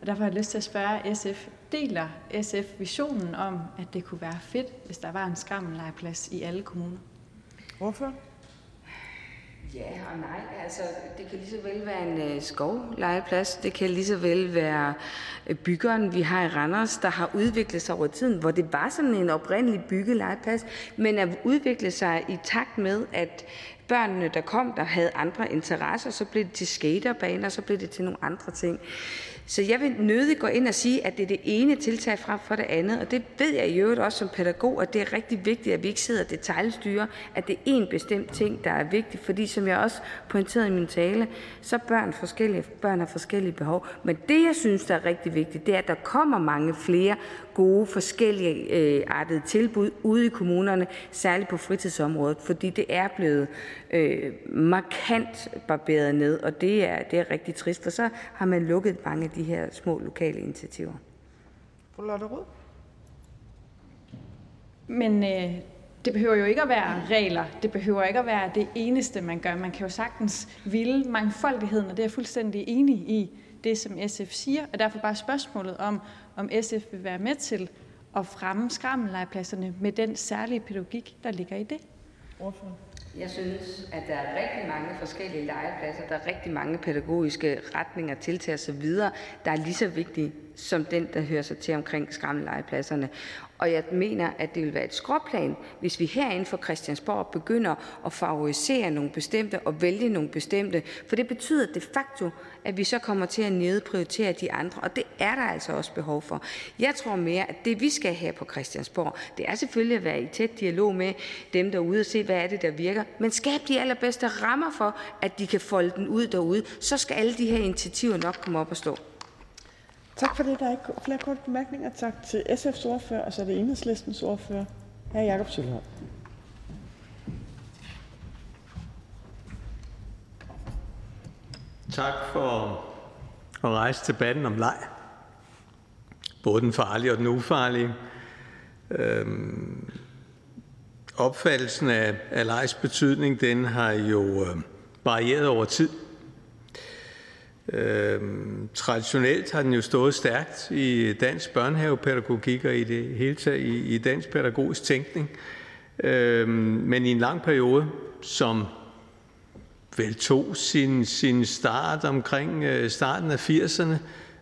Og derfor har jeg lyst til at spørge SF, deler SF visionen om, at det kunne være fedt, hvis der var en skrammellegeplads i alle kommuner? Hvorfor? Ja og nej. Altså, det kan lige så vel være en øh, skovlegeplads. Det kan lige så vel være øh, byggeren, vi har i Randers, der har udviklet sig over tiden, hvor det var sådan en oprindelig byggelegeplads, men at udvikle sig i takt med, at børnene, der kom, der havde andre interesser, så blev det til skaterbaner, så blev det til nogle andre ting. Så jeg vil nødig gå ind og sige, at det er det ene tiltag frem for det andet, og det ved jeg i øvrigt også som pædagog, at det er rigtig vigtigt, at vi ikke sidder og detaljstyrer, at det er en bestemt ting, der er vigtig, fordi som jeg også pointerede i min tale, så børn forskellige, børn har forskellige behov. Men det, jeg synes, der er rigtig vigtigt, det er, at der kommer mange flere gode, forskellige øh, artede tilbud ude i kommunerne, særligt på fritidsområdet, fordi det er blevet øh, markant barberet ned, og det er, det er rigtig trist, for så har man lukket mange af de her små lokale initiativer. Fru Lotte. Men øh, det behøver jo ikke at være regler. Det behøver ikke at være det eneste, man gør. Man kan jo sagtens ville mangfoldigheden, og det er jeg fuldstændig enig i det, som SF siger. Og derfor bare spørgsmålet om, om SF vil være med til at fremme skrammellegepladserne med den særlige pædagogik, der ligger i det. Ordfører. Jeg synes, at der er rigtig mange forskellige legepladser, der er rigtig mange pædagogiske retninger, tiltag osv., der er lige så vigtige som den, der hører sig til omkring skrammellegepladserne. Og jeg mener, at det vil være et skråplan, hvis vi herinde for Christiansborg begynder at favorisere nogle bestemte og vælge nogle bestemte. For det betyder de facto, at vi så kommer til at nedprioritere de andre, og det er der altså også behov for. Jeg tror mere, at det vi skal have på Christiansborg, det er selvfølgelig at være i tæt dialog med dem derude og se, hvad er det, der virker. Men skab de allerbedste rammer for, at de kan folde den ud derude, så skal alle de her initiativer nok komme op og stå. Tak for det. Der er ikke flere korte bemærkninger. Tak til SF's ordfører, og så er det enhedslistens ordfører, hr. Jakob Sølvhøj. Tak for at rejse debatten om leg. Både den farlige og den ufarlige. Øhm, opfattelsen af, af legs betydning, den har jo øh, varieret over tid. Øhm, traditionelt har den jo stået stærkt i dansk børnehavepædagogik og i det hele taget i, i dansk pædagogisk tænkning. Øhm, men i en lang periode, som vel tog sin, sin start omkring øh, starten af 80'erne,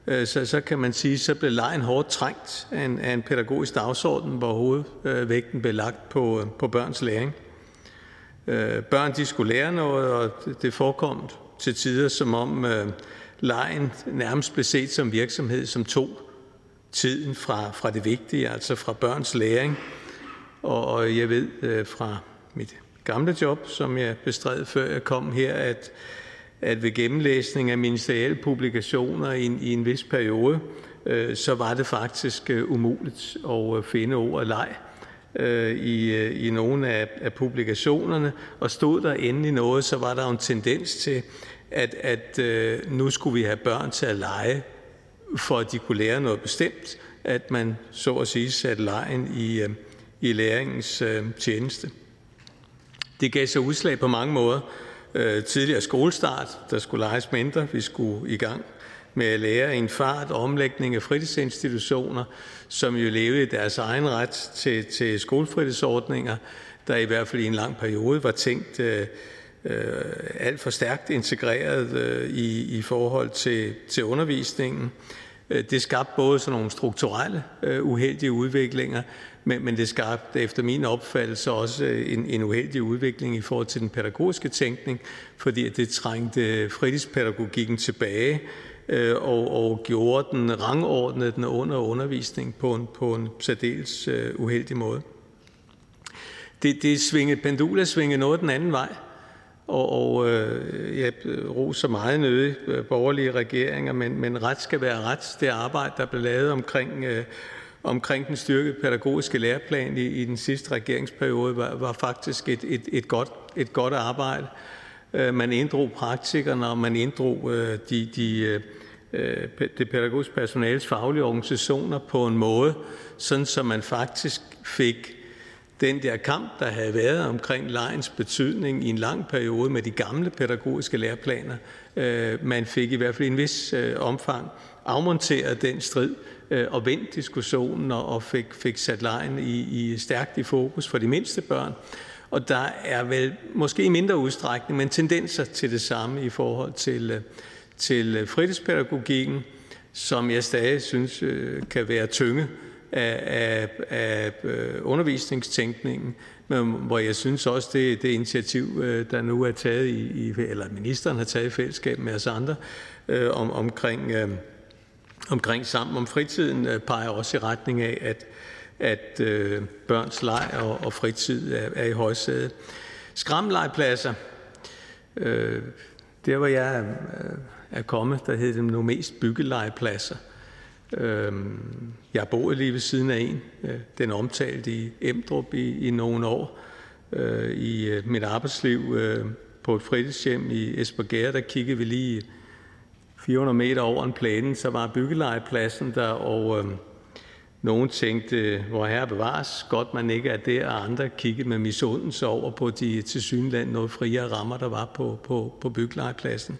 øh, så, så kan man sige, så blev lejen hårdt trængt af en, af en pædagogisk dagsorden, hvor hovedvægten blev lagt på, øh, på børns læring. Øh, børn de skulle lære noget, og det, det forekom til tider, som om øh, lejen nærmest blev set som virksomhed, som tog tiden fra, fra det vigtige, altså fra børns læring. Og, og jeg ved øh, fra mit gamle job, som jeg bestred før jeg kom her, at, at ved gennemlæsning af ministerielle publikationer i en, i en vis periode, øh, så var det faktisk øh, umuligt at øh, finde ordet leg øh, i, øh, i nogle af, af publikationerne, og stod der endelig noget, så var der en tendens til, at, at øh, nu skulle vi have børn til at lege, for at de kunne lære noget bestemt, at man så at sige satte lejen i, øh, i læringens øh, tjeneste. Det gav sig udslag på mange måder. Øh, tidligere skolestart, der skulle leges mindre, vi skulle i gang med at lære en fart, omlægning af fritidsinstitutioner, som jo levede i deres egen ret til, til skolefritidsordninger, der i hvert fald i en lang periode var tænkt øh, øh, alt for stærkt integreret øh, i, i forhold til, til undervisningen. Øh, det skabte både sådan nogle strukturelle øh, uheldige udviklinger, men, men det skabte efter min opfattelse også øh, en, en uheldig udvikling i forhold til den pædagogiske tænkning, fordi det trængte fritidspædagogikken tilbage øh, og, og gjorde den rangordnet den under undervisning på en, på en særdeles øh, uheldig måde. Det, det svingede, pendulet svingede noget den anden vej, og, og øh, jeg roser meget nødig øh, borgerlige regeringer, men, men ret skal være ret. Det arbejde, der blev lavet omkring øh, omkring den styrkede pædagogiske læreplan i, i den sidste regeringsperiode var, var faktisk et, et, et, godt, et godt arbejde. Øh, man inddrog praktikerne, og man inddrog øh, de, de, øh, det pædagogiske personales faglige organisationer på en måde, sådan så man faktisk fik den der kamp, der havde været omkring lejens betydning i en lang periode med de gamle pædagogiske læreplaner, øh, man fik i hvert fald i en vis øh, omfang afmonteret den strid, øh, og vendt diskussionen og fik, fik sat lejen i, i stærkt i fokus for de mindste børn. Og der er vel måske i mindre udstrækning, men tendenser til det samme i forhold til, til fritidspædagogikken, som jeg stadig synes kan være tynge af, af, af øh, undervisningstænkningen, men hvor jeg synes også, det, det initiativ, øh, der nu er taget i, i, eller ministeren har taget i fællesskab med os andre, øh, om, omkring omkring Sammen om fritiden øh, peger også i retning af, at, at øh, børns leg og, og fritid er, er i højsædet. Skramlegepladser. Øh, der hvor jeg er, er kommet, der hedder dem nu mest byggelegepladser. Øh, Øhm, jeg boet lige ved siden af en. Øh, den omtalt i Emdrup i, i nogle år. Øh, I øh, mit arbejdsliv øh, på et fritidshjem i Esbjerg, der kiggede vi lige 400 meter over en plæne, så var byggelejepladsen der, og øh, nogen tænkte, hvor herre bevares, godt man ikke er der, og andre kiggede med misundelse over på de til synland noget friere rammer, der var på, på, på byggelegepladsen.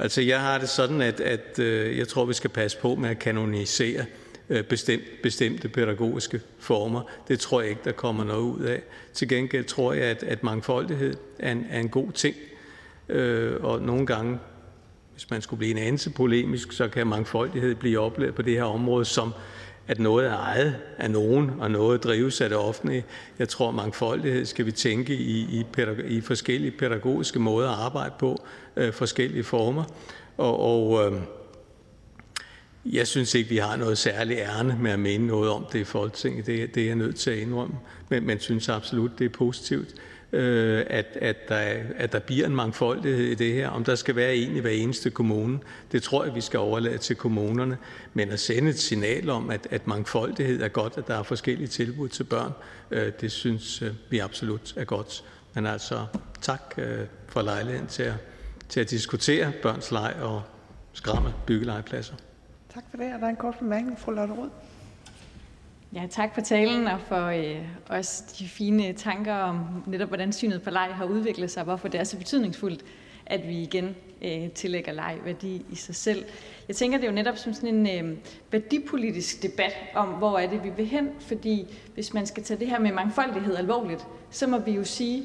Altså jeg har det sådan, at, at øh, jeg tror, vi skal passe på med at kanonisere øh, bestemt, bestemte pædagogiske former. Det tror jeg ikke, der kommer noget ud af. Til gengæld tror jeg, at, at mangfoldighed er en, er en god ting, øh, og nogle gange hvis man skulle blive en anelse polemisk, så kan mangfoldighed blive oplevet på det her område som, at noget er ejet af nogen, og noget drives af det offentlige. Jeg tror, mangfoldighed skal vi tænke i, i, i forskellige pædagogiske måder at arbejde på, øh, forskellige former. Og, og øh, jeg synes ikke, vi har noget særligt ærne med at mene noget om det i Folketinget. Det, det er jeg nødt til at indrømme. Men, man synes absolut, det er positivt øh, at, at, der, at der bliver en mangfoldighed i det her. Om der skal være en i hver eneste kommune, det tror jeg, vi skal overlade til kommunerne. Men at sende et signal om, at, at mangfoldighed er godt, at der er forskellige tilbud til børn, øh, det synes øh, vi absolut er godt. Men altså, tak øh, for lejligheden til at, til at diskutere børns leg og skræmme byggelegepladser. Tak for det. og der en kort bemærkning, fru Lotte Rød? Ja, tak for talen og for øh, også de fine tanker om netop, hvordan synet på leg har udviklet sig, og hvorfor det er så betydningsfuldt, at vi igen øh, tillægger leg værdi i sig selv. Jeg tænker, det er jo netop som sådan en øh, værdipolitisk debat om, hvor er det, vi vil hen, fordi hvis man skal tage det her med mangfoldighed alvorligt, så må vi jo sige,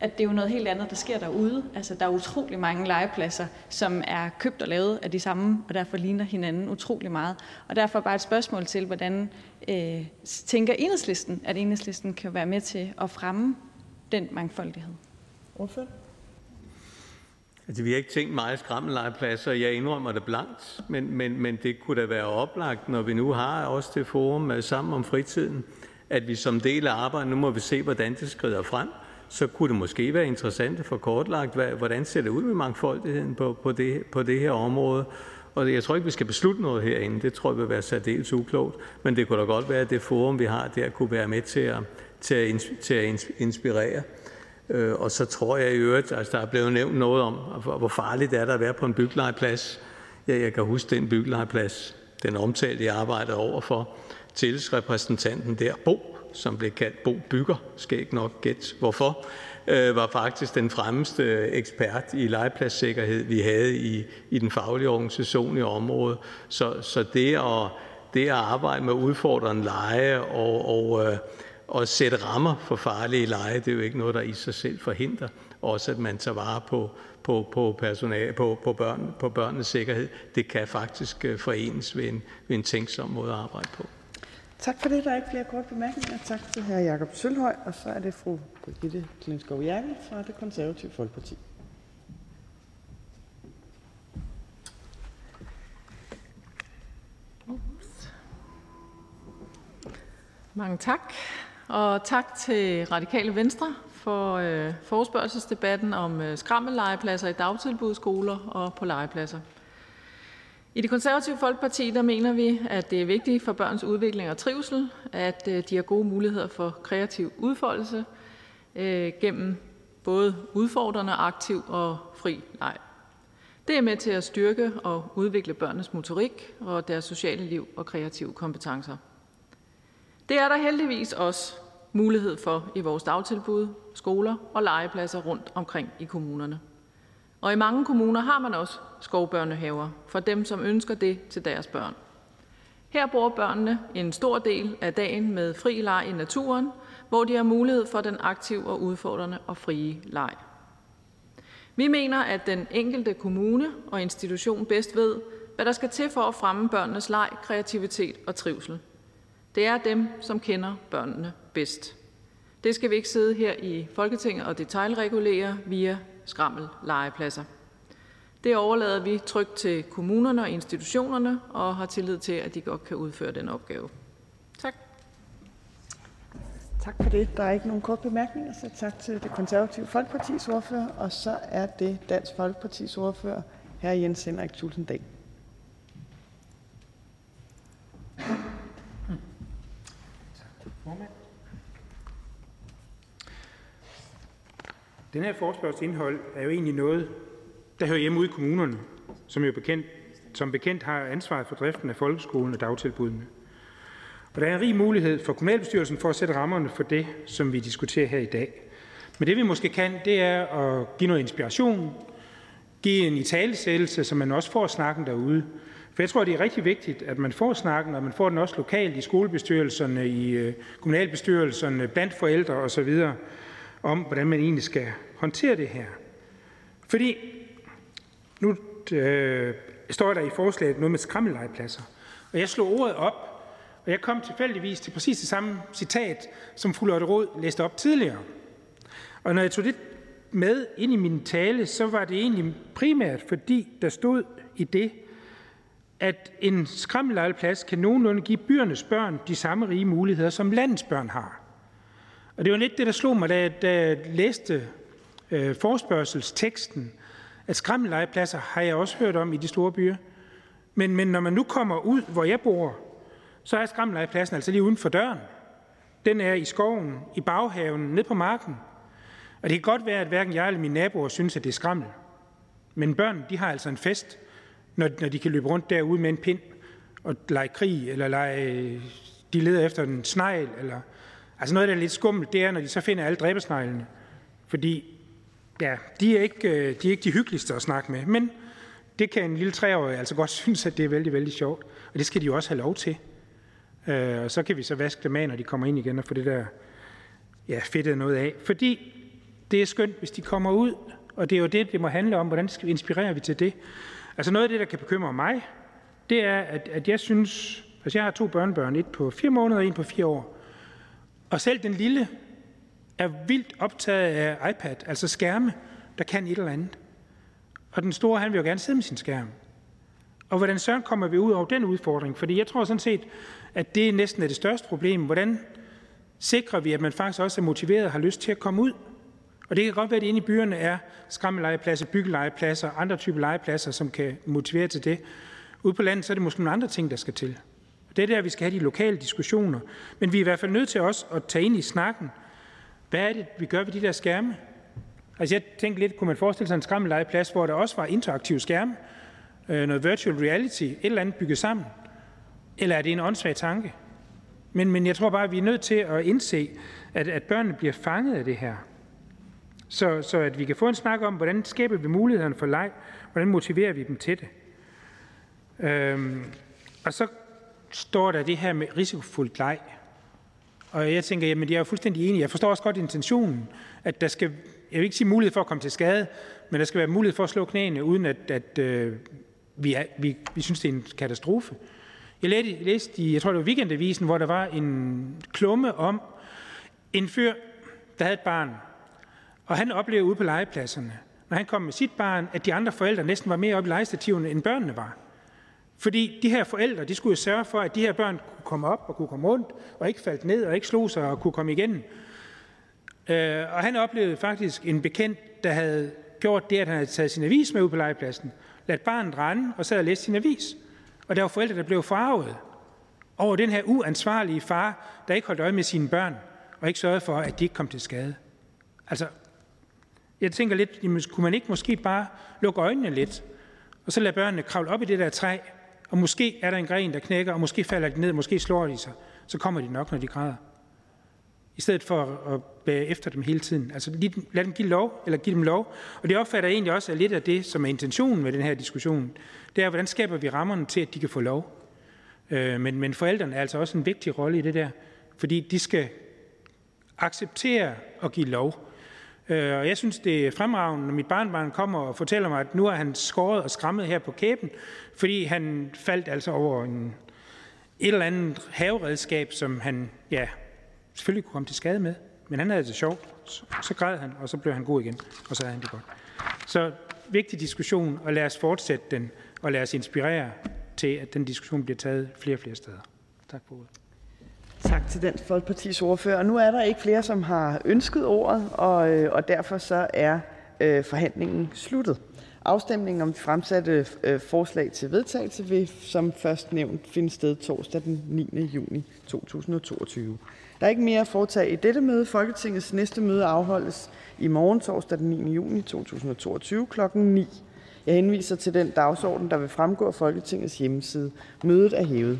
at det er jo noget helt andet, der sker derude. Altså, der er utrolig mange legepladser, som er købt og lavet af de samme, og derfor ligner hinanden utrolig meget. Og derfor bare et spørgsmål til, hvordan øh, tænker enhedslisten, at enhedslisten kan være med til at fremme den mangfoldighed? Hvorfor? Altså, vi har ikke tænkt meget skrammelejepladser, jeg indrømmer det blankt, men, men, men det kunne da være oplagt, når vi nu har også det forum øh, sammen om fritiden, at vi som del af arbejdet, nu må vi se, hvordan det skrider frem, så kunne det måske være interessant at få kortlagt, hvad, hvordan ser det ud med mangfoldigheden på, på, det, på det her område. Og jeg tror ikke, vi skal beslutte noget herinde. Det tror jeg vil være særdeles uklogt. Men det kunne da godt være, at det forum, vi har der, kunne være med til at, til at, til at inspirere. Øh, og så tror jeg i øvrigt, altså der er blevet nævnt noget om, hvor farligt det er der at være på en byggelejeplads. Ja, jeg kan huske den byggelejeplads, den omtalte, jeg arbejdede over for tillidsrepræsentanten der, Bo, som blev kaldt Bo Bygger, skal ikke nok gætte hvorfor, øh, var faktisk den fremmeste ekspert i legepladssikkerhed, vi havde i, i den faglige organisation i området. Så, så det, at, det at arbejde med udfordrende lege og, og, øh, og sætte rammer for farlige lege, det er jo ikke noget, der i sig selv forhindrer også, at man tager vare på, på, på, personale, på, på, børn, på børnenes sikkerhed. Det kan faktisk øh, forenes ved en, ved en tænksom måde at arbejde på. Tak for det. Der er ikke flere korte bemærkninger. Tak til hr. Jakob Sølhøj, og så er det fru Brigitte Klingskov Jerkel fra det konservative Folkeparti. Mange tak, og tak til Radikale Venstre for øh, forespørgselsdebatten om øh, skrammellegepladser i dagtilbud, skoler og på legepladser. I Det Konservative Folkeparti der mener vi, at det er vigtigt for børns udvikling og trivsel, at øh, de har gode muligheder for kreativ udfoldelse øh, gennem både udfordrende, aktiv og fri leg. Det er med til at styrke og udvikle børnenes motorik og deres sociale liv og kreative kompetencer. Det er der heldigvis også mulighed for i vores dagtilbud, skoler og legepladser rundt omkring i kommunerne. Og i mange kommuner har man også skovbørnehaver for dem, som ønsker det til deres børn. Her bruger børnene en stor del af dagen med fri leg i naturen, hvor de har mulighed for den aktive og udfordrende og frie leg. Vi mener, at den enkelte kommune og institution bedst ved, hvad der skal til for at fremme børnenes leg, kreativitet og trivsel. Det er dem, som kender børnene bedst. Det skal vi ikke sidde her i Folketinget og detaljregulere via skrammel legepladser. Det overlader vi trygt til kommunerne og institutionerne og har tillid til, at de godt kan udføre den opgave. Tak. Tak for det. Der er ikke nogen kort bemærkninger, så tak til det konservative Folkepartis ordfører. Og så er det Dansk Folkepartis ordfører, hr. Jens Henrik Tulsendal. Den her forspørgselsindhold er jo egentlig noget, der hører hjemme ude i kommunerne, som jo bekendt, som bekendt har ansvaret for driften af folkeskolen og dagtilbudene. Og der er en rig mulighed for kommunalbestyrelsen for at sætte rammerne for det, som vi diskuterer her i dag. Men det vi måske kan, det er at give noget inspiration, give en italesættelse, så man også får snakken derude. For jeg tror, det er rigtig vigtigt, at man får snakken, og man får den også lokalt i skolebestyrelserne, i øh, kommunalbestyrelserne, blandt forældre osv., om hvordan man egentlig skal håndtere det her. Fordi nu øh, står der i forslaget noget med skrammellegepladser, og jeg slog ordet op, og jeg kom tilfældigvis til præcis det samme citat, som fru Lotte Rod læste op tidligere. Og når jeg tog det med ind i min tale, så var det egentlig primært, fordi der stod i det, at en skrammellegeplads kan nogenlunde give byernes børn de samme rige muligheder, som landets børn har. Og det var lidt det, der slog mig, da jeg, da jeg læste øh, forspørgselsteksten, at skrammellegepladser har jeg også hørt om i de store byer. Men, men når man nu kommer ud, hvor jeg bor, så er skrammellegepladsen altså lige uden for døren. Den er i skoven, i baghaven, ned på marken. Og det kan godt være, at hverken jeg eller mine naboer synes, at det er skrammel. Men børn, de har altså en fest, når, når de kan løbe rundt derude med en pind og lege krig, eller lege, de leder efter en snegl, eller Altså noget, der er lidt skummelt, det er, når de så finder alle dræbersneglene. Fordi ja, de er, ikke, øh, de er ikke de hyggeligste at snakke med. Men det kan en lille treårig altså godt synes, at det er vældig, vældig sjovt. Og det skal de jo også have lov til. Øh, og så kan vi så vaske dem af, når de kommer ind igen og få det der ja, fedtet noget af. Fordi det er skønt, hvis de kommer ud, og det er jo det, det må handle om, hvordan skal vi inspirerer vi til det. Altså noget af det, der kan bekymre mig, det er, at, at jeg synes, altså jeg har to børnebørn, et på fire måneder og en på fire år. Og selv den lille er vildt optaget af iPad, altså skærme, der kan et eller andet. Og den store, han vil jo gerne sidde med sin skærm. Og hvordan søren kommer vi ud over den udfordring? Fordi jeg tror sådan set, at det næsten er det største problem. Hvordan sikrer vi, at man faktisk også er motiveret og har lyst til at komme ud? Og det kan godt være, at inde i byerne er skræmmelegepladser, byggelegepladser, andre typer legepladser, som kan motivere til det. Ude på landet så er det måske nogle andre ting, der skal til. Det er der, vi skal have de lokale diskussioner. Men vi er i hvert fald nødt til også at tage ind i snakken. Hvad er det, vi gør ved de der skærme? Altså jeg tænkte lidt, kunne man forestille sig en skrammellegeplads, hvor der også var interaktive skærme, øh, noget virtual reality, et eller andet bygget sammen? Eller er det en åndssvag tanke? Men, men jeg tror bare, at vi er nødt til at indse, at, at børnene bliver fanget af det her. Så, så at vi kan få en snak om, hvordan skaber vi mulighederne for leg, hvordan motiverer vi dem til det. Øhm, og så står der det her med risikofuldt leg. Og jeg tænker, jamen jeg er fuldstændig enig. Jeg forstår også godt intentionen, at der skal, jeg vil ikke sige mulighed for at komme til skade, men der skal være mulighed for at slå knæene, uden at, at øh, vi, er, vi, vi synes, det er en katastrofe. Jeg læste, læste i, jeg tror det var Weekendavisen, hvor der var en klumme om en fyr, der havde et barn, og han oplevede ude på legepladserne, når han kom med sit barn, at de andre forældre næsten var mere oppe i legestativerne, end børnene var. Fordi de her forældre, de skulle jo sørge for, at de her børn kunne komme op og kunne komme rundt, og ikke faldt ned og ikke slog sig og kunne komme igen. Øh, og han oplevede faktisk en bekendt, der havde gjort det, at han havde taget sin avis med ud på legepladsen, ladt barnet rende og sad og læste sin avis. Og der var forældre, der blev farvet over den her uansvarlige far, der ikke holdt øje med sine børn, og ikke sørgede for, at de ikke kom til skade. Altså, jeg tænker lidt, jamen, kunne man ikke måske bare lukke øjnene lidt, og så lade børnene kravle op i det der træ, og måske er der en gren, der knækker, og måske falder de ned, måske slår de sig. Så kommer de nok, når de græder. I stedet for at bære efter dem hele tiden. Altså lad dem give lov, eller give dem lov. Og det opfatter jeg egentlig også er lidt af det, som er intentionen med den her diskussion. Det er, hvordan skaber vi rammerne til, at de kan få lov. Øh, men, men forældrene er altså også en vigtig rolle i det der. Fordi de skal acceptere at give lov. Øh, og jeg synes, det er fremragende, når mit barnbarn kommer og fortæller mig, at nu er han skåret og skrammet her på kæben, fordi han faldt altså over en, et eller andet haveredskab, som han ja, selvfølgelig kunne komme til skade med. Men han havde det sjovt. Så græd han, og så blev han god igen, og så havde han det godt. Så vigtig diskussion, og lad os fortsætte den, og lad os inspirere til, at den diskussion bliver taget flere og flere steder. Tak for ordet. Tak til Dansk Folkepartis ordfører. Nu er der ikke flere, som har ønsket ordet, og, øh, og derfor så er øh, forhandlingen sluttet. Afstemningen om de fremsatte øh, forslag til vedtagelse vil som først nævnt finde sted torsdag den 9. juni 2022. Der er ikke mere at foretage i dette møde. Folketingets næste møde afholdes i morgen torsdag den 9. juni 2022 kl. 9. Jeg henviser til den dagsorden, der vil fremgå af Folketingets hjemmeside. Mødet er hævet.